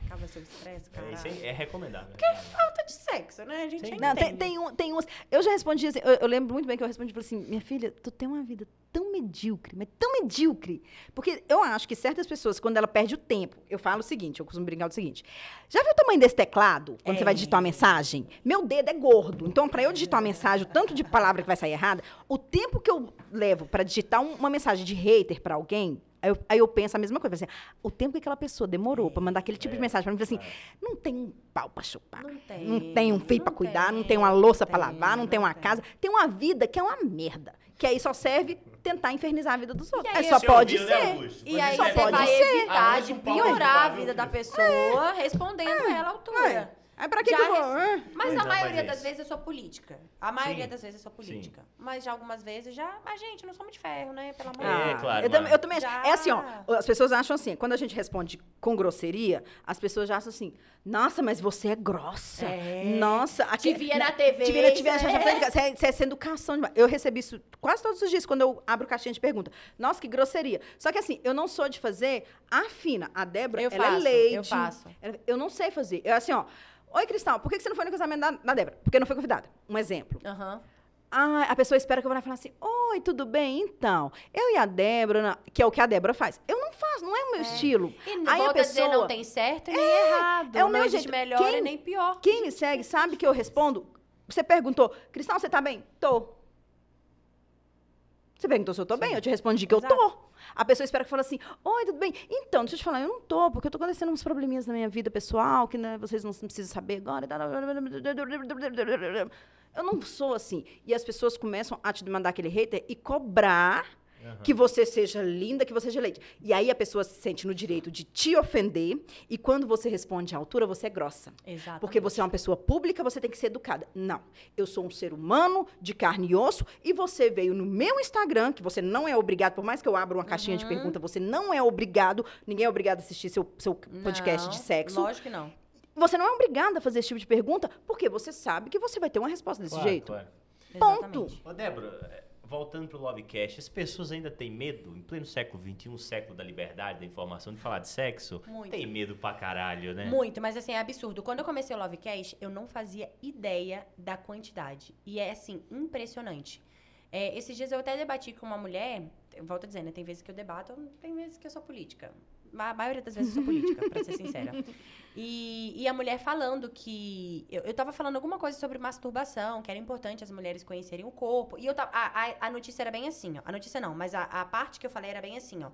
acaba seu estresse, É, cara. isso aí é recomendável. Falta de sexo, né? A gente Sim. entende. Não, tem, tem, um, tem uns. Eu já respondi assim, eu, eu lembro muito bem que eu respondi falei assim: minha filha, tu tem uma vida tão medíocre, mas tão medíocre. Porque eu acho que certas pessoas, quando ela perde o tempo, eu falo o seguinte: eu costumo brincar do seguinte. Já viu o tamanho desse teclado quando você vai É. digitar uma mensagem? Meu dedo é gordo. Então, para eu digitar uma mensagem, o tanto de palavra que vai sair errada, o tempo que eu levo para digitar um- uma mensagem de hater para alguém. Aí eu, aí eu penso a mesma coisa, assim, o tempo que aquela pessoa demorou para mandar aquele tipo de mensagem para mim, assim, não tem um pau para chupar. Não tem. Não tem um filho pra não cuidar, não tem, uma louça pra tem, lavar, não tem uma tem. casa. Tem uma vida que é uma merda. Que aí só serve tentar infernizar a vida dos outros. E aí É, só pode né, ser. E aí só pode vai ser. evitar Arranja de piorar a vida da pessoa respondendo ela à altura. Aí pra que, Já que eu vou? res- É. Mas a é, maioria é das isso. vezes eu sou política. A maioria Sim. das vezes eu sou política. Mas já algumas vezes já. Mas, gente, não somos de ferro, né? Pelo amor de É, Deus. claro, Eu, eu também acho. Já. É assim, ó. As pessoas acham assim, quando a gente responde com grosseria, as pessoas já acham assim, nossa, mas você é grossa. É. Nossa, aqui, Te via na TV, Te via, te via, isso já, já é. falei, você, é, você é sem educação demais. Eu recebi isso quase todos os dias quando eu abro caixinha de pergunta. Nossa, que grosseria. Só que assim, eu não sou de fazer a fina. A Débora, Eu ela faço, é leite. eu faço. Ela- Eu não sei fazer. Eu assim, ó. Oi, Cristal, por que você não foi no casamento da, da Débora? Porque não foi convidada. Um exemplo. Aham. Ah, a pessoa espera que eu vá lá e falar assim: Oi, tudo bem? Então, eu e a Débora, que é o que a Débora faz. Eu não faço, não é o meu estilo. E não Aí a volta a dizer pessoa- não tem certo nem errado. é o não meu existe jeito. melhor Quem- e nem pior. Quem me segue sabe que eu respondo. Você perguntou, Cristal, você tá bem? Tô. Você perguntou se eu tô bem? Eu te respondi que eu Exato. tô. A pessoa espera que eu fale assim: Oi, tudo bem? Então, deixa eu te falar, eu não tô, porque eu tô acontecendo uns probleminhas na minha vida pessoal que né, vocês não precisam saber agora. Eu não sou assim. E as pessoas começam a te mandar aquele hater e cobrar que você seja linda, que você seja leite. E aí a pessoa se sente no direito de te ofender e quando você responde à altura, você é grossa. Exatamente. Porque você é uma pessoa pública, você tem que ser educada. Não. Eu sou um ser humano de carne e osso e você veio no meu Instagram, que você não é obrigado, por mais que eu abra uma caixinha de pergunta, você não é obrigado, ninguém é obrigado a assistir seu, seu podcast de Não, sexo. Lógico que não. Você não é obrigada a fazer esse tipo de pergunta, porque você sabe que você vai ter uma resposta desse Claro, jeito. claro. Ponto. Exatamente. Ô, Débora, voltando pro Lovecast, as pessoas ainda têm medo, em pleno século XXI, século da liberdade, da informação, de falar de sexo? Muito. Tem medo pra caralho, né? Muito, mas assim, é absurdo. Quando eu comecei o Lovecast, eu não fazia ideia da quantidade. E é, assim, impressionante. É, esses dias eu até debati com uma mulher, volto a dizer, né? Tem vezes que eu debato, tem vezes que eu sou política. A maioria das vezes eu sou política, pra ser sincera. E, e a mulher falando que. Eu, eu tava falando alguma coisa sobre masturbação, que era importante as mulheres conhecerem o corpo. E eu tava, a, a, a notícia era bem assim, ó. A notícia não, mas a, a parte que eu falei era bem assim, ó.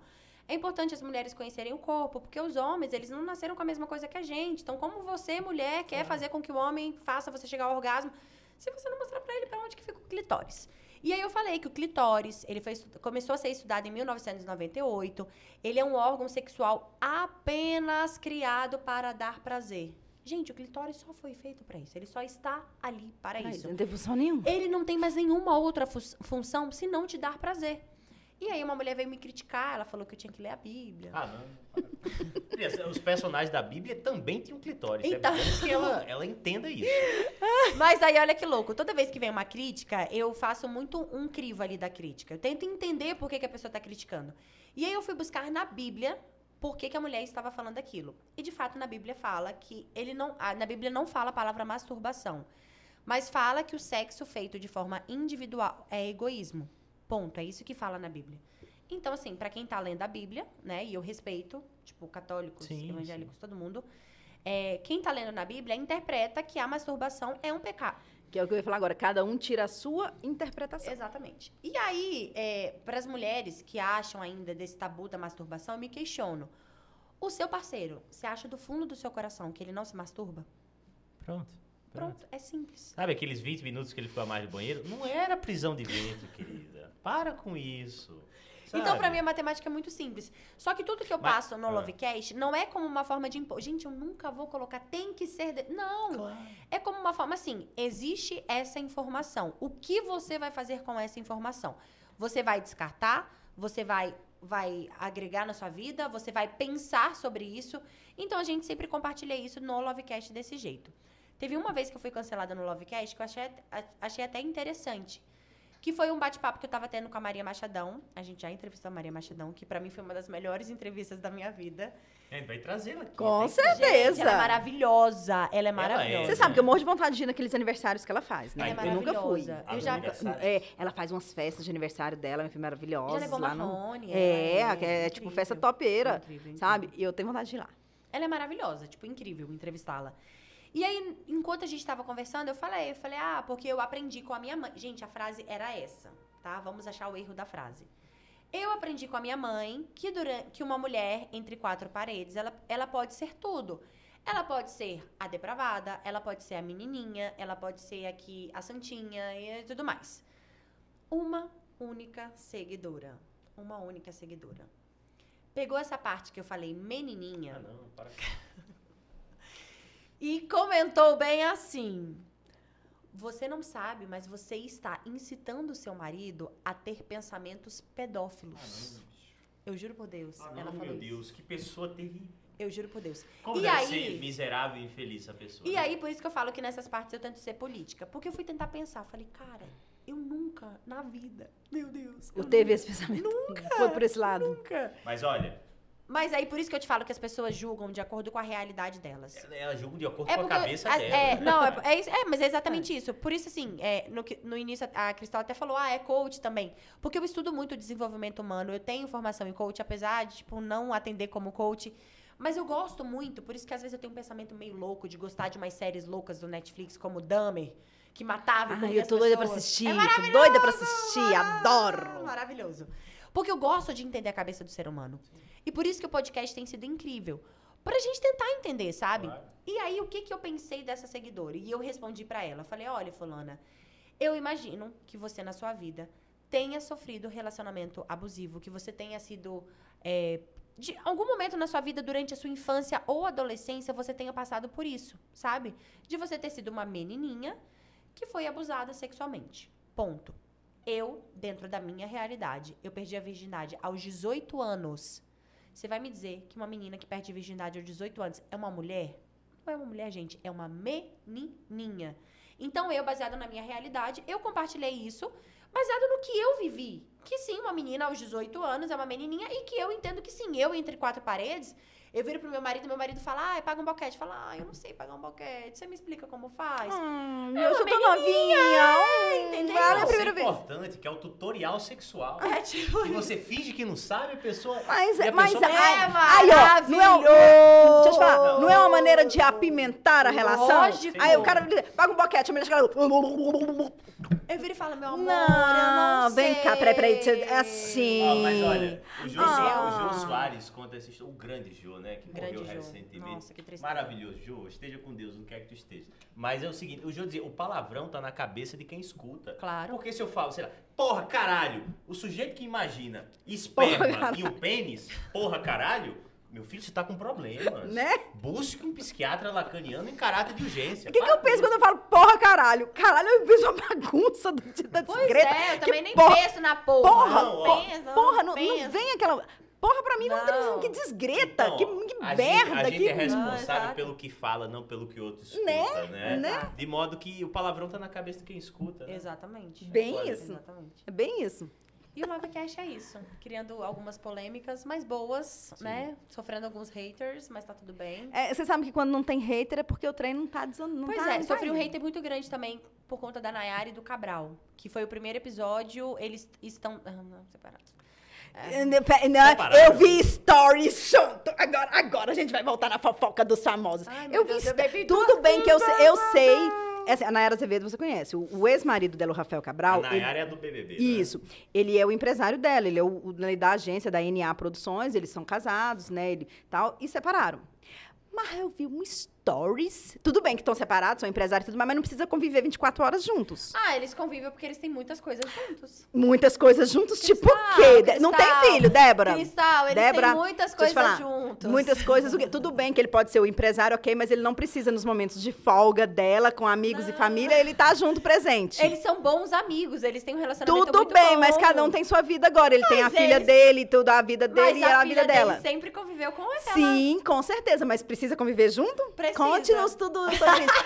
É importante as mulheres conhecerem o corpo, porque os homens, eles não nasceram com a mesma coisa que a gente. Então, como você, mulher, quer fazer com que o homem faça você chegar ao orgasmo, se você não mostrar pra ele pra onde que fica o clitóris? E aí eu falei que o clitóris, ele foi, começou a ser estudado em 1998. Ele é um órgão sexual apenas criado para dar prazer. Gente, o clitóris só foi feito pra isso. Ele só está ali para Ai, isso. Não tem função nenhuma. Ele não tem mais nenhuma outra fu- função se não te dar prazer. E aí uma mulher veio me criticar, ela falou que eu tinha que ler a Bíblia. Ah, não. Os personagens da Bíblia também tinham clitóris. Então. É bom que ela, ela entenda isso. Mas aí olha que louco, toda vez que vem uma crítica, eu faço muito um crivo ali da crítica. Eu tento entender por que, que a pessoa está criticando. E aí eu fui buscar na Bíblia por que, que a mulher estava falando aquilo. E de fato na Bíblia fala que ele não, na Bíblia não fala a palavra masturbação, mas fala que o sexo feito de forma individual é egoísmo. Ponto, é isso que fala na Bíblia. Então assim, para quem tá lendo a Bíblia, né, e eu respeito, tipo, católicos, Sim, evangélicos, todo mundo, é, quem tá lendo na Bíblia interpreta que a masturbação é um pecado. Que é o que eu ia falar agora. Cada um tira a sua interpretação. Exatamente. E aí, para as mulheres que acham ainda desse tabu da masturbação, eu me questiono. O seu parceiro, você acha do fundo do seu coração que ele não se masturba? Pronto. Pronto, é simples. Sabe aqueles 20 minutos que ele ficou a mais no banheiro? Não era prisão de ventre, querida. Para com isso. Então, sabe? pra mim, a matemática é muito simples. Só que tudo que eu Mas- passo no ah. Lovecast não é como uma forma de impor. Gente, eu nunca vou colocar, tem que ser. de- Não! Claro. É como uma forma assim: existe essa informação. O que você vai fazer com essa informação? Você vai descartar? Você vai, vai agregar na sua vida? Você vai pensar sobre isso? Então a gente sempre compartilha isso no Lovecast desse jeito. Teve uma vez que eu fui cancelada no Lovecast que eu achei, achei até interessante. Que foi um bate-papo que eu tava tendo com a Maria Machadão. A gente já entrevistou a Maria Machadão, que pra mim foi uma das melhores entrevistas da minha vida. A gente vai trazê-la aqui. Com certeza. Gente, ela é maravilhosa. Ela é Ela é. maravilhosa. Você sabe que eu morro de vontade de ir naqueles aniversários que ela faz, né? Ela é eu nunca fui. maravilhosa. Eu já. É, ela faz umas festas de aniversário dela, minha filha já maravilhosas. levou lá no... Marrone. É, ela que é tipo incrível. festa topeira, Incrível, incrível. sabe? E eu tenho vontade de ir lá. Ela é maravilhosa, tipo, incrível entrevistá-la. E aí, enquanto a gente tava conversando, eu falei, eu falei, ah, porque eu aprendi com a minha mãe. Gente, a frase era essa, tá? Vamos achar o erro da frase. Eu aprendi com a minha mãe que, durante, que uma mulher entre quatro paredes, ela, ela pode ser tudo. Ela pode ser a depravada, ela pode ser a menininha, ela pode ser aqui a santinha e tudo mais. Uma única seguidora. Uma única seguidora. Pegou essa parte que eu falei, menininha, Ah, não, para. E comentou bem assim: Você não sabe, mas você está incitando o seu marido a ter pensamentos pedófilos. Eu juro por Deus. Ah, ela não, falou meu isso. Deus, que pessoa terrível. Eu juro por Deus. Como E deve aí- ser miserável e infeliz essa pessoa. E né? aí, por isso que eu falo que nessas partes eu tento ser política. Porque eu fui tentar pensar. Falei, cara, eu nunca na vida. Meu Deus. Eu teve esse pensamento. Foi por esse lado. Nunca. Mas olha, Mas aí, por isso que eu te falo que as pessoas julgam de acordo com a realidade delas. ela julga de acordo É com a cabeça a- dela. É, não, é, é, isso- é, mas é exatamente isso. Por isso, assim, é, no, no início a Cristal até falou, ah, é coach também. Porque eu estudo muito desenvolvimento humano, eu tenho formação em coach, apesar de, tipo, não atender como coach. Mas eu gosto muito, por isso que às vezes eu tenho um pensamento meio louco de gostar de umas séries loucas do Netflix, como Dahmer, que matava e Ai, eu tô doida pra assistir, É tô maravilhoso, doida pra assistir, adoro. Maravilhoso. Porque eu gosto de entender a cabeça do ser humano. E por isso que o podcast tem sido incrível. Pra gente tentar entender, sabe? Claro. E aí, o que, que eu pensei dessa seguidora? E eu respondi pra ela. Falei, olha, fulana, eu imagino que você, na sua vida, tenha sofrido relacionamento abusivo, que você tenha sido. é, de algum momento na sua vida, durante a sua infância ou adolescência, você tenha passado por isso, sabe? De você ter sido uma menininha que foi abusada sexualmente. Ponto. Eu, dentro da minha realidade, eu perdi a virgindade aos 18 anos. Você vai me dizer que uma menina que perde virgindade aos 18 anos é uma mulher? Não é uma mulher, gente, é uma menininha. Então, eu, baseado na minha realidade, eu compartilhei isso, baseado no que eu vivi. Que sim, uma menina aos 18 anos é uma menininha e que eu entendo que sim, eu entre quatro paredes, eu viro pro meu marido, meu marido fala, ah, paga um boquete. Fala, ah, eu não sei pagar um boquete, você me explica como faz? Hum, É eu sou tão novinha. Hum, entendeu? Vale a Isso é primeira vez. importante, que é o tutorial sexual. É, tipo, Que você finge que não sabe, a pessoa. Mas, a mas pessoa- É aí, ó, não é, um- deixa eu te falar, Não. não é uma maneira de apimentar a relação? Lógico. Aí o cara diz, paga um boquete, a mulher chega lá. eu viro e falo, meu amor, Não, eu não vem sei. cá, peraí, peraí, você- é assim. Ah, mas olha, o Jô, Ah. Soares conta essa história, o grande Jô, né? Que Grande morreu Jô. recentemente. Nossa, que tristeza. Maravilhoso, Jô. Esteja com Deus, não quer que tu esteja. Mas é o seguinte, o Jô dizia, o palavrão tá na cabeça de quem escuta. Claro. Porque se eu falo, sei lá, porra, caralho, o sujeito que imagina esperma Porra, e o pênis, porra, caralho, meu filho, você tá com problemas. Né? Busque um psiquiatra lacaniano em caráter de urgência. O que, que eu penso quando eu falo porra, caralho? Caralho, eu penso uma bagunça do dia da Pois discreta. é, eu Que também nem porra, penso na porra. porra, Não, ó. pensa, Porra, não, não vem aquela... Porra, pra mim não, Não. tem... Que desgreta, Então, que, que a merda. Gente, a gente que... é responsável exato. pelo que fala, não pelo que outros escuta, Né? né? Né? De modo que o palavrão tá na cabeça de quem escuta, né? Exatamente. Bem Olha. isso. Exatamente. É bem isso. E o Lovecast é isso. Criando algumas polêmicas, mas boas, né? Sofrendo alguns haters, mas tá tudo bem. É, você sabe que quando não tem hater é porque o trem não tá... desan- Não Pois tá, é, não tá sofri um hater muito grande também por conta da Nayara e do Cabral. Que foi o primeiro episódio, eles estão. Ah, não, separados. Separado. Eu vi stories junto. Agora, agora a gente vai voltar na fofoca dos famosos. Ai, eu vi Deus, Tudo bem que eu, sei- eu sei. Essa, a Nayara Azevedo você conhece. O, o ex-marido dela, o Rafael A Cabral. ele- Nayara é do BBB, né? Isso. Ele é o empresário dela, ele é o, o da agência da NA Produções, eles são casados, né? Ele tal, e separaram. Mas eu vi um stories. Tudo bem que estão separados, são empresários e tudo mais, mas não precisa conviver 24 horas juntos. Ah, eles convivem porque eles têm muitas coisas juntos. Muitas coisas juntos, tipo o Cristal, quê? De- Não tem Cristal, filho, Débora? Cristal, eles Débora, têm muitas coisas juntos. Muitas coisas. o quê? Tudo bem que ele pode ser o empresário, ok, mas ele não precisa nos momentos de folga dela, com amigos e família, ele tá junto presente. Eles são bons amigos, eles têm um relacionamento Tudo muito bem, bom. mas cada um tem sua vida agora. Ele tem a Mas filha eles- dele, tudo a vida Mas dele e ela a vida dela. dele sempre conviveu com ela. Sim, com certeza, mas precisa conviver junto? Precisa. Conte-nos tudo sobre isso.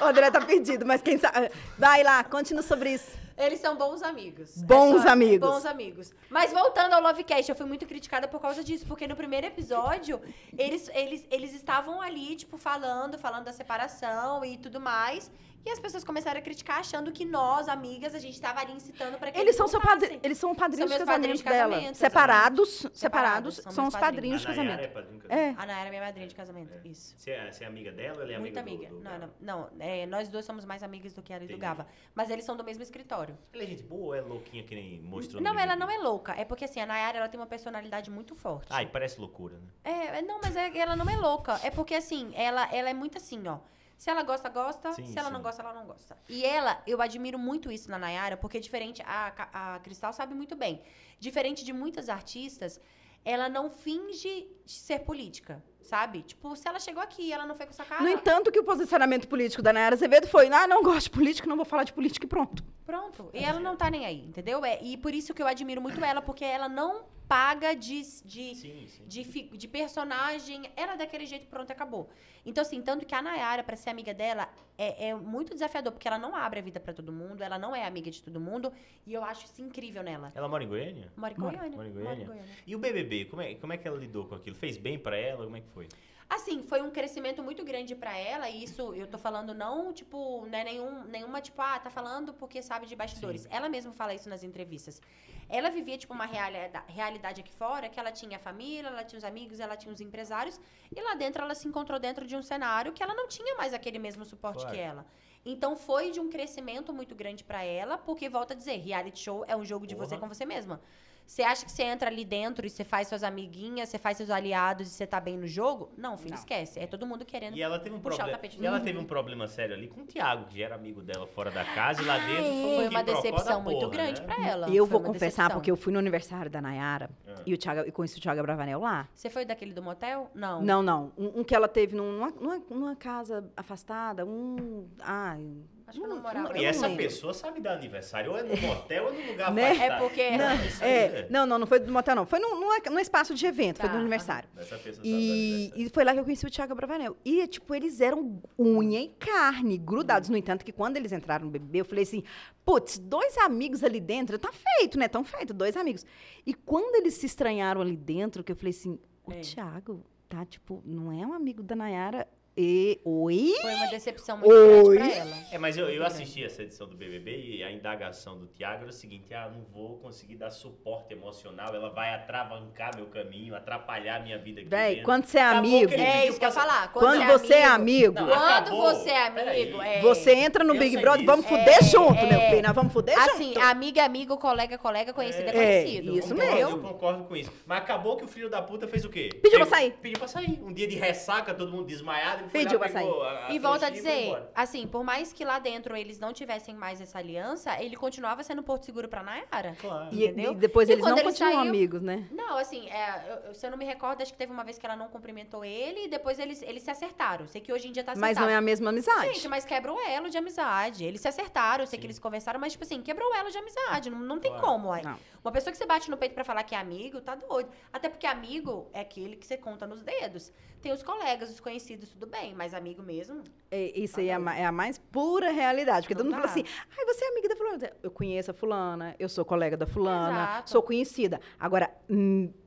o André tá perdido, mas quem sabe. Vai lá, conte-nos sobre isso. Eles são bons amigos. É Bons só- amigos. Bons amigos. Mas voltando ao Lovecast, eu fui muito criticada por causa disso, porque no primeiro episódio, eles, eles, eles estavam ali, tipo, falando, falando da separação e tudo mais. E as pessoas começaram a criticar, achando que nós, amigas, a gente tava ali incitando pra que Eles são, seu padri... eles são padrinhos São de casamento de dela. casamento, separados, exatamente. separados, Separados, são são os padrinhos de A Nayara casamento. é padrinho de casamento. É. A Nayara é minha madrinha de casamento, isso. Você é, você é amiga dela ou ela é Muito amiga amiga. do, do não, não, não. é, nós dois somos mais amigas do que ela e do. Gava. Mas eles são do mesmo escritório. Ela é gente boa ou é louquinha que nem mostrou Não, ela não é louca. É porque assim, a Nayara ela tem uma personalidade muito forte. Ai, parece loucura, né? É, é, não, mas é- ela não é louca. É porque, assim, ela, ela é muito assim, ó. Se ela gosta, gosta. Sim, se ela sim. não gosta, ela não gosta. E ela, eu admiro muito isso na Nayara, porque diferente, a, a Cristal sabe muito bem. Diferente de muitas artistas, ela não finge ser política, sabe? Tipo, se ela chegou aqui ela não foi com essa cara. No entanto, que o posicionamento político da Nayara Azevedo foi: ah, não gosto de político, não vou falar de política e pronto. Pronto. E ela não tá nem aí, entendeu? É, e por isso que eu admiro muito ela, porque ela não paga de, de, Sim, sim. de, de personagem. Ela é daquele jeito, pronto, acabou. Então, assim, tanto que a Nayara, pra ser amiga dela, é, é muito desafiador, porque ela não abre a vida pra todo mundo, ela não é amiga de todo mundo, e eu acho isso incrível nela. Ela mora em Goiânia? Mora em Goiânia. mora em mora em Goiânia? E o BBB, como é, como é que ela lidou com aquilo? Fez bem pra ela? Como é que foi? Assim, foi um crescimento muito grande pra ela, e isso eu tô falando não, tipo, não é nenhum, nenhuma, tipo, ah, tá falando porque sabe de bastidores. Sim. Ela mesma fala isso nas entrevistas. Ela vivia, tipo, uma realida- realidade aqui fora, que ela tinha família, ela tinha os amigos, ela tinha os empresários, e lá dentro ela se encontrou dentro de um cenário que ela não tinha mais aquele mesmo suporte Claro. que ela. Então foi de um crescimento muito grande pra ela, porque volta a dizer, reality show é um jogo de você com você mesma. Você acha que você entra ali dentro e você faz suas amiguinhas, você faz seus aliados e você tá bem no jogo? Não, filho, Não. esquece. É todo mundo querendo. E ela teve um Puxar o problema. tapete E ela teve um problema sério ali com o Thiago, que já era amigo dela fora da casa, e lá dentro Foi um uma decepção muito porra, grande né? pra ela. Eu Foi vou confessar, decepção. porque eu fui no aniversário da Nayara Ah. e o Thiago, e conheci o Thiago Bravanel lá. Você foi daquele do motel? Não. Não, não. Um, um que ela teve num- numa, numa, numa casa afastada. Um. Ai. Acho que eu não morava. E essa pessoa sabe dar aniversário, ou é no motel ou no lugar Né? É porque- Não, aí É, não, não, não foi do motel, não. Foi num, num espaço de evento, foi Tá, do aniversário. Essa pessoa sabe dar E, aniversário. e foi lá que eu conheci o Thiago Bravanel. E, tipo, eles eram unha e carne, grudados. No entanto, que quando eles entraram no BBB, eu falei assim, putz, dois amigos ali dentro, tá feito, né? Tão feito, dois amigos. E quando eles se estranharam ali dentro, que eu falei assim, o É. Thiago tá, tipo, não é um amigo da Nayara e... Oi? Foi uma decepção muito grande Oi? pra ela. É, mas eu, eu assisti essa edição do BBB e a indagação do Thiago era o seguinte: ah, não vou conseguir dar suporte emocional, ela vai atravancar meu caminho, atrapalhar minha vida aqui. Véi, dentro. quando você é Acabou amigo... É isso que eu ia falar. Quando você é amigo... Não, Quando acabou. você é amigo, é. Você entra no Eu Big Brother, disso. vamos fuder É, junto, meu é. filho. Nós vamos fuder Assim, junto. amigo é amigo, colega é colega, conhecido é, É, conhecido. isso Concordo, mesmo. Eu concordo com isso. Mas acabou que o filho da puta fez o quê? Pediu pra sair. Pediu pra sair. Um dia de ressaca, todo mundo desmaiado. Pediu lá, pra pegou a- a E volta a dizer, assim, por mais que lá dentro eles não tivessem mais essa aliança, ele continuava sendo Porto Seguro pra Nayara. Claro. E, entendeu? e depois E eles não ele continuam saiu- amigos, né? Não, assim, é, eu- se eu não me recordo, acho que teve uma vez que ela não cumprimentou ele e depois eles, eles se acertaram. Sei que hoje em dia tá acertado. Mas não é a mesma amizade. Gente, mas quebra o elo de amizade. Eles se acertaram, eu sei que Sim. eles conversaram, mas, tipo assim, quebrou o elo de amizade. Não, não tem Claro. como. Não. Uma pessoa que você bate no peito pra falar que é amigo, tá doido. Até porque amigo é aquele que você conta nos dedos. Tem os colegas, os conhecidos, tudo bem, mas amigo mesmo. É, isso aí é a, é a mais pura realidade. Porque todo mundo fala assim, ai, você é amiga da fulana. Eu conheço a fulana, eu sou colega da fulana, Exato. sou conhecida. Agora,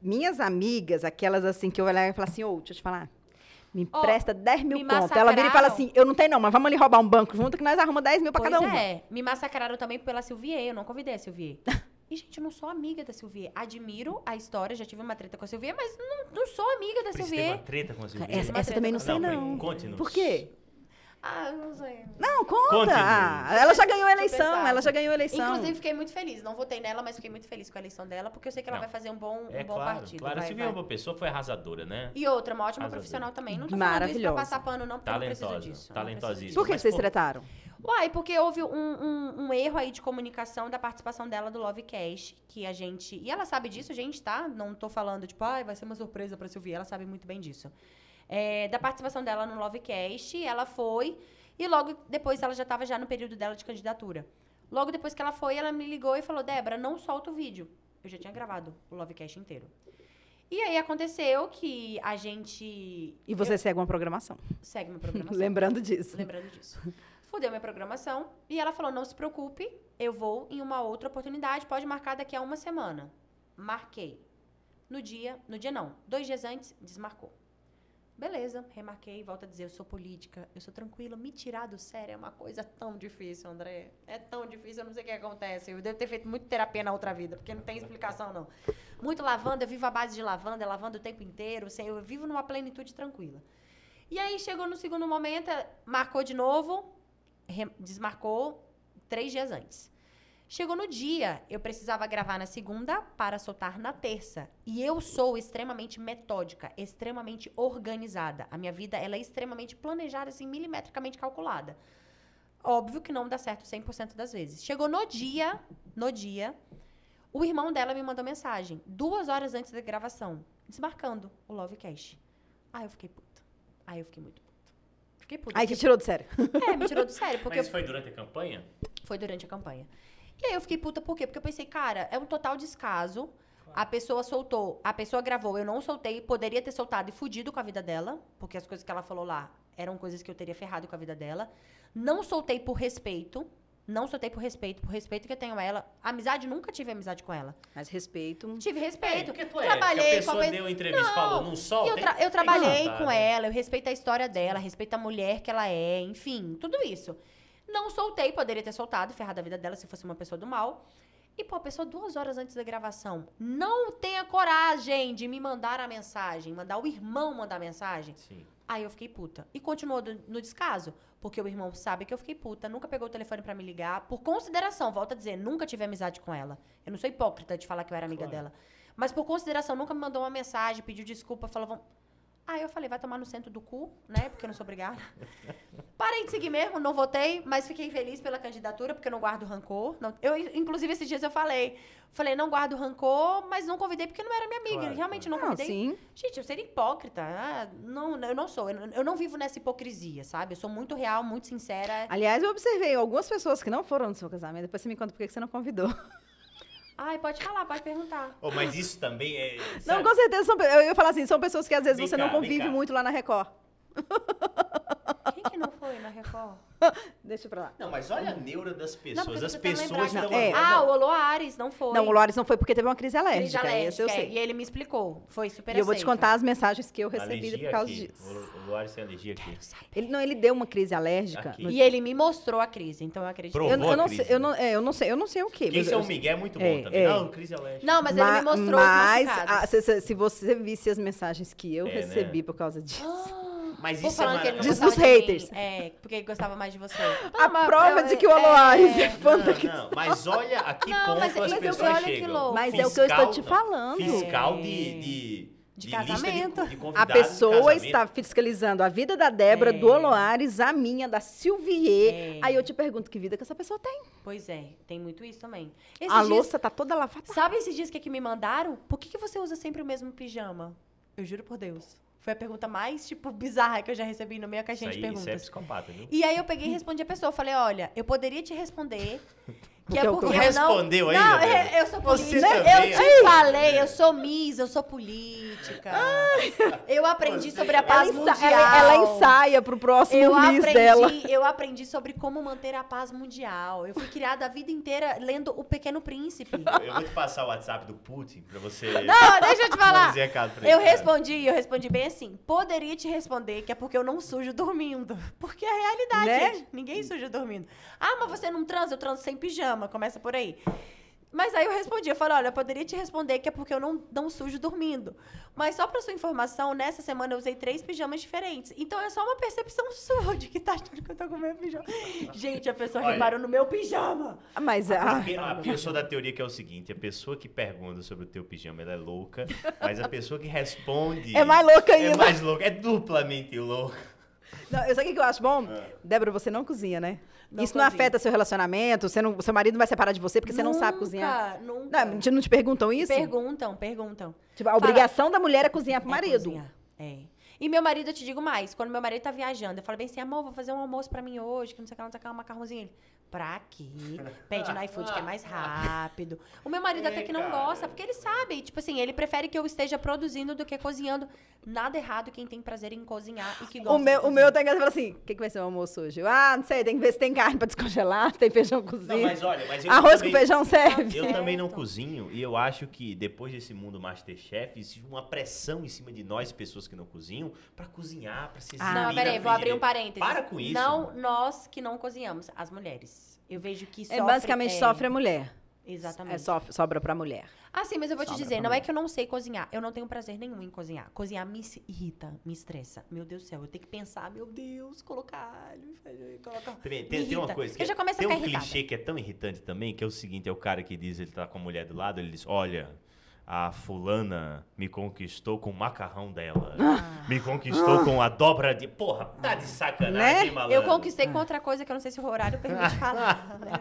minhas amigas, aquelas assim, que eu olhar e falar assim, ô, deixa eu te falar, me empresta 10 mil conto. Ela vira e fala assim, eu não tenho não, mas vamos ali roubar um banco junto que nós arrumamos 10 mil pra pois cada uma. é. Me massacraram também pela Silvier, eu não convidei a Silvier. E, gente, eu não sou amiga da Silvier. Admiro a história, já tive uma treta com a Silvier, mas não, não sou amiga da Por isso teve uma treta com a Silvia. Essa, essa também não sei, Não, não. conte-nos. Por quê? Ah, eu não sei. Não, conta. Ah, ela já ganhou a eleição, ela já ganhou a eleição. Inclusive, fiquei muito feliz. Não votei nela, mas fiquei muito feliz com a eleição dela, porque eu sei que ela Não. vai fazer um bom, um É bom claro, partido. claro. A vai, Silvia é vai. uma pessoa que foi arrasadora, né? E outra, uma ótima Arrasou. profissional também. Não tô falando isso pra passar pano, não, porque eu não preciso Talentosa, disso. Talentosíssima. Por que vocês pô, trataram? Uai, porque houve um, um- um erro aí de comunicação da participação dela do Lovecast, que a gente... E ela sabe disso, gente, tá? Não tô falando, tipo, ai, vai ser uma surpresa pra Silvia. Ela sabe muito bem disso. É, da participação dela no Lovecast, ela foi... E logo depois ela já tava já no período dela de candidatura. Logo depois que ela foi, ela me ligou e falou, Débora, não solta o vídeo. Eu já tinha gravado o Lovecast inteiro. E aí aconteceu que a gente... E você segue uma programação. Segue minha programação. Lembrando disso. Lembrando disso. Fudeu minha programação. E ela falou: não se preocupe, eu vou em uma outra oportunidade, pode marcar daqui a uma semana. Marquei. No dia, no dia não, dois dias antes, desmarcou. Beleza, remarquei, volto a dizer, eu sou política, eu sou tranquila, me tirar do sério é uma coisa tão difícil, André. É tão difícil, eu não sei o que acontece. Eu devo ter feito muito terapia na outra vida, porque não tem explicação, não. Muito lavanda, eu vivo à base de lavanda, lavanda o tempo inteiro, eu vivo numa plenitude tranquila. E aí chegou no segundo momento, marcou de novo, desmarcou três dias antes. Chegou no dia, eu precisava gravar na segunda para soltar na terça. E eu sou extremamente metódica, extremamente organizada. A minha vida ela é extremamente planejada, assim, milimetricamente calculada. Óbvio que não dá certo 100% das vezes. Chegou no dia, no dia, o irmão dela me mandou mensagem, duas horas antes da gravação, desmarcando o Lovecast. Aí eu fiquei puta. Aí eu fiquei muito. Fiquei puta. Aí te Fiquei- tirou do sério. É, me tirou do sério, porque Mas isso foi durante a campanha? foi durante a campanha. E aí eu fiquei puta por quê? Porque eu pensei, cara, é um total descaso. A pessoa soltou, a pessoa gravou, eu não soltei, poderia ter soltado e fudido com a vida dela, porque as coisas que ela falou lá eram coisas que eu teria ferrado com a vida dela. Não soltei por respeito, não soltei por respeito, por respeito que eu tenho a ela. Amizade, nunca tive amizade com ela. Mas respeito. Tive respeito. porque tu é, trabalhei a com pessoa pe- deu entrevista e falou, não solta. eu, tra- eu trabalhei com né? ela, eu respeito a história dela, respeito a mulher que ela é, enfim, tudo isso. Não soltei, poderia ter soltado, ferrado a vida dela se fosse uma pessoa do mal. E, pô, a pessoa duas horas antes da gravação não tem a coragem de me mandar a mensagem, mandar o irmão mandar a mensagem. Sim. Aí eu fiquei puta. E continuou do- no descaso. Porque o irmão sabe que eu fiquei puta, nunca pegou o telefone pra me ligar. Por consideração, volto a dizer, nunca tive amizade com ela. Eu não sou hipócrita de falar que eu era amiga dela. Mas por consideração, nunca me mandou uma mensagem, pediu desculpa, falou. "Vamos-" Aí eu falei, vai tomar no centro do cu, né? Porque eu não sou obrigada. Parei de seguir mesmo, não votei, mas fiquei feliz pela candidatura, porque eu não guardo rancor. Não- eu, inclusive, esses dias eu falei. Falei, não guardo rancor, mas não convidei porque não era minha amiga. Claro, Realmente não Não, convidei. sim. Gente, eu seria hipócrita. Ah, não, eu não sou. Eu não, eu não vivo nessa hipocrisia, sabe? Eu sou muito real, muito sincera. Aliás, eu observei algumas pessoas que não foram no seu casamento. Depois você me conta por que você não convidou. Ai, pode falar, pode perguntar. Oh, mas isso também é. Não, sabe? com certeza. São, eu ia falar assim, são pessoas que às vezes Vem você cá, não convive muito lá na Record. Quem que não foi na Record? Deixa pra lá. Não, mas olha a neura das Não, pessoas. porque As tá pessoas estão É. Ah, não, o Oloares não foi. Não, o Lores não foi porque teve uma crise Crise alérgica. alérgica, esse eu é, sei. E ele me explicou. Foi super E eu vou te contar as mensagens que eu recebi alergia por causa aqui. disso. O, o Luares tem alergia aqui. Ele, não, ele deu uma crise alérgica. Aqui. E ele me mostrou a crise, então eu acredito. Provou Eu, eu a não crise, sei, eu, né? não, é, eu não sei, eu não sei o quê. Mas é um Miguel é muito bom É, também. é. Não, crise alérgica. Não, mas ele me mostrou mas, ah, se, se- se você visse as mensagens que eu É, né? recebi por causa disso. Mas Vou isso é falando que ele não Diz gostava dos de mim. haters. É, porque ele gostava mais de você. a prova de que o Oloares é, fã da Não, não, mas olha a que Não, ponto mas- as mas eu- pessoas olha que chegam. louco. Mas é o que eu estou te não, falando. Fiscal É. de, de, De lista casamento. de, de A convidados de pessoa casamento. está fiscalizando a vida da Débora, É. do Oloares, a minha, da Silvier. É. Aí eu te pergunto que vida que essa pessoa tem. Pois é, tem muito isso também. Esses a dias- louça tá toda lavada. Sabe esses dias que, que me mandaram? Por que, que você usa sempre o mesmo pijama? Eu juro por Deus. Foi a pergunta mais, tipo, bizarra que eu já recebi no meio da Isso caixinha aí, de isso é perguntas. psicopata, viu? E aí eu peguei e respondi a pessoa. Falei, olha, eu poderia te responder que Porque é eu- porque Tu eu não... respondeu ainda, Não, Débora? eu, eu sou política. também eu te é- falei, eu sou Miss, eu sou política. Eu aprendi Você- sobre a Ela paz ensa- mundial. ela, ela ensaia pro próximo Eu Miss aprendi, dela. eu aprendi sobre como manter a paz mundial. Eu fui criada a vida inteira lendo O Pequeno Príncipe. Eu vou te passar o WhatsApp do Putin pra você Não, deixa eu te falar. Eu respondi, eu respondi bem assim. Poderia te responder que é porque eu não sujo dormindo. Porque é a realidade, Né? gente. Ninguém suja dormindo. Ah, mas você não transa? Eu transo sem pijama. Começa por aí. Mas aí eu respondi, eu falei, olha, eu poderia te responder que é porque eu não, não sujo dormindo. Mas só pra sua informação, nessa semana eu usei três pijamas diferentes. Então é só uma percepção sua de que tá achando que eu tô com o meu pijama. Gente, a pessoa Olha. reparou no meu pijama. Mas ah, Porque a pessoa da teoria que é o seguinte, a pessoa que pergunta sobre o teu pijama, ela é louca, mas a pessoa que responde é mais louca é ainda. mais louca, é duplamente louca. Não, eu sabe o que eu acho bom? Débora, você não cozinha, né? Não Isso não afeta seu relacionamento? Você não, seu marido não vai separar de você porque você não sabe cozinhar? Nunca, Nunca. Não, te- não te perguntam isso? Perguntam, perguntam. Tipo, a Fala- obrigação da mulher é cozinhar pro É marido. cozinhar, É. E meu marido, eu te digo mais, quando meu marido tá viajando, eu falo bem assim, amor, vou fazer um almoço pra mim hoje, que não sei o que, não sei o que, um macarrãozinho. Ele, pra quê? Pede no iFood, que é mais rápido. O meu marido até que não gosta, porque ele sabe, tipo assim, ele prefere que eu esteja produzindo do que cozinhando. Nada errado quem tem prazer em cozinhar e que gosta O meu, o meu cozinhar. tá engraçado, fala assim, o que, que vai ser o almoço hoje? Eu, ah, não sei, tem que ver se tem carne pra descongelar, se tem feijão Não, cozido. mas olha, mas eu Arroz também, com feijão serve. Eu também não cozinho e eu acho que depois desse mundo Masterchef existe uma pressão em cima de nós, pessoas que não cozinham, pra cozinhar, pra se Ah, exibir Não, na peraí, vou abrir um parênteses. Para com isso. Não nós que não cozinhamos, as mulheres. Eu vejo que É, sofre... basicamente é, sofre a mulher. Exatamente. É, sof- sobra pra mulher. Ah, sim, mas eu vou te Sobra dizer, pra não é mulher. que eu não sei cozinhar. Eu não tenho prazer nenhum em cozinhar. Cozinhar me irrita, me estressa. Meu Deus do céu, eu tenho que pensar, meu Deus, colocar alho, colocar... Tem, tem uma coisa que Eu já começo a tem um ficar irritada. clichê que é tão irritante também, que é o seguinte, é o cara que diz, ele tá com a mulher do lado, ele diz, olha, a fulana me conquistou com o macarrão dela. Ah. Me conquistou com a dobra de... Porra, tá de sacanagem, Né? malandro. Eu conquistei com outra coisa que eu não sei se o horário permite falar. né?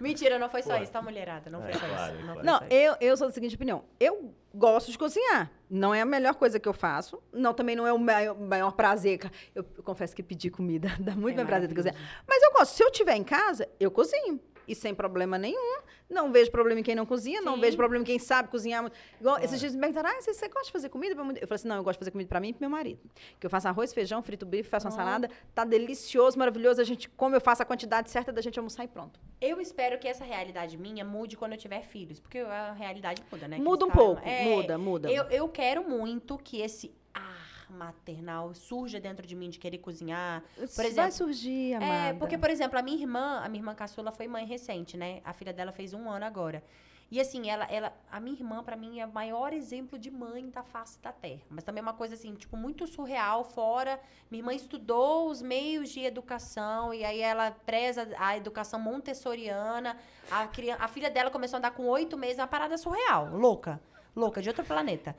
Mentira, não foi só Pô. isso, tá, mulherada? Não foi É, só claro, isso. claro. Não, só isso. eu, eu sou da seguinte opinião. Eu gosto de cozinhar. Não é a melhor coisa que eu faço. Não, também não é o maior, maior prazer. Eu, eu confesso que pedir comida dá muito É mais prazer de cozinhar. maravilhoso. Mas eu gosto. Se eu estiver em casa, eu cozinho. E sem problema nenhum. Não vejo problema em quem não cozinha, não Sim. vejo problema em quem sabe cozinhar. muito. Igual, Esses dias me perguntaram, ah, você, você gosta de fazer comida? pra muito-" Eu falei assim, não, eu gosto de fazer comida pra mim e pro meu marido. Que eu faço arroz, feijão, frito bife, faço uma salada. Tá delicioso, maravilhoso. A gente come, eu faço a quantidade certa da gente almoçar e pronto. Eu espero que essa realidade minha mude quando eu tiver filhos. Porque a realidade muda, né? Muda um pouco. É, Muda, muda. Eu, eu quero muito que esse ar maternal surja dentro de mim de querer cozinhar. Por Vai exemplo, surgir, amada. É, porque, por exemplo, a minha irmã, a minha irmã caçula foi mãe recente, né? A filha dela fez um ano agora. E assim, ela, ela, a minha irmã, pra mim, é o maior exemplo de mãe da face da terra. Mas também é uma coisa assim, tipo, muito surreal, fora. Minha irmã estudou os meios de educação, e aí ela preza a educação montessoriana. A, criança, a filha dela começou a andar com oito meses, uma parada surreal, louca. Louca, de outro planeta.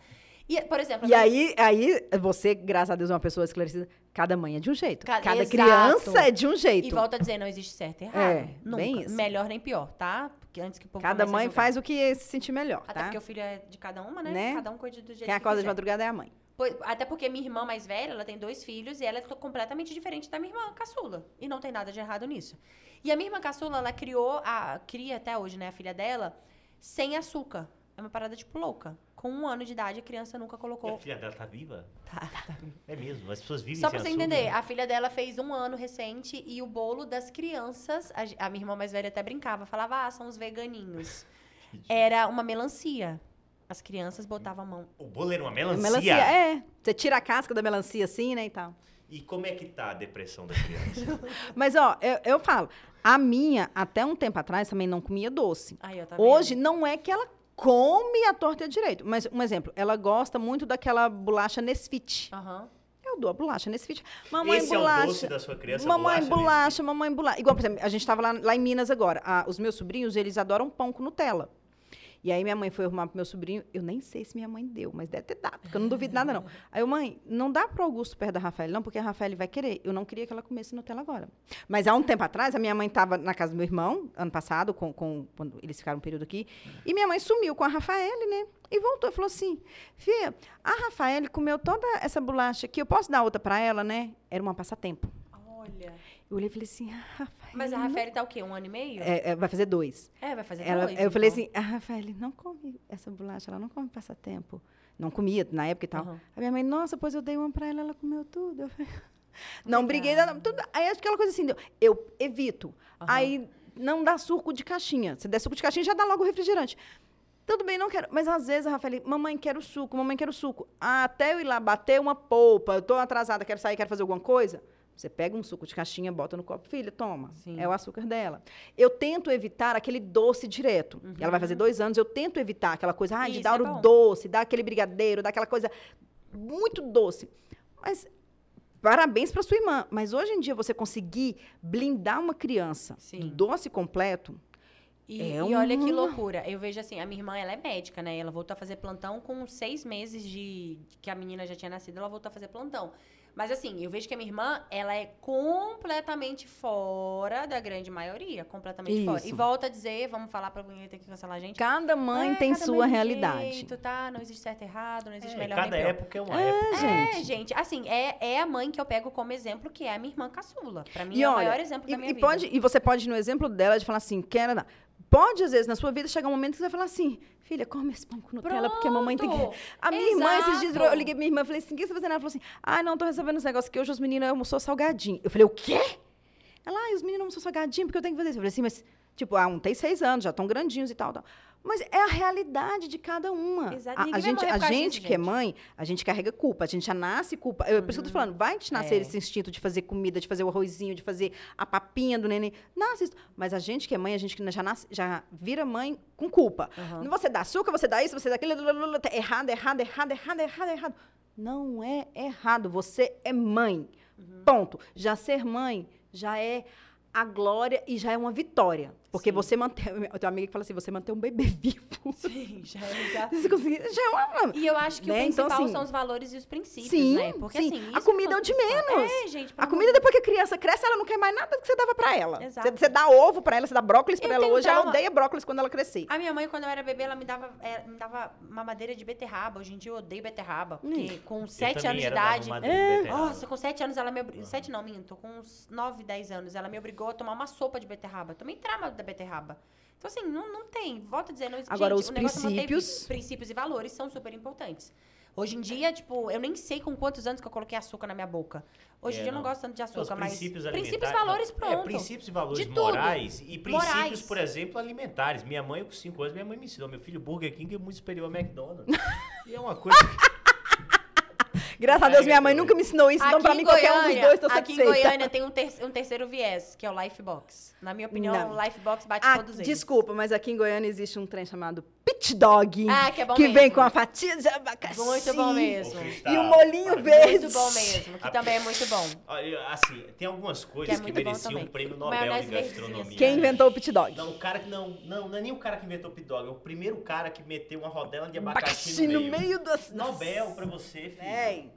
E, por exemplo. E aí, aí, você, graças a Deus, é uma pessoa esclarecida. Cada mãe é de um jeito. Ca- Cada Exato. criança é de um jeito. E volta a dizer, não existe certo e errado. É, Nunca. Melhor nem pior, tá? Porque antes que o povo Cada mãe faz o que se sentir melhor, Até tá? porque o filho é de cada uma, né? Né? Cada um cuida do jeito Quem que acorda de quiser. madrugada é a mãe. Pois- Até porque minha irmã mais velha, ela tem dois filhos e ela é completamente diferente da minha irmã caçula. E não tem nada de errado nisso. E a minha irmã caçula, ela criou, a, cria até hoje, né, a filha dela, sem açúcar. É uma parada, tipo, louca. Com um ano de idade, a criança nunca E a colocou... filha dela tá viva? Tá, tá. É mesmo, as pessoas vivem Só pra você açúcar. entender, a filha dela fez um ano recente e o bolo das crianças, a, a minha irmã mais velha até brincava, falava, ah, são os veganinhos. Era uma melancia. As crianças botavam a mão. O bolo era uma melancia? Melancia, é. Você tira a casca da melancia assim, né, e tal. E como é que tá a depressão da criança? Mas, ó, eu, eu falo, a minha, até um tempo atrás, também não comia doce. Aí, Hoje, não é que ela come a torta direito. Mas, um exemplo, ela gosta muito daquela bolacha Nesfit. Aham. Eu dou a bolacha Nesfit. Mamãe, Esse é bolacha. o doce da sua criança, Mamãe bolacha bolacha, mamãe bolacha. Igual, por exemplo, a gente estava lá, lá em Minas agora. Ah, os meus sobrinhos, eles adoram pão com Nutella. E aí minha mãe foi arrumar pro meu sobrinho. Eu nem sei se minha mãe deu, mas deve ter dado, porque eu não duvido nada, não. Aí eu, mãe, não dá pro Augusto perto da Rafael, não, porque a Rafael vai querer. Eu não queria que ela comesse Nutella agora. Mas há um tempo atrás, a minha mãe estava na casa do meu irmão, ano passado, com, com- quando eles ficaram um período aqui, e minha mãe sumiu com a Rafael, né? E voltou e falou assim: Fia, a Rafael comeu toda essa bolacha aqui, eu posso dar outra para ela, né? Era uma passatempo. Olha. Eu olhei e falei assim, ah, Rafael. Mas a Rafael tá o quê? Um ano e meio? É, é, vai fazer dois. É, vai fazer Ela- dois. eu falei então. assim, a Rafael não come essa bolacha, ela não come passatempo. Não comia na época e tal. Aham. A minha mãe, nossa, pois eu dei uma pra ela, ela comeu tudo. Eu falei, não briguei, não, tudo. Aí acho que aquela coisa assim, eu evito. Aham. Aí não dá suco de caixinha. Se der suco de caixinha, já dá logo o refrigerante. Tudo bem, não quero. Mas às vezes a Rafael, mamãe, quero suco, mamãe, quero suco. Até eu ir lá bater uma polpa, eu tô atrasada, quero sair, quero fazer alguma coisa. Você pega um suco de caixinha, bota no copo, filha, toma. Sim. É o açúcar dela. Eu tento evitar aquele doce direto. Ela vai fazer dois anos, eu tento evitar aquela coisa, ah, de Isso dar é o bom. doce, dar aquele brigadeiro, dar aquela coisa muito doce. Mas parabéns para sua irmã. Mas hoje em dia você conseguir blindar uma criança Sim. do doce completo, E, É e olha que uma- loucura. Eu vejo assim, a minha irmã, ela é médica, né? Ela voltou a fazer plantão com seis meses de que a menina já tinha nascido, ela voltou a fazer plantão. Mas assim, eu vejo que a minha irmã, ela é completamente fora da grande maioria. Completamente fora. E Isso. volta a dizer, vamos falar pra ninguém ter que cancelar a gente. cada mãe É, tem cada sua mãe de realidade. jeito, tá? Não existe certo e errado, não existe É, melhor cada época é uma É, época. gente. É, gente, assim, é, é a mãe que eu pego como exemplo, que é a minha irmã caçula. Pra mim E é o olha, maior exemplo e, da minha e vida. pode, e você pode ir no exemplo dela de falar assim, quero. Pode, às vezes, na sua vida, chegar um momento que você vai falar assim, filha, come esse pão com Nutella, porque a mamãe tem que... Pronto. A minha irmã, esses dias, Exato. eu liguei pra minha irmã e falei assim, o que você tá fazendo? Ela falou assim, ah, não, tô recebendo esse negócio que hoje os meninos almoçou salgadinho. Eu falei, o quê? Ela, ah, os meninos almoçou salgadinho, porque eu tenho que fazer isso. Eu falei assim, mas, tipo, ah, um tem seis anos, já estão grandinhos e tal, tal. Mas é a realidade de cada uma. Exato. A, a gente, a gente disso, que é gente. mãe, a gente carrega culpa, a gente já nasce culpa. Eu, por isso que eu tô falando, vai te nascer É. esse instinto de fazer comida, de fazer o arrozinho, de fazer a papinha do neném. Nasce isso. Mas a gente que é mãe, a gente que já, nasce, já vira mãe com culpa. Não Você dá açúcar, você dá isso, você dá aquilo, errado, errado, errado, errado, errado, errado. Não é errado, você é mãe. Uhum. Ponto. Já ser mãe já é a glória e já é uma vitória. Porque Sim. você mantém. Eu tenho uma amiga que fala assim: você mantém um bebê vivo. Sim, já é já. Já é uma. E eu acho que Né? o Então, principal assim, são os valores e os princípios, sim, né? Porque sim. assim. A comida é o de menos. É, gente. A comida, depois que a criança cresce, ela não quer mais nada do que você dava pra ela. Exato. Você, você dá ovo pra ela, você dá brócolis pra Eu ela hoje, ela trauma. odeia brócolis quando ela crescer. A minha mãe, quando eu era bebê, ela me dava, é, me dava mamadeira de beterraba. Hoje em dia eu odeio beterraba. Porque com Eu 7 também anos de idade. mamadeira de. Nossa, com 7 anos ela me obrigou. 7 não, minto. Com uns 9, 10 anos, ela me obrigou a tomar uma sopa de beterraba. Tomei trauma da beterraba. Então, assim, não, não tem. Volto a dizer, não existe. Agora, gente, os o negócio é manter princípios-. Princípios e valores são super importantes. Hoje em dia, tipo, eu nem sei com quantos anos que eu coloquei açúcar na minha boca. Hoje em É, dia eu não gosto tanto de açúcar, mas. princípios princípios e valores, não, pronto. É, princípios e valores De tudo. morais e princípios, Morais. por exemplo, alimentares. Minha mãe, com 5 anos, minha mãe me ensinou. Meu filho, Burger King é muito superior ao McDonald's. e é uma coisa... Graças a Deus, minha mãe nunca me ensinou isso, então Aqui pra em mim qualquer um dos Goiânia- dois tô Aqui em satisfeita. Goiânia tem um, ter- um terceiro viés, que é o Lifebox. Na minha opinião, Não. o Lifebox bate Ah, todos eles. desculpa, mas aqui em Goiânia existe um trem chamado pit dog. Ah, que é bom vem mesmo. com a fatia de abacaxi. Muito bom mesmo. E o molinho verde. Muito bom mesmo, que também é muito bom. Olha, assim, tem algumas coisas Que que, é bom mereciam um prêmio Nobel de gastronomia. Quem inventou o pit dog? Não, o cara que não, não, não é nem o cara que inventou o pit dog, é o primeiro cara que meteu uma rodela de abacaxi, Abacaxi no meio das... Nobel pra você, filho. Véi.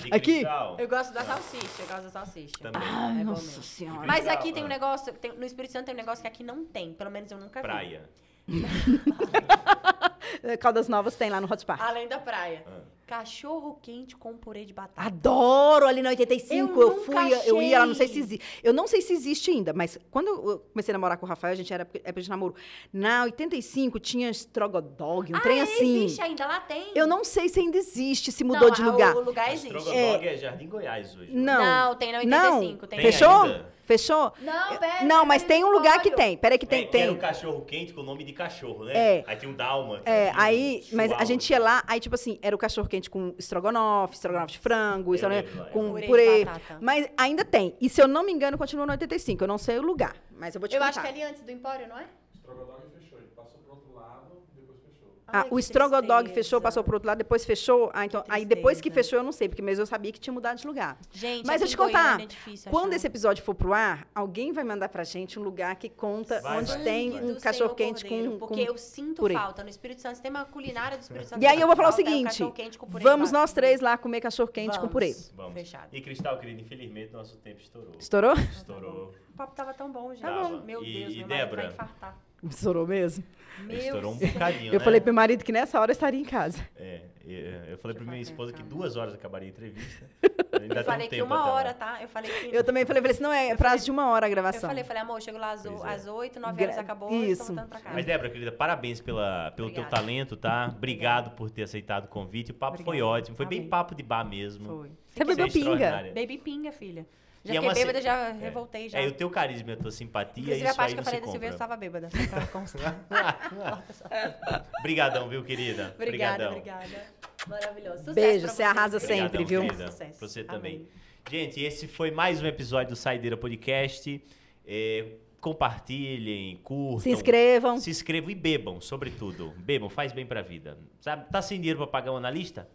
De Aqui. Cristal. Eu gosto da salsicha, eu gosto da salsicha. Também. Ai, É bom nossa mesmo. senhora. Mas aqui tem um ah. negócio, tem- no Espírito Santo tem um negócio que aqui não tem, pelo menos eu nunca vi. Praia. Caldas Novas tem lá no Hot Park. Além da praia. Ah. Cachorro quente com purê de batata. Adoro ali na 85. Eu Eu, fui, eu ia lá, não sei se achei. existe. Eu não sei se existe ainda, mas quando eu comecei a namorar com o Rafael, a gente era época de namoro. Na 85 tinha Strogodog, um ah, trem é, assim. existe ainda, lá tem. Eu não sei se ainda existe, se mudou Não, de lugar. O lugar existe. Strogodog é. Jardim Goiás hoje. Não. Não, tem na 85, não. tem Fechou? ainda? Fechou? Não, pera, Não, mas pera, tem um lugar que tem. Peraí que tem. é, que era tem. um cachorro quente com o nome de cachorro, né? É. Aí tinha um Dalma. É, aí, mas a gente ia lá, aí tipo assim, era o cachorro quente com estrogonofe, estrogonofe de frango, Eu estrogonofe lá, com Purê purê. Mas ainda tem. E se eu não me engano, continua no 85. Eu não sei o lugar, mas eu vou te Eu contar. acho que é ali antes do Empório, não é? Strogodog fechou, ele passou pro outro lado e depois fechou. Ah, Ai, o que Strogodog tristeza. fechou, passou pro outro lado, depois fechou. Ah, então, aí depois que fechou, eu não sei, porque mesmo eu sabia que tinha mudado de lugar. Gente, Mas aqui eu te contar, Goiânia é difícil Quando achar. esse episódio for pro ar, alguém vai mandar pra gente um lugar que conta Vai, onde vai, tem um cachorro quente Cordeiro, com, Porque com eu sinto purê. falta. No Espírito Santo, tem uma culinária do Espírito Santo. E aí eu vou falar o é seguinte, cachorro quente com purê de vamos nós três lá comer cachorro quente com purê. Vamos. Fechado. E Cristal, querido, infelizmente nosso tempo estourou. Estourou? Estourou. O papo tava tão bom, gente. Tá bom. Meu E- Deus, e meu Débora? vai infartar. Estourou mesmo? Meu Estourou um bocadinho, Eu né? falei pro meu marido que nessa hora eu estaria em casa. É, é, eu falei pra eu minha esposa que pensar. duas horas acabaria a entrevista. Ainda Eu falei um que uma lá. hora, tá? Eu falei que... Eu também falei, falei assim, não, é prazo de uma hora a Eu gravação. falei, falei, amor, eu chego lá às, Pois é. às 8, 9 Gra- horas acabou, isso. estou voltando pra casa. Mas, Débora, querida, parabéns pela, pelo teu Obrigada. talento, tá? Obrigado por ter aceitado o convite. O papo foi Obrigada. ótimo. Foi bem papo de bar mesmo. Foi. Você bebeu é pinga? Baby pinga, filha. Já E é fiquei uma se- bêbada, já é. revoltei, já. É, e o teu carisma e a tua simpatia, Inclusive, isso a parte que eu falei da Silvia, eu estava bêbada. só pra constar. Obrigadão, viu, querida? obrigada, Obrigadão. obrigada. Maravilhoso. Sucesso Beijo, você arrasa sempre, Obrigadão, viu? querida. Sucesso. Pra você Amém. também. Gente, esse foi mais um episódio do Saideira Podcast. É, compartilhem, curtam. Se inscrevam. Se inscrevam e bebam, sobretudo. Bebam, faz bem pra vida. Sabe, tá sem dinheiro pra pagar um analista?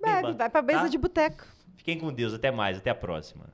Bebe, Beba, vai pra mesa tá? de boteco. Fiquem com Deus, até mais, até a próxima.